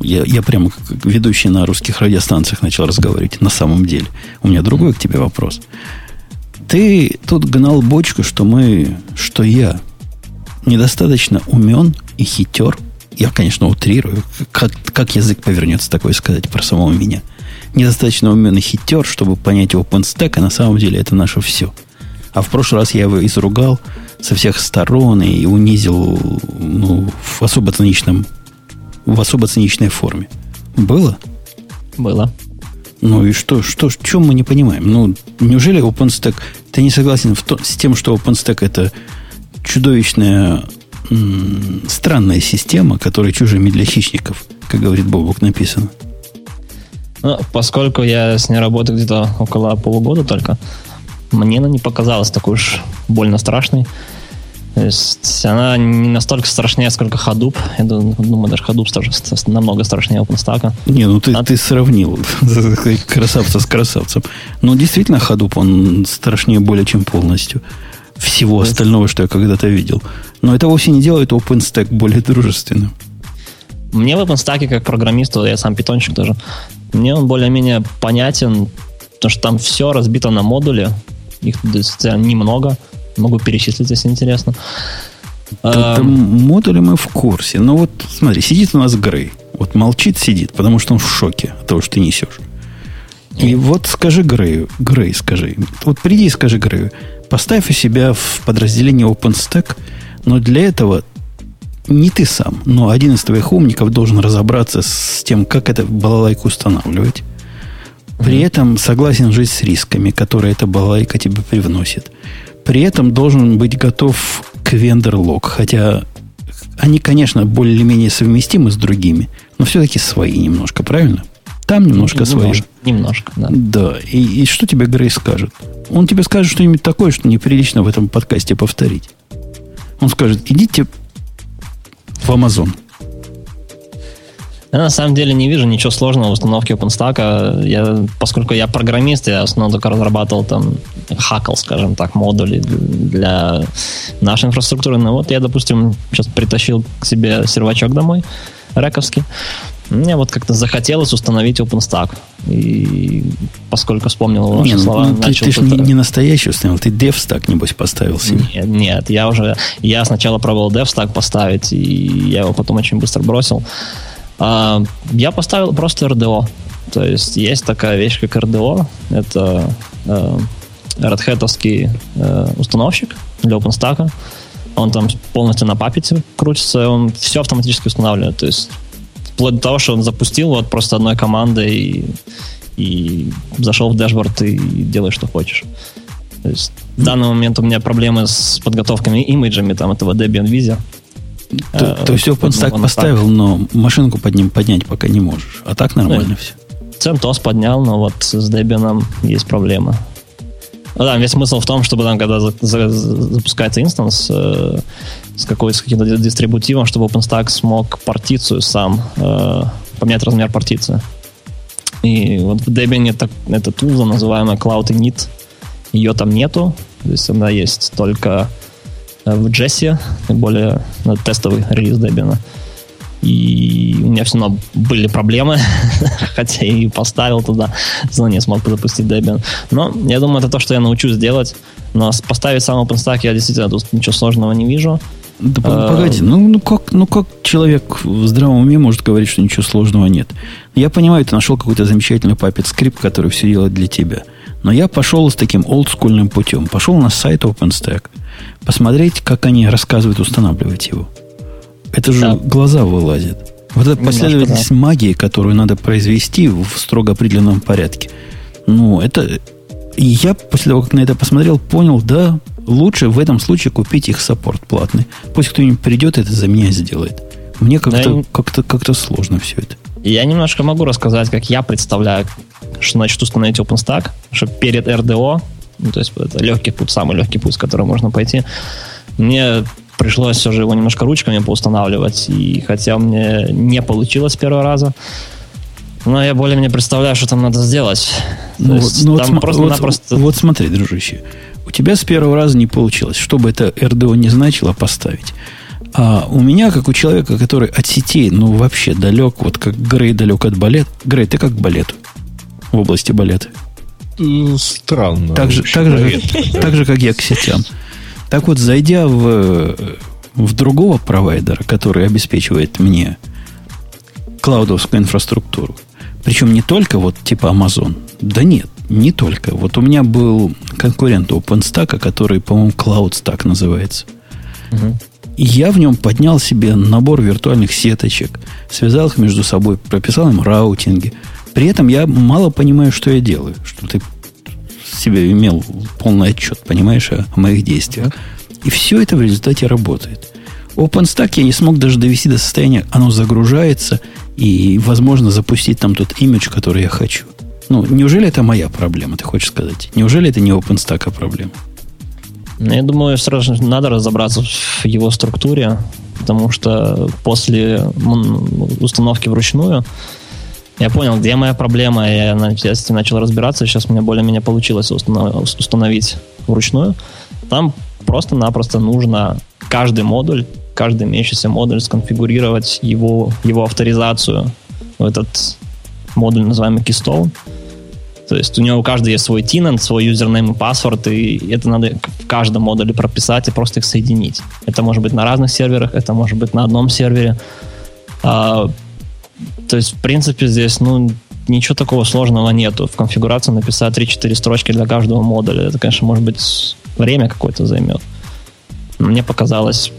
Я, я прямо как ведущий на русских радиостанциях начал разговаривать. На самом деле. У меня другой к тебе вопрос. Ты тут гнал бочку, что мы, что я недостаточно умен и хитер. Я, конечно, утрирую. Как, как язык повернется такое сказать про самого меня. Недостаточно умен и хитер, чтобы понять OpenStack, а на самом деле это наше все. А в прошлый раз я его изругал со всех сторон и унизил ну, в особо циничном в особо циничной форме. Было? Было. Ну и что, что, чем мы не понимаем? Ну, неужели OpenStack... Ты не согласен в то, с тем, что OpenStack это чудовищная м, странная система, которая чужими для хищников, как говорит Бобок, написано. Ну, поскольку я с ней работаю где-то около полугода только, мне она не показалась такой уж больно страшной. То есть она не настолько страшнее, сколько Hadoop. Я думаю, даже Hadoop намного страшнее OpenStack. Не, ну ты, а... ты сравнил красавца с красавцем. Но действительно Hadoop, он страшнее более чем полностью всего остального, что я когда-то видел. Но это вовсе не делает OpenStack более дружественным. Мне в OpenStack, как программисту, я сам питончик тоже, мне он более-менее понятен, потому что там все разбито на модули, их немного, могу перечислить, если интересно. Там модули мы в курсе. Но вот смотри, сидит у нас Грей. Вот молчит, сидит, потому что он в шоке от того, что ты несешь. И вот скажи Грею, Грей, скажи. Вот приди и скажи Грею, поставь у себя в подразделении OpenStack, но для этого не ты сам, но один из твоих умников должен разобраться с тем, как это балалайку устанавливать. При этом согласен жить с рисками, которые эта балалайка тебе привносит. При этом должен быть готов к вендор-лог, хотя они, конечно, более-менее совместимы с другими, но все-таки свои немножко, правильно? Там немножко, немножко свои. Немножко, да. Да. И, и что тебе Грей скажет? Он тебе скажет что-нибудь такое, что неприлично в этом подкасте повторить. Он скажет, идите в Amazon. Я на самом деле не вижу ничего сложного в установке OpenStack. Я, поскольку я программист, я в основном только разрабатывал там хакал, скажем так, модули для нашей инфраструктуры. Ну вот я, допустим, сейчас притащил к себе сервачок домой, рековский. Мне вот как-то захотелось установить OpenStack. И поскольку вспомнил ваши не, ну, слова, ну, начал... Ты, ты же не, не настоящий установил, ты DevStack, небось, поставил себе. Нет, нет, я уже... Я сначала пробовал DevStack поставить, и я его потом очень быстро бросил. А, я поставил просто RDO. То есть есть такая вещь, как RDO. Это э, Red Hat э, установщик для OpenStack. Он там полностью на папете крутится, он все автоматически устанавливает. То есть вплоть до того, что он запустил вот просто одной командой и, и зашел в дашборд и делаешь, что хочешь. То есть в данный момент у меня проблемы с подготовками имиджами там этого Debian Visa. То, э, то есть OpenStack поставил, но машинку под ним поднять пока не можешь. А так нормально ну, все. CentOS поднял, но вот с Debian есть проблема. Ну, да, весь смысл в том, чтобы там, когда за, за, запускается инстанс э, с, какой, с каким-то дистрибутивом, чтобы OpenStack смог партицию сам, э, поменять размер партиции. И вот в Debian это, это туза, называемая Cloud Init. Ее там нету. То есть она есть только в Джесси, более ну, тестовый релиз Debian. И у меня все равно были проблемы, хотя и поставил туда, но не смог запустить Debian. Но я думаю, это то, что я научусь делать. Но поставить сам OpenStack я действительно тут ничего сложного не вижу. Да а, погоди, ну, ну, как, ну как человек в здравом уме может говорить, что ничего сложного нет? Я понимаю, ты нашел какой-то замечательный папет скрипт, который все делает для тебя. Но я пошел с таким олдскульным путем. Пошел на сайт OpenStack – посмотреть, как они рассказывают устанавливать его. Это же да. глаза вылазят. Вот эта последовательность да. магии, которую надо произвести в строго определенном порядке. Ну, это... И я после того, как на это посмотрел, понял, да, лучше в этом случае купить их саппорт платный. Пусть кто-нибудь придет и это за меня сделает. Мне как-то да, как-то, как-то сложно все это. Я немножко могу рассказать, как я представляю, что значит установить OpenStack, что перед RDO ну, то есть это легкий путь, самый легкий путь, с которым можно пойти. Мне пришлось все же его немножко ручками поустанавливать, и хотя мне не получилось с первого раза, но я более-менее представляю, что там надо сделать. Ну, есть, ну, там вот, просто, вот, напросто... вот смотри, дружище, у тебя с первого раза не получилось. Что бы это RDO не значило, поставить. А у меня, как у человека, который от сетей, ну, вообще далек, вот как Грей далек от балет. Грей, ты как к балету в области балета? странно. Так же, так, же, как, так же, как я к сетям. Так вот, зайдя в, в другого провайдера, который обеспечивает мне клаудовскую инфраструктуру, причем не только вот типа Amazon, да нет, не только. Вот у меня был конкурент OpenStack, который, по-моему, CloudStack называется. Угу. Я в нем поднял себе набор виртуальных сеточек, связал их между собой, прописал им раутинги, при этом я мало понимаю, что я делаю, что ты себе имел полный отчет, понимаешь, о моих действиях. И все это в результате работает. OpenStack я не смог даже довести до состояния, оно загружается, и возможно запустить там тот имидж, который я хочу. Ну, неужели это моя проблема, ты хочешь сказать? Неужели это не OpenStack а проблема? Ну, я думаю, сразу надо разобраться в его структуре, потому что после установки вручную я понял, где моя проблема, я этим начал разбираться, сейчас у меня более-менее получилось установить вручную. Там просто-напросто нужно каждый модуль, каждый имеющийся модуль сконфигурировать его, его авторизацию в этот модуль, называемый Keystone. То есть у него у каждого есть свой тинент, свой юзернейм и паспорт, и это надо в каждом модуле прописать и просто их соединить. Это может быть на разных серверах, это может быть на одном сервере. А, то есть, в принципе, здесь, ну, ничего такого сложного нету. В конфигурации написать 3-4 строчки для каждого модуля. Это, конечно, может быть, время какое-то займет. Мне показалось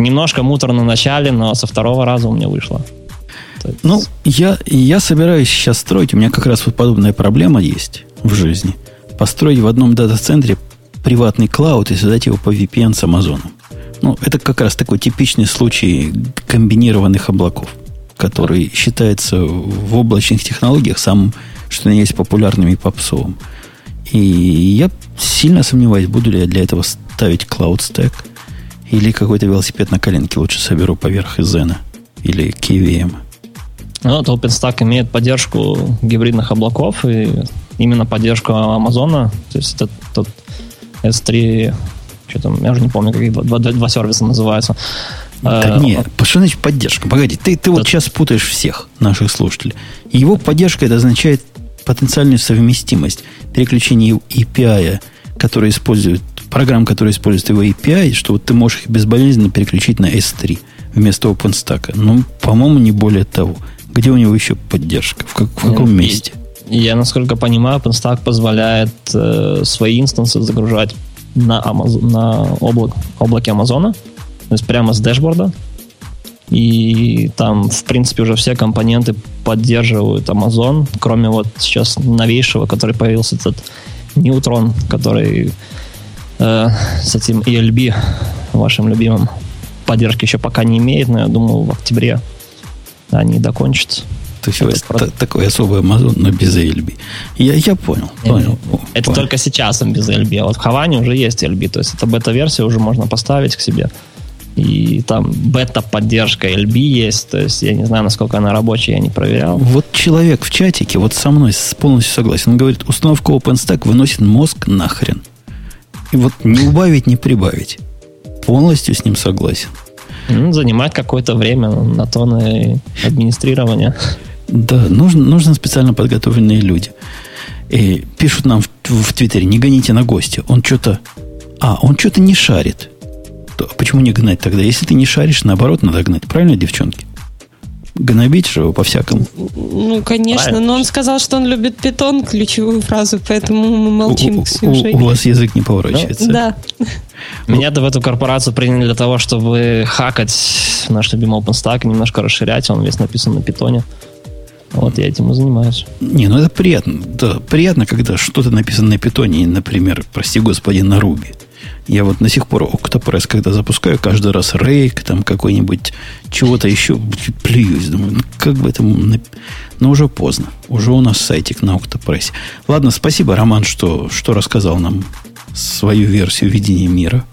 немножко муторно в начале, но со второго раза у меня вышло. Ну, я, я собираюсь сейчас строить. У меня как раз вот подобная проблема есть в жизни. Построить в одном дата-центре приватный клауд и создать его по VPN с Amazon. Ну, это как раз такой типичный случай комбинированных облаков, который считается в облачных технологиях самым, что есть, популярным и попсовым. И я сильно сомневаюсь, буду ли я для этого ставить Cloud Stack или какой-то велосипед на коленке лучше соберу поверх Zena или KVM. Ну, вот OpenStack имеет поддержку гибридных облаков и именно поддержку Амазона. То есть это тот S3, что там, я уже не помню, какие два, два, два сервиса называются. Да э, нет, что значит поддержка? Погоди, ты, ты вот сейчас путаешь всех наших слушателей. Его поддержка это означает потенциальную совместимость переключения API, который использует программ, которые используют его API, что вот ты можешь их безболезненно переключить на S3 вместо OpenStack. Ну, по-моему, не более того. Где у него еще поддержка? В, как, в каком я, месте? Я, насколько понимаю, OpenStack позволяет э, свои инстансы загружать на, Amazon, на облак, облаке Амазона, то есть прямо с дэшборда. И там, в принципе, уже все компоненты поддерживают Amazon, кроме вот сейчас новейшего, который появился этот Neutron, который э, с этим ELB, вашим любимым, поддержки еще пока не имеет, но я думаю, в октябре они докончатся. То есть это про... такой особый Amazon, но без LB. Я, я понял, понял. Это понял. только сейчас он без LB, а вот в Хаване уже есть LB, то есть это бета-версия уже можно поставить к себе. И там бета-поддержка LB есть, то есть я не знаю, насколько она рабочая, я не проверял. Вот человек в чатике вот со мной полностью согласен. Он говорит, установка OpenStack выносит мозг нахрен. И вот не убавить, не прибавить. Полностью с ним согласен. Ну, занимает какое-то время на то на администрирование. Да, нужно, нужно специально подготовленные люди. И пишут нам в, в Твиттере, не гоните на гости. Он что-то... А, он что-то не шарит. То, почему не гнать тогда? Если ты не шаришь, наоборот, надо гнать. Правильно, девчонки? Гнобить же его по-всякому. Ну, конечно, Правильно. но он сказал, что он любит питон, ключевую фразу, поэтому мы молчим у, у, у, у вас язык не поворачивается. Ну, да. Меня-то в эту корпорацию приняли для того, чтобы хакать наш любимый OpenStack, немножко расширять, он весь написан на питоне. Вот я этим и занимаюсь. Не, ну это приятно. Да, приятно, когда что-то написано на питоне, например, прости господи, на руби. Я вот до сих пор Octopress, когда запускаю, каждый раз рейк, там какой-нибудь чего-то еще, плююсь. Думаю, ну, как бы это... Но уже поздно. Уже у нас сайтик на Octopress. Ладно, спасибо, Роман, что, что рассказал нам свою версию видения мира.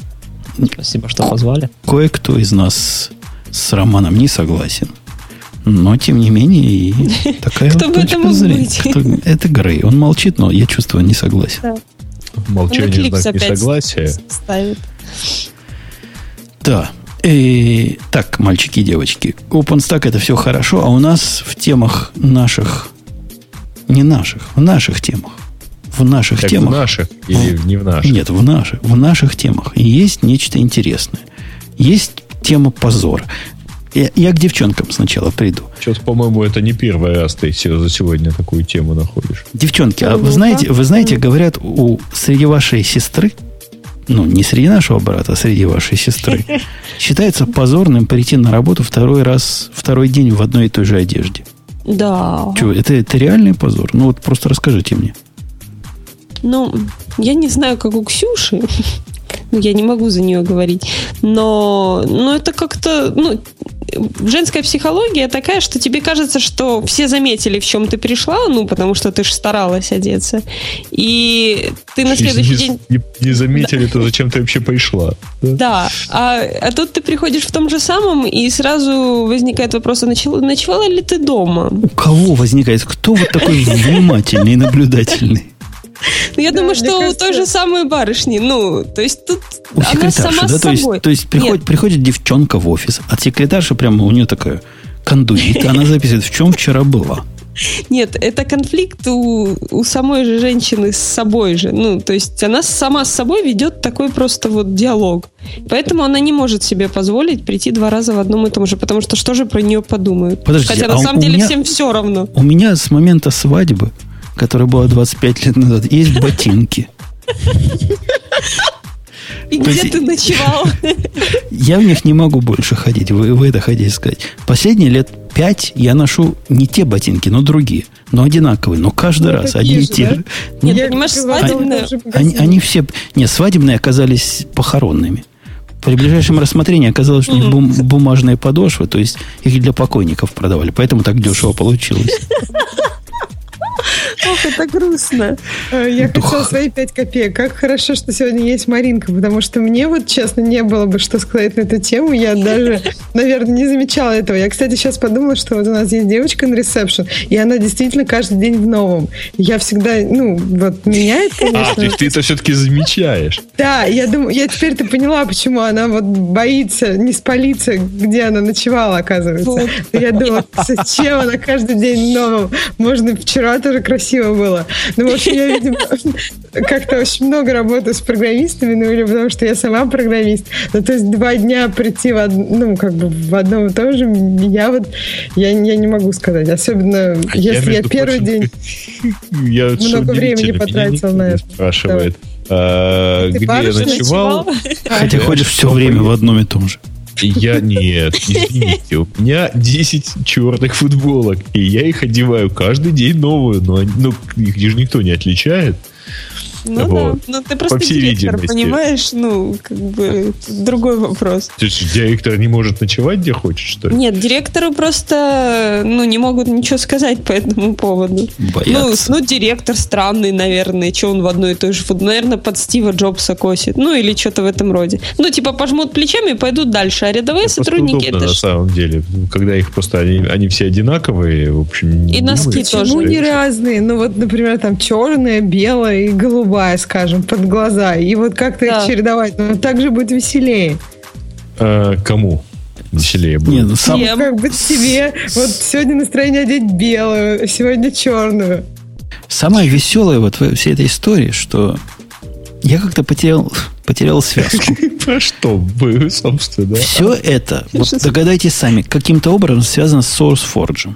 Спасибо, что позвали. Кое-кто из нас с Романом не согласен. Но, тем не менее, такая Кто бы это мог быть? Это Грей. Он молчит, но я чувствую, не согласен. Молчание знак несогласия. Ставит. Да. И, так, мальчики и девочки, OpenStack это все хорошо, а у нас в темах наших, не наших, в наших темах, в наших так темах. В наших или в, не в наших? Нет, в наших, в наших темах есть нечто интересное. Есть тема позора. Я, я к девчонкам сначала приду. Сейчас, по-моему, это не первый раз ты за сегодня такую тему находишь. Девчонки, а вы знаете, вы знаете, говорят, у среди вашей сестры, ну, не среди нашего брата, а среди вашей сестры, считается позорным прийти на работу второй раз, второй день в одной и той же одежде. Да. Чего, это, это реальный позор? Ну, вот просто расскажите мне. Ну, я не знаю, как у Ксюши, ну, я не могу за нее говорить. Но, но это как-то, ну, женская психология такая, что тебе кажется, что все заметили, в чем ты пришла, ну, потому что ты же старалась одеться. И ты на следующий Если день... Не, не заметили, то зачем ты вообще пришла? Да. Да, а, а тут ты приходишь в том же самом, и сразу возникает вопрос, а ночевала, ночевала ли ты дома? У кого возникает? Кто вот такой внимательный и наблюдательный? Ну, я Да, думаю, что у кажется- той же самой барышни, ну, то есть тут У она секретарши, сама да? с То есть, собой. то есть приходит, приходит девчонка в офис, а секретарша прямо у нее такая кондуит, она записывает, в чем вчера была. Нет, это конфликт у, у самой же женщины с собой же. Ну, то есть она сама с собой ведет такой просто вот диалог. Поэтому она не может себе позволить прийти два раза в одном и том же, потому что что же про нее подумают? Подождите, Хотя а на у самом деле меня- всем все равно. У меня с момента свадьбы, которая была 25 лет назад, есть ботинки. И где есть- ты ночевал? Я в них не могу больше ходить. Вы, вы это хотите сказать. Последние лет пять я ношу не те ботинки, но другие. Но одинаковые. Но каждый Ну, раз одни и те да? же. Нет, Я понимаешь, в Они, они все... Нет, свадебные оказались похоронными. При ближайшем рассмотрении оказалось, что у них бум- бумажные подошвы, то есть их для покойников продавали. Поэтому так дешево получилось. Ох, это грустно. Э, Я Дух. хотела свои пять копеек. Как хорошо, что сегодня есть Маринка, потому что мне вот, честно, не было бы что сказать на эту тему. Я даже, наверное, не замечала этого. Я, кстати, сейчас подумала, что вот у нас есть девочка на ресепшн, и она действительно каждый день в новом. Я всегда, ну, вот меняет, А, то конечно. есть ты это все-таки замечаешь. Да, я думаю, я теперь-то поняла, почему она вот боится не спалиться, где она ночевала, оказывается. Вот. Я думала, зачем она каждый день новым? Можно вчера тоже красиво было. Ну, в общем, я, видимо, как-то очень много работаю с программистами, ну, или потому что я сама программист. Ну, то есть два дня прийти в, од- ну, как бы в одном и том же, я вот, я, я не могу сказать. Особенно, А если я, между первый прочим, день... Я Много времени потратил на это. Спрашивает, а, где я барышня ночевал? Хотя ходишь все время в одном и том же. Я нет, извините, у меня 10 черных футболок, и я их одеваю каждый день новую, но ну, их же никто не отличает. Ну Вот. да, ну ты просто По всей директор, видимости. понимаешь? Ну, как бы другой вопрос. То есть директор не может ночевать где хочет, что ли? Нет, директоры просто, ну, не могут ничего сказать по этому поводу. Ну, Боятся. ну, директор странный, наверное, что он в одной и той же фут. Наверное, под Стива Джобса косит. Ну, или что-то в этом роде. Ну, типа, пожмут плечами и пойдут дальше. А рядовые Просто сотрудники, удобно, это на ж- самом деле, когда их просто они, они все одинаковые, в общем. И носки тоже. Почему не это- разные? Ну вот, например, там черная, белая и голубая, скажем, под глаза. И вот как-то Да. их чередовать. Ну, так же будет веселее. А, кому веселее будет? Нет, ну, сам, Всем. Как бы себе. Вот сегодня настроение одеть белую, сегодня черную. самое веселое вот во всей этой истории, что я как-то потерял, потерял связку. Про что вы, собственно? Все это, вот догадайтесь сами, каким-то образом связано с SourceForge.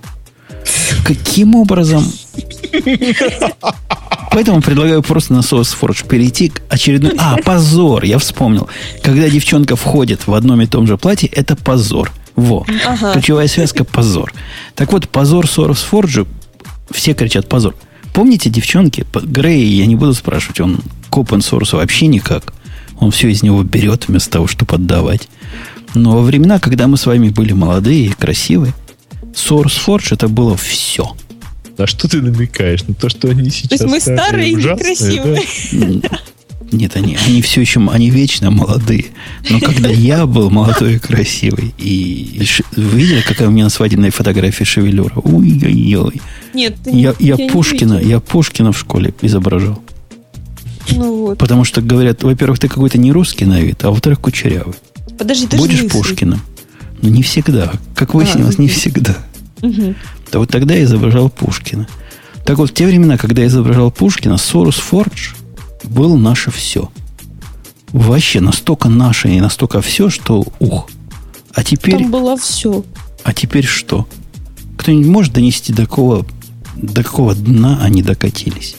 Каким образом? Поэтому предлагаю просто на SourceForge перейти к очередной... А, позор, я вспомнил. Когда девчонка входит в одном и том же платье, это позор. Во. Ага. Ключевая связка позор. Так вот, позор SourceForge, все кричат позор. Помните, девчонки, Грей, я не буду спрашивать, он к open source вообще никак. Он все из него берет вместо того, чтобы отдавать. Но во времена, когда мы с вами были молодые и красивые, SourceForge это было все. На что ты намекаешь? На то, что они сейчас мы старые и ужасные, некрасивые. да? Нет, они, они все еще, они вечно молодые. Но когда я был молодой и красивый, и, и ш- вы видели, какая у меня на свадебной фотографии шевелюра? Ой-ой-ой. Нет, ты Я, не- я не Пушкина, я Пушкина в школе изображал. Ну вот. Потому что говорят, во-первых, ты какой-то не русский на вид, а во-вторых, кучерявый. Подожди, ты Будешь же. Пушкиным. Но не всегда. Как выяснилось, не всегда. Мгм. Да вот тогда я изображал Пушкина. Так вот, в те времена, когда я изображал Пушкина, Сорус Фордж был наше все. Вообще настолько наше и настолько все, что ух. А теперь, Там было все. а теперь что? Кто-нибудь может донести до какого, до какого дна они докатились?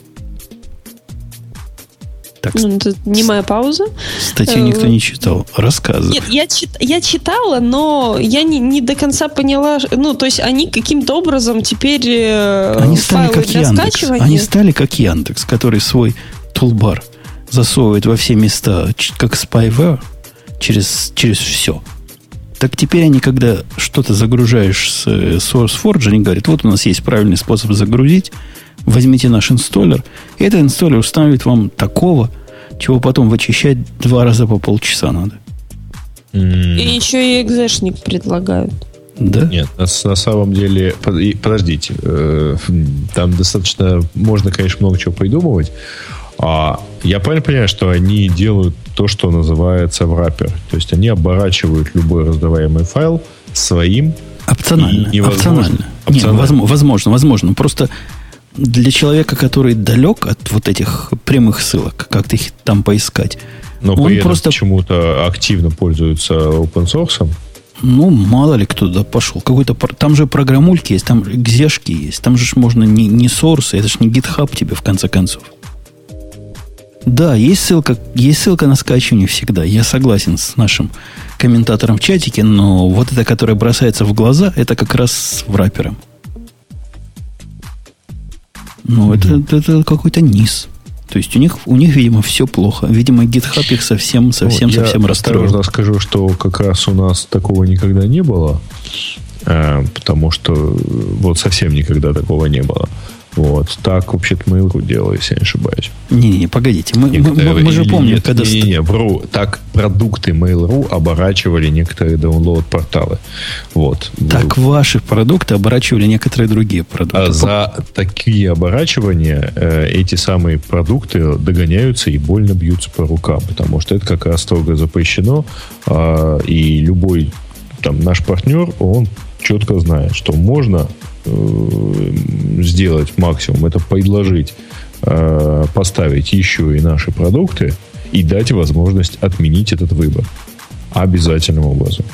Так, Ну, это немая пауза. статью никто не читал. Рассказывай. Нет, я, чит- я читала, но я не, не до конца поняла. Ну, то есть они каким-то образом теперь э, Они стали как Яндекс. Они стали как Яндекс, который свой тулбар засовывает во все места, как spyware, через, через все. Так теперь они, когда что-то загружаешь с э, SourceForge, они говорят, вот у нас есть правильный способ загрузить, возьмите наш инсталлер, и этот инсталлер установит вам такого, чего потом вычищать два раза по полчаса надо. И еще и экзешник предлагают. Да? Нет, на, на самом деле, подождите, э, там достаточно, можно, конечно, много чего придумывать. А я правильно понимаю, что они делают то, что называется враппер. То есть они оборачивают любой раздаваемый файл своим. Опционально. И опционально. опционально. Нет, возможно, возможно. Просто для человека, который далек от вот этих прямых ссылок, как их там поискать, но он при этом просто почему-то активно пользуется open source. Ну, мало ли кто туда пошел. Какой-то там же программульки есть, там гзешки есть, там же можно не, не source, это же не GitHub тебе в конце концов. Да, есть ссылка, есть ссылка на скачивание всегда. Я согласен с нашим комментатором в чатике, но вот это, которое бросается в глаза, это как раз с врапером. Ну, mm-hmm. это, это, какой-то низ. То есть у них, у них, видимо, все плохо. Видимо, GitHub их совсем, совсем, ну, совсем я расстроил. Я скажу, что как раз у нас такого никогда не было, э, потому что вот совсем никогда такого не было. Вот. Так вообще-то Mail.ru делал, если я не ошибаюсь. Не-не, погодите. Мы, мы, мы, мы же помним, нет, когда... Не, не, не, вру. Так продукты Mail.ru оборачивали некоторые download-порталы. Вот. Так ваши продукты оборачивали некоторые другие продукты. А за такие оборачивания э, эти самые продукты догоняются и больно бьются по рукам, потому что это как раз строго запрещено, э, и любой там наш партнер, он четко знает, что можно Э, сделать максимум, это предложить э, поставить еще и наши продукты и дать возможность отменить этот выбор обязательным образом.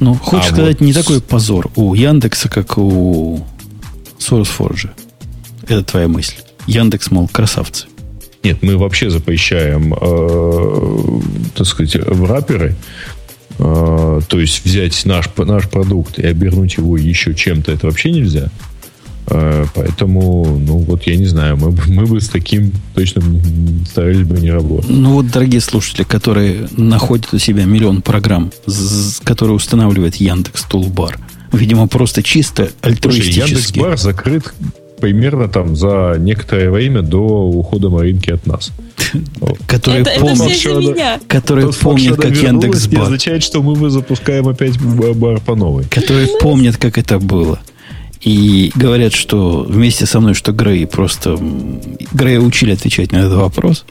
Ну, хочешь а сказать, вот... не такой позор у Яндекса, как у SourceForge. Это твоя мысль. Яндекс, мол, красавцы. Нет, мы вообще запрещаем, э, так сказать, враперы а, то есть взять наш, наш продукт и обернуть его еще чем-то, это вообще нельзя. А, поэтому, ну вот я не знаю, мы, мы бы с таким точно старались бы не работать. Ну вот, дорогие слушатели, которые находят у себя миллион программ, которые устанавливает Яндекс Тулбар, видимо, просто чисто альтруистически. Яндекс Бар закрыт примерно там за некоторое время до ухода Маринки от нас. Которые это, помнят, которые помнят, как Яндекс Бар. означает, что мы запускаем опять бар по новой. Которые помнят, как это было. И говорят, что вместе со мной, что Грей просто... Грея учили отвечать на этот вопрос.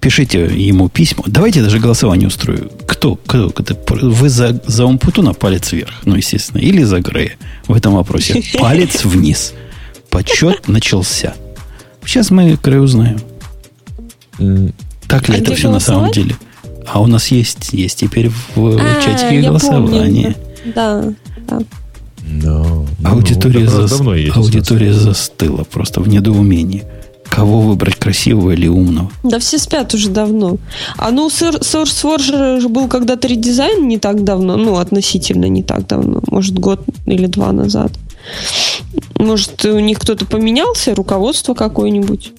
Пишите ему письма. Давайте даже голосование устрою. Кто? кто, кто вы за, за Умпутуна палец вверх? Ну, естественно. Или за Грея в этом вопросе. Палец вниз. Подсчет начался. Сейчас мы Грея узнаем. Так ли а это все голосовать? на самом деле? А у нас есть, есть теперь в а, чатике голосование. Да, да. No, аудитория ну, за... аудитория застыла просто в недоумении. Кого выбрать, красивого или умного? Да все спят уже давно. А ну, SourceForge же был когда-то редизайн не так давно, ну, относительно не так давно, может, год или два назад. Может, у них кто-то поменялся, руководство какое-нибудь?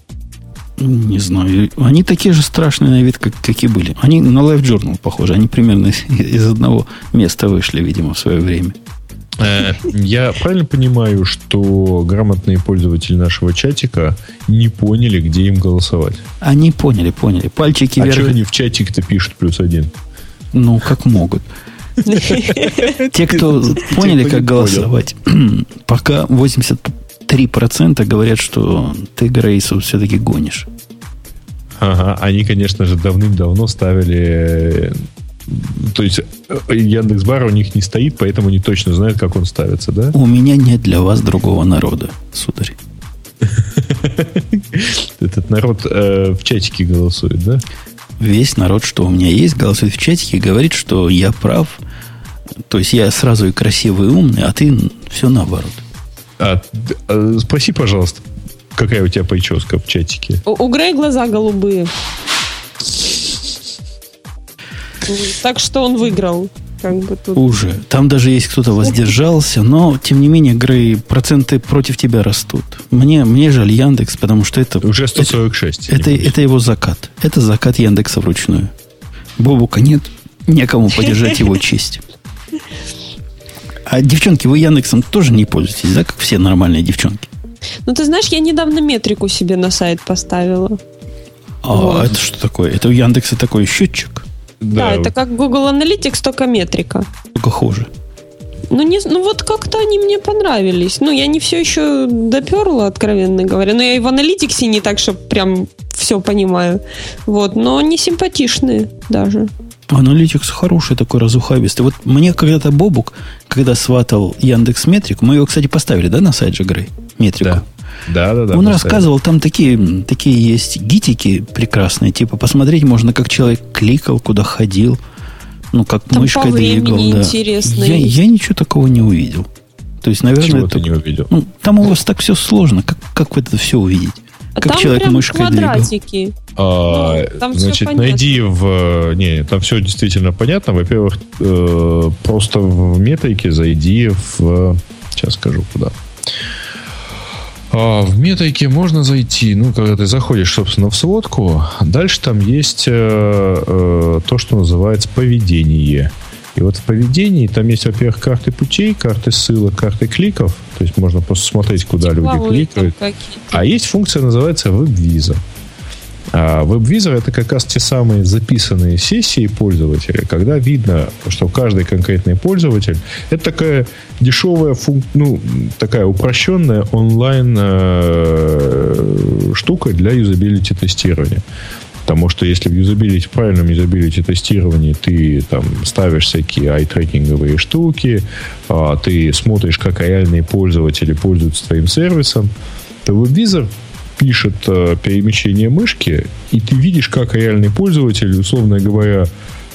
Не знаю. Они такие же страшные на вид, как, какие были. Они на Life Journal похожи. Они примерно из одного места вышли, видимо, в свое время. Э, я правильно понимаю, что грамотные пользователи нашего чатика не поняли, где им голосовать? Они поняли, поняли. Пальчики а вверх. А что они в чатик-то пишут плюс один? Ну, как могут. Те, кто поняли, как голосовать, пока 83% говорят, что ты Грейсу все-таки гонишь. Ага, они, конечно же, давным-давно ставили... То есть Яндекс.Бар у них не стоит, поэтому они точно знают, как он ставится, да? У меня нет для вас другого народа, сударь. Этот народ э, в чатике голосует, да? Весь народ, что у меня есть, голосует в чатике и говорит, что я прав. То есть я сразу и красивый, и умный, а ты все наоборот. А, а, спроси, пожалуйста, какая у тебя прическа в чатике? У, у Грей глаза голубые. Так что он выиграл. Как бы тут... Уже. Там даже есть кто-то воздержался, но, тем не менее, Грей, проценты против тебя растут. Мне, мне жаль Яндекс, потому что это... Уже 146. Это, это, это его закат. Это закат Яндекса вручную. Бобука нет, некому поддержать его честь. А девчонки, вы Яндексом тоже не пользуетесь, да, как все нормальные девчонки? Ну, ты знаешь, я недавно метрику себе на сайт поставила. А Вот. это что такое? Это у Яндекса такой счетчик, Да, это как Google Analytics, только метрика. только хуже. Ну, не, ну вот как-то они мне понравились. Ну, я не все еще доперла, откровенно говоря. Но я и в аналитиксе не так, что прям все понимаю. Вот, но не симпатичные даже. Аналитикс хороший такой, разухабистый. Вот мне когда-то Бобук, когда сватал Яндекс Метрику, мы его, кстати, поставили, да, на сайт же Грей? Метрику. Да. Да, да, да. Он рассказывал, там такие, такие есть гитики прекрасные, типа посмотреть можно, как человек кликал, куда ходил, ну, как Там мышкой по времени двигал. Да. интересно Я, я ничего такого не увидел. То есть, наверное, Чего это ты не увидел? Ну, там у вас так все сложно. Как, как вы это все увидеть? А Как там человек прям мышкой двигал? квадратики. А, Ну, там значит, понятно. найди в... Не, там все действительно понятно. Во-первых, э, просто в метрике зайди в... Сейчас скажу, куда. А, в метрике можно зайти, ну, когда ты заходишь, собственно, в сводку, дальше там есть э, э, то, что называется поведение. И вот в поведении там есть, во-первых, карты путей, карты ссылок, карты кликов. То есть можно просто смотреть, куда люди Тепловые кликают. А есть функция, называется WebVisor. А WebVisor это как раз те самые записанные сессии пользователя, когда видно, что каждый конкретный пользователь это такая дешевая, функ- ну, такая упрощенная онлайн э, штука для юзабилити тестирования. Потому что если в юзабилити, в правильном юзабилити тестировании ты там ставишь всякие ай-трекинговые штуки, а, ты смотришь, как реальные пользователи пользуются твоим сервисом, то WebVisor пишет э, перемещение мышки, и ты видишь, как реальный пользователь, условно говоря,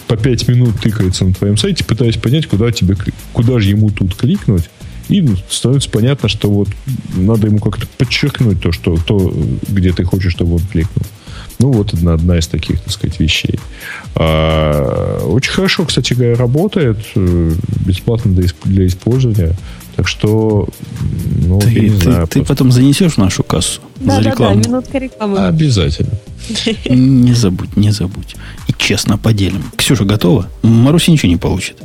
по 5 минут тыкается на твоем сайте, пытаясь понять, куда, тебе, куда же ему тут кликнуть. И ну, становится понятно, что вот надо ему как-то подчеркнуть то, что, то, где ты хочешь, чтобы он кликнул. Ну, вот одна, одна из таких, так сказать, вещей. А, очень хорошо, кстати говоря, работает. э, Бесплатно для, для использования. Так что, ну, я Ты, не ты- знаю. ты просто- потом занесешь в нашу кассу за Да-да-да, рекламу. минутка рекламы. Обязательно. Не забудь, не забудь. И честно поделим. Ксюша готова? Маруся ничего не получит.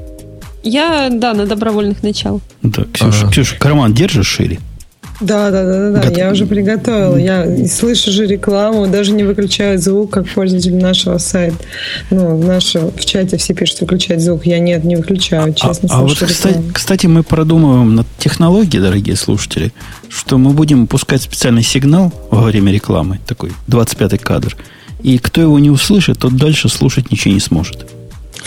Я, да, на добровольных начал. Да, Ксюша. Ксюша, карман держишь шире? Да, да, да, да, да. Гот- Я уже приготовила. Я слышу же рекламу, даже не выключаю звук, как пользователь нашего сайта. Ну, в нашего в чате все пишут выключать звук. Я нет, не выключаю, честно а, а вот, кстати, кстати, мы продумываем над технологией, дорогие слушатели, что мы будем пускать специальный сигнал во время рекламы, такой 25-й кадр. И кто его не услышит, тот дальше слушать ничего не сможет.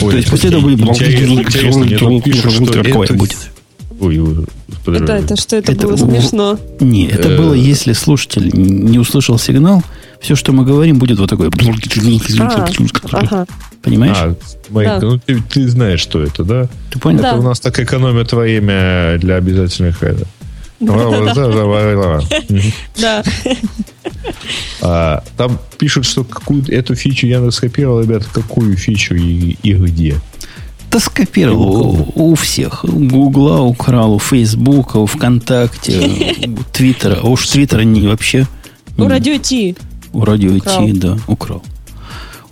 Ой, То есть после этого будет... интересно, интересно, пишут, что это- будет. Ой. Это, это что, это, Это было смешно. Не, это Э. было, если слушатель не услышал сигнал, все, что мы говорим, будет вот такое. А, ага. Понимаешь? А, Майк, Да. ну ты, ты знаешь, что это, да? Ты понял? Да. Это у нас так экономит время для обязательных это. Да. Там пишут, что какую эту фичу я скопировал, ребята, какую фичу и где. Да скопировал у, у всех. У Гугла украл, у Фейсбука, у ВКонтакте, у Твиттера. А уж Твиттера не вообще. У радио Ти. У радио. Ти, да, украл.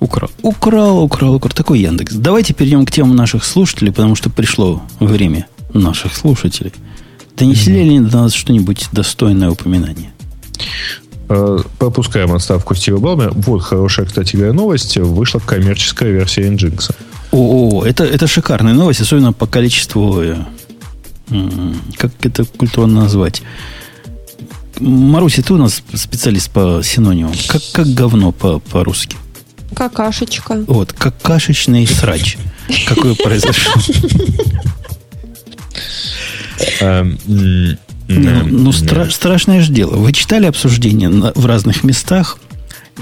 Украл. Украл, украл, украл. Такой Яндекс. Давайте перейдем к темам наших слушателей, потому что пришло время наших слушателей. Донесли ли они до нас что-нибудь достойное упоминания? Э, Пропускаем отставку Стива Балмера. Вот хорошая, кстати говоря, новость. Вышла коммерческая версия Nginx. О, о, это, это шикарная новость, особенно по количеству, э, как это культурно назвать. Маруся, ты у нас специалист по синонимам. Как, как говно по- по-русски? Какашечка. Вот, как кашечный срач. Какой произошел. М, Ну, ну, стра- страшное же дело. Вы читали обсуждения на- в разных местах,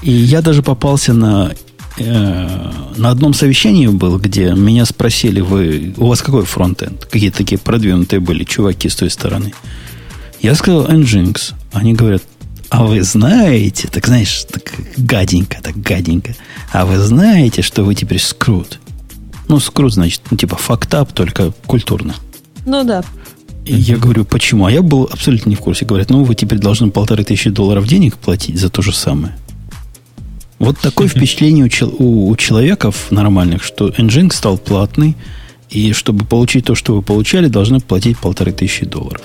и я даже попался на э, на одном совещании был, где меня спросили, вы, у вас какой фронтенд? Какие такие продвинутые были чуваки с той стороны. Я сказал Nginx. Они говорят, а вы знаете, так знаешь, так гаденько, так гаденько, а вы знаете, что вы теперь скрут? Ну, скрут, значит, ну, типа фактап, только культурно. Ну да. И я говорю, почему? А я был абсолютно не в курсе. Говорят, ну, вы теперь должны полторы тысячи долларов денег платить за то же самое. Вот такое впечатление у, у- у человеков нормальных, что Nginx стал платный, И чтобы получить то, что вы получали, должны платить полторы тысячи долларов.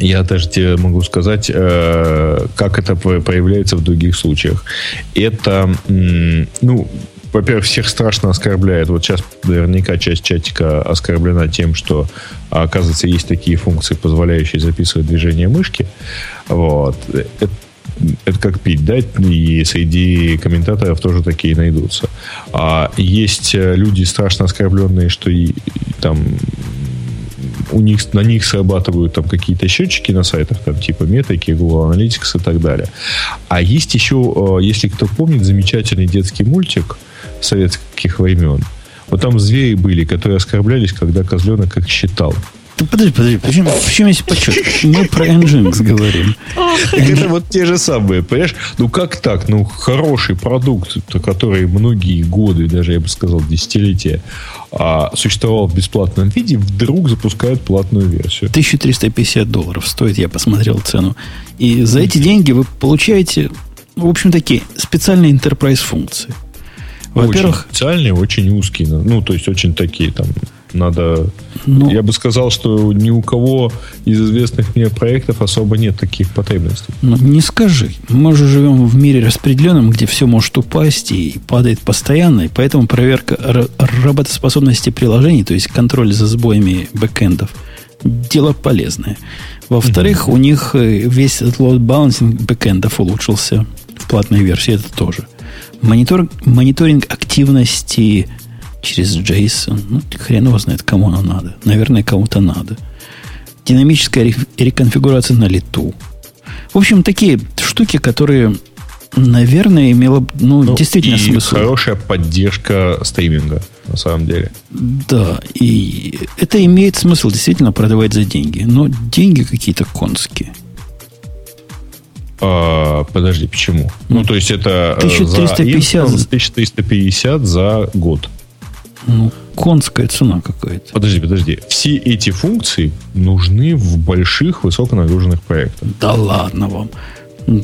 Я даже тебе могу сказать, э, как это проявляется в других случаях. Это, ну, во-первых, всех страшно оскорбляет. Вот сейчас наверняка часть чатика оскорблена тем, что, оказывается, есть такие функции, позволяющие записывать движение мышки. Вот. Это, это как пить, да? И среди комментаторов тоже такие найдутся. А есть люди страшно оскорбленные, что и, там у них, на них срабатывают там какие-то счетчики на сайтах, там типа Метрики, Google Analytics и так далее. А есть еще, э, если кто помнит, замечательный детский мультик советских времен. Вот там звери были, которые оскорблялись, когда козленок как считал. Да подожди, подожди, почему, почему есть почет? Мы про Nginx говорим. Так это вот те же самые, понимаешь? Ну как так? Ну хороший продукт, который многие годы, даже я бы сказал десятилетия, а, существовал в бесплатном виде, вдруг запускают платную версию. 1350 долларов стоит, я посмотрел цену. И за эти деньги вы получаете, в общем, такие специальные enterprise функции. Во-первых... Очень специальные, очень узкие. Ну, то есть, очень такие там надо... Ну, я бы сказал, что ни у кого из известных мне проектов особо нет таких потребностей. Ну, не скажи. Мы же живем в мире распределенном, где все может упасть и падает постоянно, и поэтому проверка работоспособности приложений, то есть контроль за сбоями бэкэндов, дело полезное. Во-вторых, угу. у них э, весь этот load balancing бэкэндов улучшился в платной версии, это тоже. Монитор, мониторинг активности через JSON. Ну, хрен его знает, кому оно надо. Наверное, кому-то надо. Динамическая реконфигурация на лету. В общем, такие штуки, которые, наверное, имело ну, ну действительно и смысл. хорошая поддержка стриминга, на самом деле. Да, и это имеет смысл действительно продавать за деньги. Но деньги какие-то конские. А, подожди, почему? Ну, то есть это 1350 за 1350 за год. Ну, конская цена какая-то. Подожди, подожди. Все эти функции нужны в больших высоконагруженных проектах. Да ладно вам.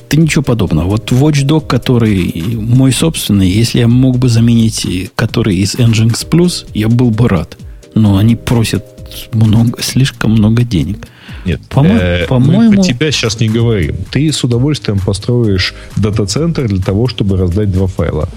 Ты ничего подобного. Вот Watchdog, который мой собственный, если я мог бы заменить который из Nginx Plus, я был бы рад. Но они просят много, слишком много денег. Нет, По-мо- э, по-моему... мы про тебя сейчас не говорим. Ты с удовольствием построишь дата-центр для того, чтобы раздать два файла.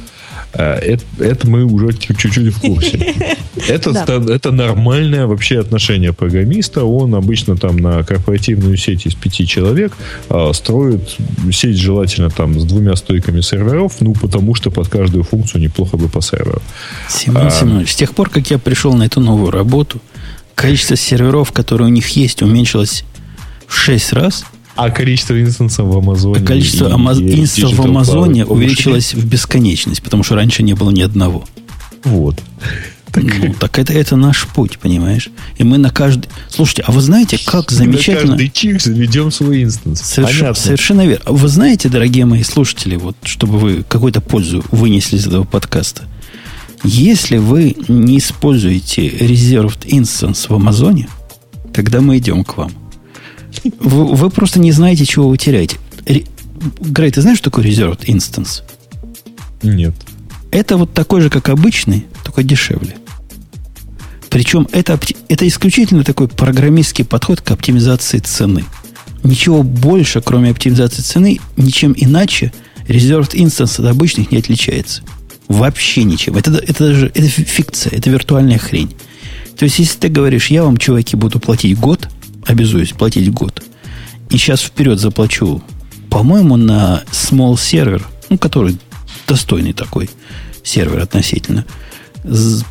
Э, это, это мы уже чуть-чуть в курсе. Это, да. это нормальное вообще отношение программиста. Он обычно там на корпоративную сеть из пяти человек э, строит сеть желательно там с двумя стойками серверов, ну, потому что под каждую функцию неплохо бы по серверу. Семен а, Семенович, с тех пор, как я пришел на эту новую работу, количество серверов, которые у них есть, уменьшилось в шесть раз – а количество инстансов в Амазоне? А количество и, Амаз... и инстансов в Амазоне увеличилось в бесконечность, потому что раньше не было ни одного. Вот. Так, ну, так это, это наш путь, понимаешь? И мы на каждый... Слушайте, а вы знаете, как замечательно... Мы на каждый чик заведем свой инстанс. Соверш... Совершенно верно. Вы знаете, дорогие мои слушатели, вот, чтобы вы какую-то пользу вынесли из этого подкаста, если вы не используете Reserved Instance в Амазоне, тогда мы идем к вам – вы, вы просто не знаете, чего вы теряете. Грей, ты знаешь, что такое Reserved Instance? Нет. Это вот такой же, как обычный, только дешевле. Причем это, это исключительно такой программистский подход к оптимизации цены. Ничего больше, кроме оптимизации цены, ничем иначе Reserved Instance от обычных не отличается. Вообще ничем. Это, это даже это фикция, это виртуальная хрень. То есть, если ты говоришь, я вам, чуваки, буду платить год – обязуюсь платить год. И сейчас вперед заплачу, по-моему, на small сервер, ну, который достойный такой сервер относительно.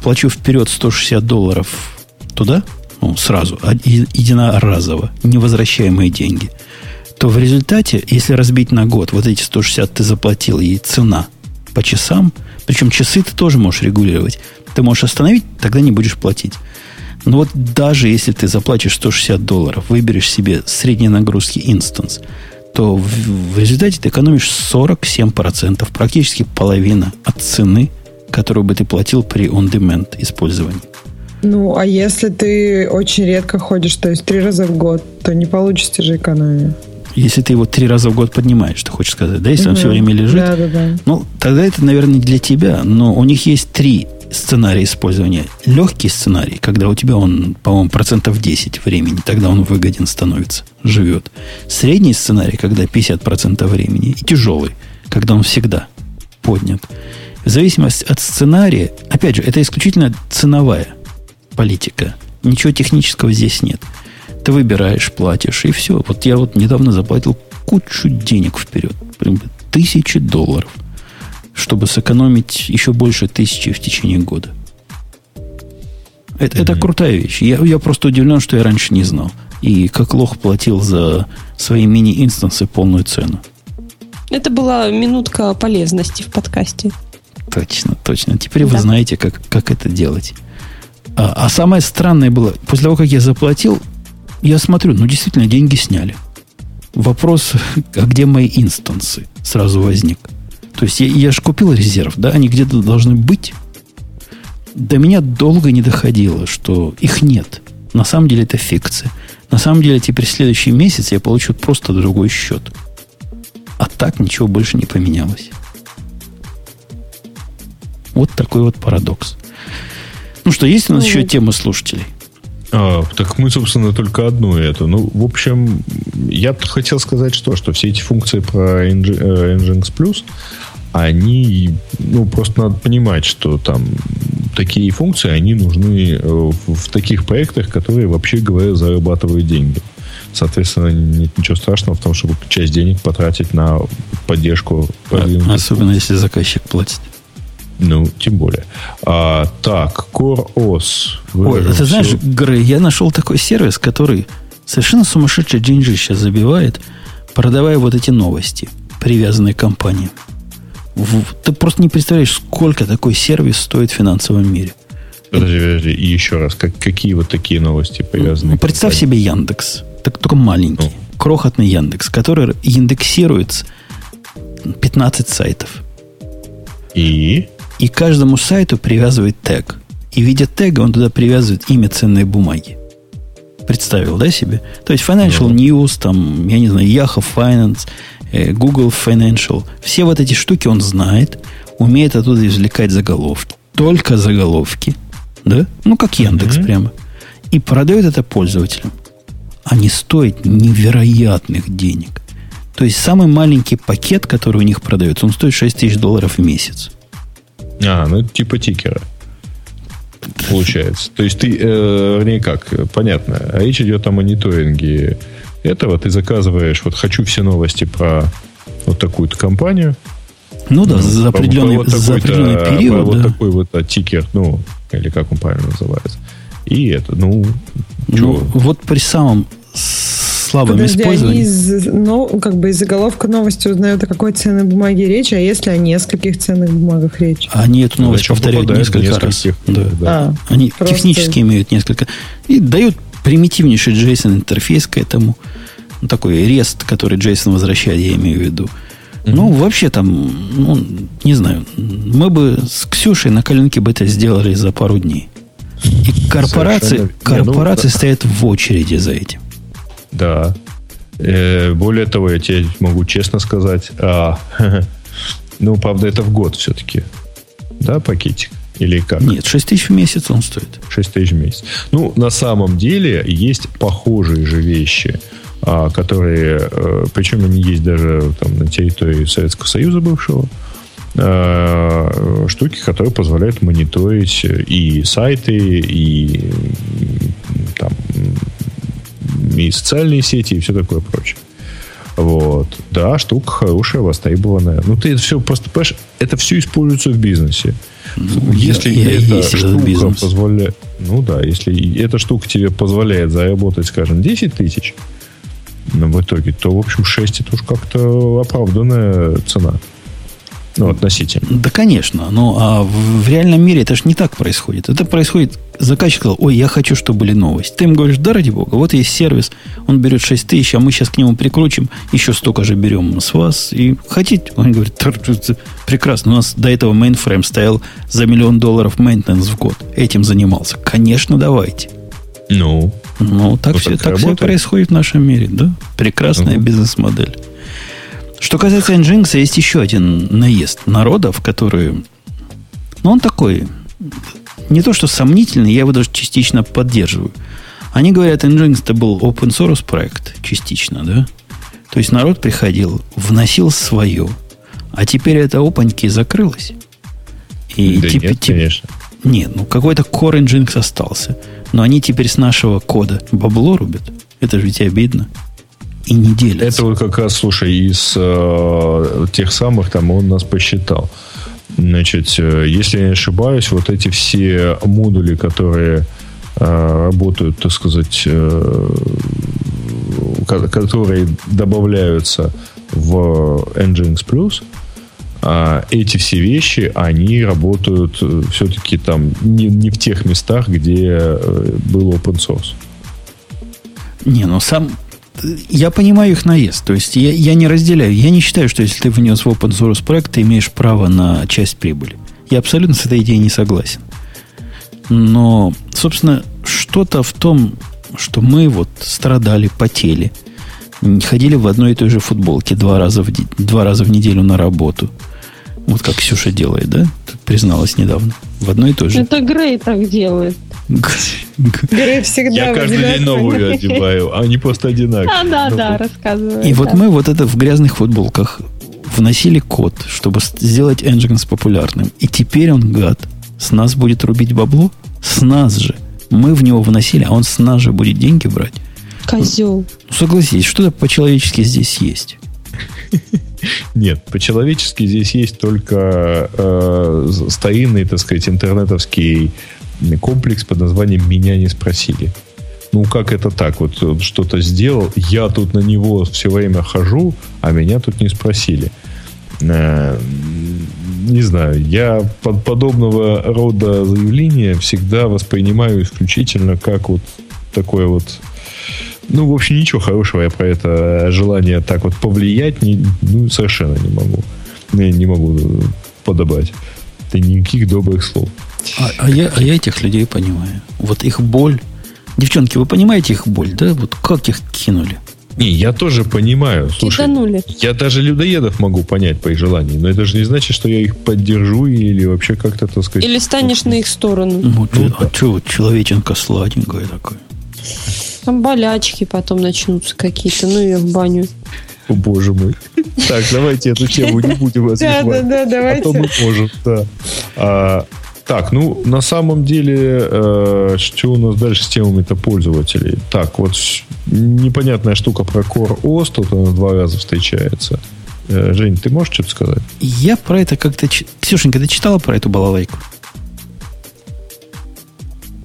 Плачу вперед 160 долларов туда, ну, сразу, единоразово, невозвращаемые деньги, то в результате, если разбить на год, вот эти 160 ты заплатил, и цена по часам, причем часы ты тоже можешь регулировать. Ты можешь остановить, тогда не будешь платить. Но вот даже если ты заплатишь 160 долларов, выберешь себе средней нагрузки инстанс, то в, в результате ты экономишь 47%, практически половина от цены, которую бы ты платил при on-demand использовании. Ну, а если ты очень редко ходишь, то есть три раза в год, то не получится же экономия. Если ты его три раза в год поднимаешь, что хочешь сказать, да? Если угу. он все время лежит, да, да, да. ну, тогда это, наверное, для тебя, но у них есть три сценарий использования. Легкий сценарий, когда у тебя он, по-моему, процентов 10 времени, тогда он выгоден становится, живет. Средний сценарий, когда 50% времени. И тяжелый, когда он всегда поднят. В зависимости от сценария, опять же, это исключительно ценовая политика. Ничего технического здесь нет. Ты выбираешь, платишь, и все. Вот я вот недавно заплатил кучу денег вперед. Прям тысячи долларов – чтобы сэкономить еще больше тысячи в течение года. Это, mm-hmm. это крутая вещь. Я, я просто удивлен, что я раньше не знал. И как лох платил за свои мини-инстансы полную цену. Это была минутка полезности в подкасте. Точно, точно. Теперь да. вы знаете, как, как это делать. А, а самое странное было, после того, как я заплатил, я смотрю, ну действительно, деньги сняли. Вопрос, а где мои инстансы, сразу возник. То есть я, я же купил резерв, да, они где-то должны быть. До меня долго не доходило, что их нет. На самом деле это фикция. На самом деле теперь следующий месяц я получу просто другой счет. А так ничего больше не поменялось. Вот такой вот парадокс. Ну что, есть у нас ну, еще тема слушателей? А, так мы, собственно, только одну эту. Ну, в общем, я хотел сказать что, что все эти функции про э, Nginx Plus, они, ну, просто надо понимать, что там такие функции, они нужны э, в, в таких проектах, которые, вообще говоря, зарабатывают деньги. Соответственно, нет ничего страшного в том, чтобы часть денег потратить на поддержку. А, особенно если заказчик платит. Ну, тем более. А, так, CoreOS. Ой, ты знаешь, Грей, я нашел такой сервис, который совершенно сумасшедший деньги сейчас забивает, продавая вот эти новости, привязанные к компании. Ты просто не представляешь, сколько такой сервис стоит в финансовом мире. Подожди, подожди, и еще раз, как, какие вот такие новости привязаны? Ну, представь себе Яндекс, так только маленький, ну. крохотный Яндекс, который индексирует 15 сайтов. И? И каждому сайту привязывает тег. И в виде тега он туда привязывает имя ценной бумаги. Представил, да, себе? То есть Financial ну. News, там, я не знаю, Yahoo Finance, Э, Google Financial, все вот эти штуки он знает, умеет оттуда извлекать заголовки. Только заголовки. Да? Ну, как Яндекс mm-hmm. прямо. И продает это пользователям. Они стоят невероятных денег. То есть самый маленький пакет, который у них продается, он стоит 6 тысяч долларов в месяц. А, ну это типа тикера. Получается. То есть ты, э, вернее как, понятно, речь идет о мониторинге этого ты заказываешь, вот хочу все новости про вот такую-то компанию. Ну да, за определенный, вот за определенный период. Вот да. такой вот а, тикер, ну, или как он правильно называется. И это, ну, ну вот при самом слабом Подожди, использовании. Они из, ну, как бы из заголовка новости узнают, о какой ценной бумаге речь, а если о нескольких ценных бумагах речь? Они эту новость повторяют несколько раз. Да. Да. А, они просто... технически имеют несколько. И дают примитивнейший JSON интерфейс к этому. Ну, такой рест, который JSON возвращает, я имею в виду. Mm-hmm. Ну, вообще там, ну, не знаю, мы бы с Ксюшей на коленке бы это сделали за пару дней. И корпорации, ну, корпорации стоят в очереди за этим. Да. Э, более того, я тебе могу честно сказать, а, ну, правда, это в год все-таки. Да, пакетик? Или как? Нет, 6 тысяч в месяц он стоит. 6 тысяч в месяц. Ну, на самом деле есть похожие же вещи, а, которые, э, причем они есть даже там, на территории Советского Союза бывшего, а, штуки, которые позволяют мониторить и сайты, и и социальные сети, и все такое прочее. Вот. Да, штука хорошая, востребованная. Ну, ты это все просто, понимаешь, это все используется в бизнесе. Ну, если я, эта я штука позволяет... Ну да, если эта штука тебе позволяет заработать, скажем, 10 тысяч, но в итоге, то, в общем, 6 это уж как-то оправданная цена. Ну, относительно. Да, конечно. Ну, а в, в реальном мире это же не так происходит. Это происходит, заказчик сказал, ой, я хочу, чтобы были новости. Ты им говоришь, да, ради бога, вот есть сервис, он берет 6 тысяч, а мы сейчас к нему прикрутим, еще столько же берем с вас. И хотите? Он говорит, прекрасно, у нас до этого мейнфрейм стоял за миллион долларов maintenance в год. Этим занимался. Конечно, давайте. Ну, ну, так, ну, все, так, так все происходит в нашем мире, да? Прекрасная угу. бизнес-модель. Что касается Nginx, есть еще один наезд народов, которые... Ну, он такой не то что сомнительный, я его даже частично поддерживаю. Они говорят, Nginx это был open source проект, частично, да? То есть народ приходил, вносил свое, а теперь это опаньки закрылось. И да тип, нет, тип, конечно. Нет, ну какой-то core Nginx остался. Но они теперь с нашего кода бабло рубят. Это же ведь обидно. И не делятся. Это вот как раз, слушай, из э, тех самых, там он нас посчитал. Значит, э, если я не ошибаюсь, вот эти все модули, которые э, работают, так сказать, э, которые добавляются в Nginx Plus, а эти все вещи, они работают э, все-таки там не, не в тех местах, где э, был open source. Не, ну сам... Я понимаю их наезд. То есть я, я не разделяю. Я не считаю, что если ты внес в open source проект, ты имеешь право на часть прибыли. Я абсолютно с этой идеей не согласен. Но, собственно, что-то в том, что мы вот страдали, потели, ходили в одной и той же футболке два раза в, два раза в неделю на работу. Вот как Ксюша делает, да? Призналась недавно. В одной и той же. Это Грей так делает. Грей всегда Я каждый день новую одеваю, а не просто одинаковые. А, да, да, рассказываю. И вот мы вот это в грязных футболках вносили код, чтобы сделать Nginx популярным. И теперь он, гад, с нас будет рубить бабло? С нас же. Мы в него вносили, а он с нас же будет деньги брать. Козел. Ну, согласись, что-то по-человечески здесь есть. Нет, по-человечески здесь есть только э, старинный, так сказать, интернетовский комплекс под названием «Меня не спросили». Ну, как это так? Вот что-то сделал, я тут на него все время хожу, а меня тут не спросили. Э, не знаю, я под подобного рода заявления всегда воспринимаю исключительно как вот такое вот ну, в общем, ничего хорошего я про это желание так вот повлиять не, ну, совершенно не могу. Не, не могу подобать. Это никаких добрых слов. А, а, я, а я этих людей понимаю. Вот их боль. Девчонки, вы понимаете их боль, да? Вот как их кинули? Не, я тоже понимаю. Слушай, Киданули. я даже людоедов могу понять по их желанию, но это же не значит, что я их поддержу или вообще как-то, так сказать... Или станешь на их сторону. Ну, ну, а что, человеченка сладенькая такая. Там болячки потом начнутся какие-то, ну и в баню. О, боже мой. Так, давайте эту тему не будем развивать. Да, да, да, давайте. А то мы можем, да. Так, ну, на самом деле, э, что у нас дальше с темами-то пользователей? Так, вот непонятная штука про Core OS, тут она два раза встречается. Э, Жень, ты можешь что-то сказать? Я про это как-то... Ксюшенька, ты читала про эту балалайку?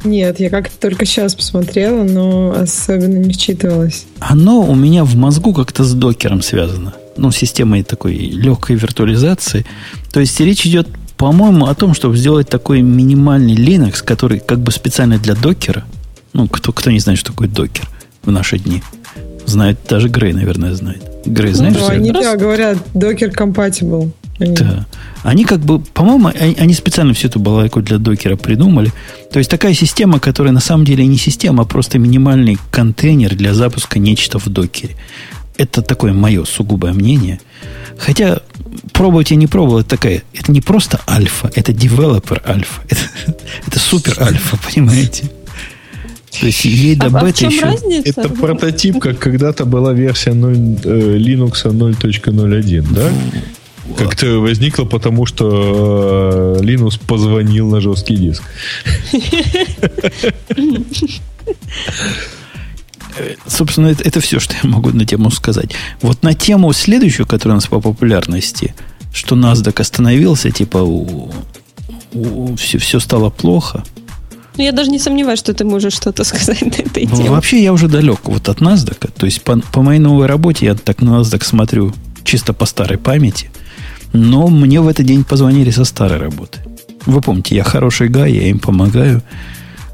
Нет, я как-то только сейчас посмотрела, но особенно не вчитывалась. Оно у меня в мозгу как-то с докером связано. Ну, системой такой легкой виртуализации. То есть речь идет, по-моему, о том, чтобы сделать такой минимальный Linux, который как бы специально для докера. Ну, кто, кто не знает, что такое докер в наши дни. Знает, даже Грей, наверное, знает. Грей, знаешь? Ну, они да, говорят, докер compatible. Да. Они как бы, по-моему, они специально всю эту балайку для докера придумали. То есть такая система, которая на самом деле не система, а просто минимальный контейнер для запуска нечто в докере. Это такое мое сугубое мнение. Хотя пробовать я не пробовал, это такая, это не просто альфа, это девелопер альфа. Это, это супер альфа, понимаете? То есть ей до а, бета а в чем еще... разница? Это прототип, как когда-то была версия 0, э, Linux 0.01, да? Как-то возникло, потому что э, Линус позвонил на жесткий диск. Собственно, это, это все, что я могу на тему сказать. Вот на тему следующую, которая у нас по популярности, что NASDAQ остановился, типа у, у, все, все стало плохо. Ну, я даже не сомневаюсь, что ты можешь что-то сказать на этой теме. Вообще, я уже далек вот от NASDAQ. То есть, по, по моей новой работе я так на NASDAQ смотрю чисто по старой памяти – но мне в этот день позвонили со старой работы. Вы помните, я хороший гай, я им помогаю.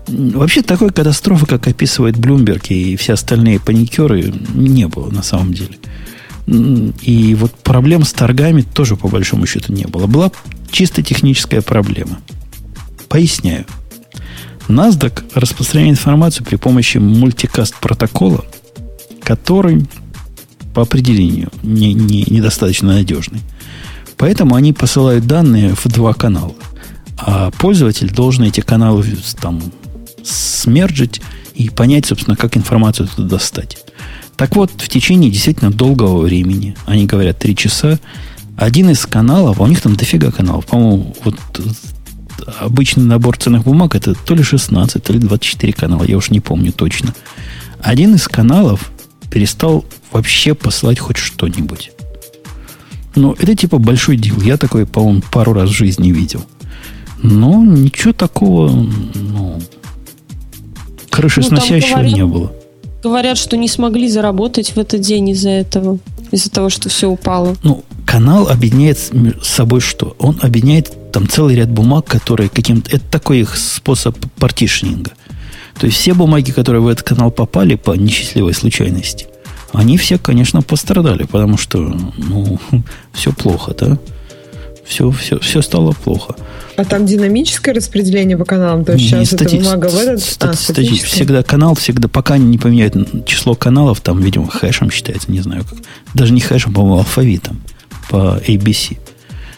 Вообще такой катастрофы, как описывает Блумберг и все остальные паникеры, не было на самом деле. И вот проблем с торгами тоже по большому счету не было. Была чисто техническая проблема. Поясняю. NASDAQ распространяет информацию при помощи мультикаст протокола, который по определению не, не, недостаточно надежный. Поэтому они посылают данные в два канала. А пользователь должен эти каналы там смерджить и понять, собственно, как информацию туда достать. Так вот, в течение действительно долгого времени, они говорят три часа, один из каналов, а у них там дофига каналов, по-моему, вот обычный набор ценных бумаг это то ли 16, то ли 24 канала, я уж не помню точно. Один из каналов перестал вообще послать хоть что-нибудь. Ну, это типа большой дел. Я такой, по-моему, пару раз в жизни видел. Но ничего такого, крышесносящего ну, говорят, не было. Говорят, что не смогли заработать в этот день из-за этого. Из-за того, что все упало. Ну, канал объединяет с собой что? Он объединяет там целый ряд бумаг, которые каким-то... Это такой их способ партишнинга. То есть все бумаги, которые в этот канал попали по несчастливой случайности, они все, конечно, пострадали, потому что, ну, все плохо, да? Все, все, все стало плохо. А там динамическое распределение по каналам? То есть не, сейчас стати... эта бумага в этот... Стати... А, статически. Всегда канал, всегда, пока не поменяют число каналов, там, видимо, хэшем считается, не знаю как. Даже не хэшем, по-моему, алфавитом по ABC.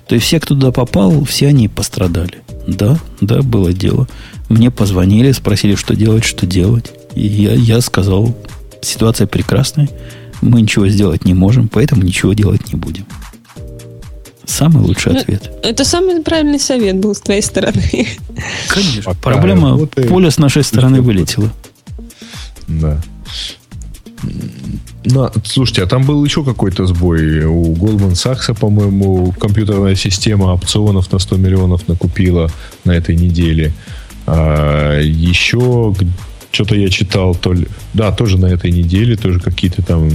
То есть все, кто туда попал, все они пострадали. Да, да, было дело. Мне позвонили, спросили, что делать, что делать. И я, я сказал, ситуация прекрасная, мы ничего сделать не можем, поэтому ничего делать не будем. Самый лучший ну, ответ. Это самый правильный совет был с твоей стороны. Конечно. Пока Проблема, вот поле с нашей стороны вылетело. Да. Ну, слушайте, а там был еще какой-то сбой. У Goldman Sachs, по-моему, компьютерная система опционов на 100 миллионов накупила на этой неделе. А, еще что-то я читал, то ли, да, тоже на этой неделе, тоже какие-то там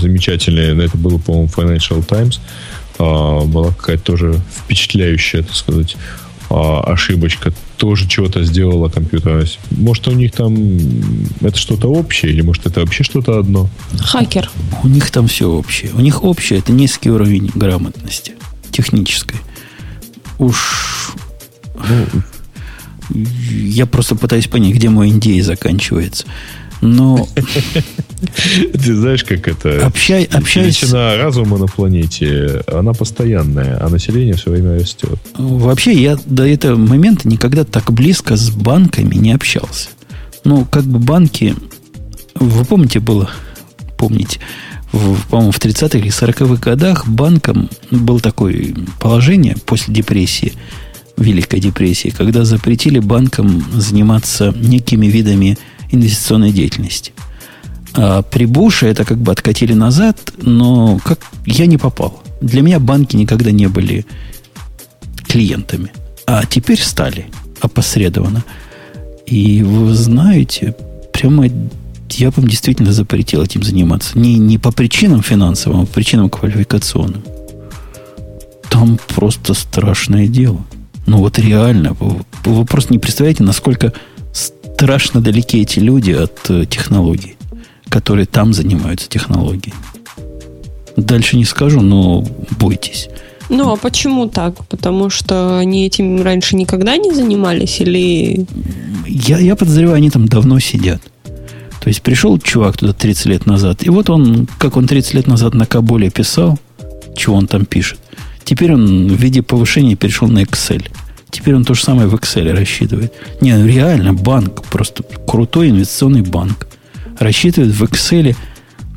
замечательные, это было, по-моему, Financial Times, а, была какая-то тоже впечатляющая, так сказать, а, ошибочка. Тоже чего-то сделала компьютер. Может, у них там это что-то общее, или может, это вообще что-то одно? Хакер. У них там все общее. У них общее это низкий уровень грамотности технической. Уж ну, я просто пытаюсь понять, где мой индей заканчивается. Но... Ты знаешь, как это... Общай, общаясь... Величина разума на планете, она постоянная, а население все время растет. Вообще, я до этого момента никогда так близко с банками не общался. Ну, как бы банки... Вы помните, было... Помните, в, по-моему, в 30-х или 40-х годах банкам было такое положение после депрессии – Великой депрессии, когда запретили банкам заниматься некими видами инвестиционной деятельности. А при Буше это как бы откатили назад, но как я не попал. Для меня банки никогда не были клиентами. А теперь стали опосредованно. И вы знаете, прямо я бы действительно запретил этим заниматься. Не, не по причинам финансовым, а по причинам квалификационным. Там просто страшное дело. Ну вот реально, вы, вы просто не представляете, насколько страшно далеки эти люди от э, технологий, которые там занимаются технологией. Дальше не скажу, но бойтесь. Ну, а почему так? Потому что они этим раньше никогда не занимались или... Я, я подозреваю, они там давно сидят. То есть пришел чувак туда 30 лет назад, и вот он, как он 30 лет назад на Кабуле писал, чего он там пишет, Теперь он в виде повышения перешел на Excel. Теперь он то же самое в Excel рассчитывает. Не, ну реально банк, просто крутой инвестиционный банк. Рассчитывает в Excel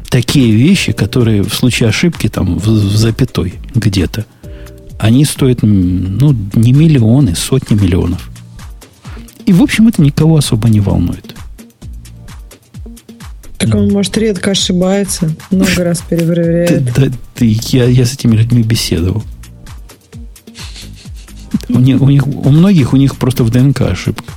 такие вещи, которые в случае ошибки там в, в запятой где-то, они стоят ну, не миллионы, сотни миллионов. И, в общем, это никого особо не волнует. Так он, может, редко ошибается, много раз перепроверяет. Да, да, я, я с этими людьми беседовал. У, них, у, них, у многих у них просто в ДНК ошибка.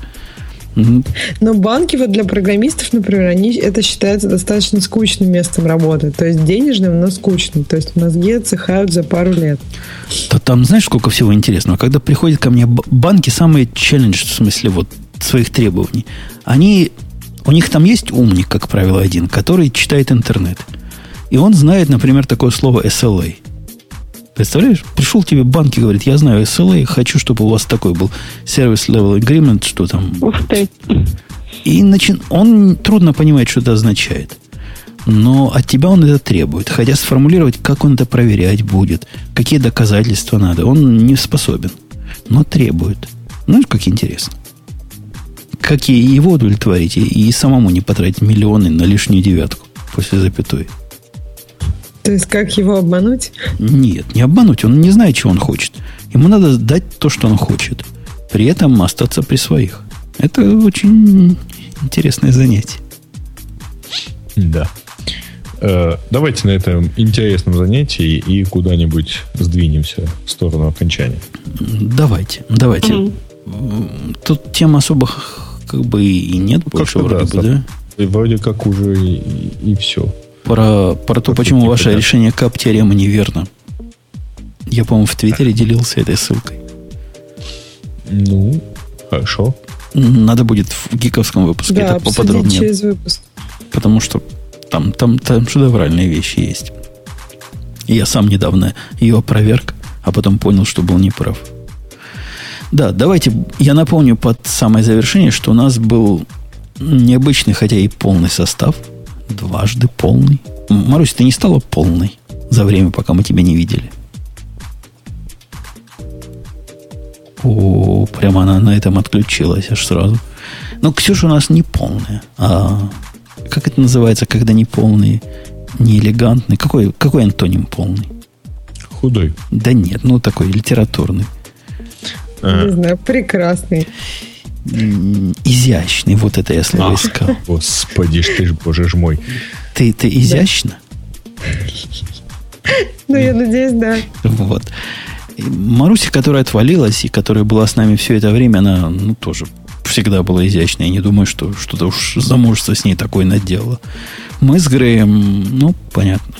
Но банки вот для программистов, например, они, это считается достаточно скучным местом работы. То есть денежным, но скучным. То есть мозги отсыхают за пару лет. То там знаешь, сколько всего интересного? Когда приходят ко мне банки, самые челлендж, в смысле вот своих требований, они, у них там есть умник, как правило, один, который читает интернет. И он знает, например, такое слово SLA – Представляешь? Пришел тебе банк и говорит, я знаю SLA, хочу, чтобы у вас такой был Service Level Agreement, что там. Ух ты. И начи... он трудно понимает, что это означает. Но от тебя он это требует. Хотя сформулировать, как он это проверять будет, какие доказательства надо, он не способен. Но требует. Знаешь, как интересно. Как и его удовлетворить, и самому не потратить миллионы на лишнюю девятку после запятой. То есть как его обмануть? Нет, не обмануть. Он не знает, чего он хочет. Ему надо дать то, что он хочет. При этом остаться при своих. Это очень интересное занятие. Да. Э, давайте на этом интересном занятии и куда-нибудь сдвинемся в сторону окончания. Давайте, давайте. Мгм. Тут тем особо как бы и нет Ну, больше вроде да, бы, да? И вроде как уже и, и все. Про, про то, почему ваше да. решение кап теоремы неверно. Я, по-моему, в Твиттере делился этой ссылкой. Ну, хорошо. Надо будет в гиковском выпуске Да, это поподробнее. через выпуск. Потому что там, там, там шедевральные вещи есть. Я сам недавно ее опроверг, а потом понял, что был неправ. Да, давайте я напомню под самое завершение, что у нас был необычный, хотя и полный состав. Дважды полный. Марусь, ты не стала полной за время, пока мы тебя не видели? О, прямо она на этом отключилась аж сразу. Но Ксюша у нас не полная. А как это называется, когда не полный, не элегантный? Какой, какой антоним полный? Худой. Да нет, ну такой литературный. А, Не знаю, прекрасный. Изящный, вот это я слово А. искал. Господи ж ты ж, боже ж мой. Ты, ты изящно? Ну, я надеюсь, да. Вот. Маруся, которая отвалилась и которая была с нами все это время, она ну, тоже всегда была изящная. Я не думаю, что что-то уж замужество с ней такое наделало. Мы с Греем, ну, понятно.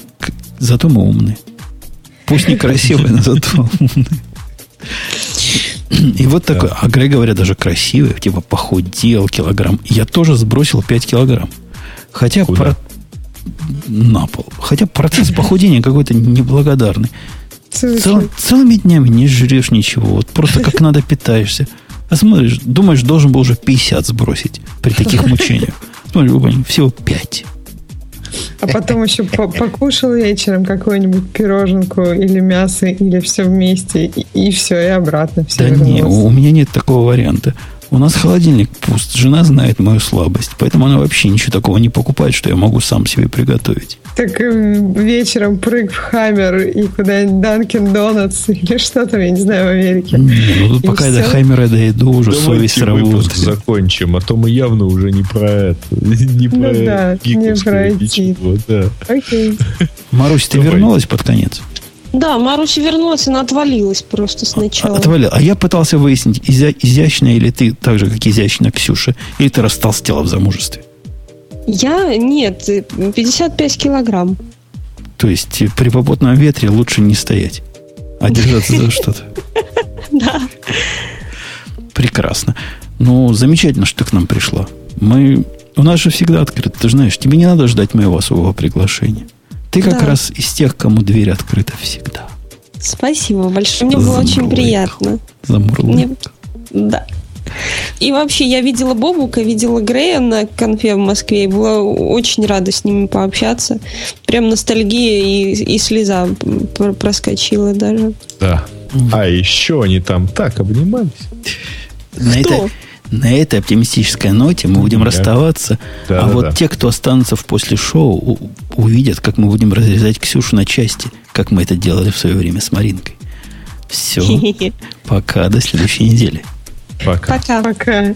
Зато мы умные. Пусть не красивые, но зато умные. И вот такой, а Грей, говорят, даже красивый, типа похудел килограмм. Я тоже сбросил 5 килограмм. Хотя Куда? про- на пол. Хотя процесс похудения какой-то неблагодарный. Цел- целыми днями не жрешь ничего. Вот просто как надо питаешься. А смотришь, думаешь, должен был уже 50 сбросить при таких мучениях. Смотришь, опа, всего 5. А потом еще по- покушал вечером какую-нибудь пироженку или мясо, или все вместе, и, все, и обратно все Да не, вернулось. у меня нет такого варианта. У нас холодильник пуст. Жена знает мою слабость. Поэтому она вообще ничего такого не покупает, что я могу сам себе приготовить. Так э, вечером прыг в Хаммер и куда-нибудь Данкин Донатс или что там, я не знаю, в Америке. Не, ну тут И пока я до всё? Хаймера дойду, уже совесть Давайте выпуск работает. закончим, а то мы явно уже не про это. Не про Ну да, не про ничего, да. Окей. Марусь, ты Давай. вернулась под конец? Да, Маруся вернулась, она отвалилась просто сначала. Отвалил. А я пытался выяснить, изя- изящная или ты так же, как изящная Ксюша, или ты растолстела в замужестве. Я? Нет, э, 55 килограмм. То есть э, при попутном ветре лучше не стоять, а держаться за что-то. Да. Прекрасно. Ну, замечательно, что ты к нам пришла. Мы... У нас же всегда открыто. Ты знаешь, тебе не надо ждать моего особого приглашения. Ты как Да. раз из тех, кому дверь открыта всегда. Спасибо большое. Мне было очень приятно. Замурлыкал. Мне- Да. И вообще, я видела Бобука, видела Грея на конфе в Москве, и была очень рада с ними пообщаться. Прям ностальгия и, и слеза пр- проскочила даже. Да. А еще они там так обнимались. На, Кто? этой, на этой оптимистической ноте мы будем Да. расставаться. Да, а да, вот да. те, кто останутся в после шоу, у- увидят, как мы будем разрезать Ксюшу на части, как мы это делали в свое время с Маринкой. Все. Пока. До следующей недели. Пока. Пока. Пока.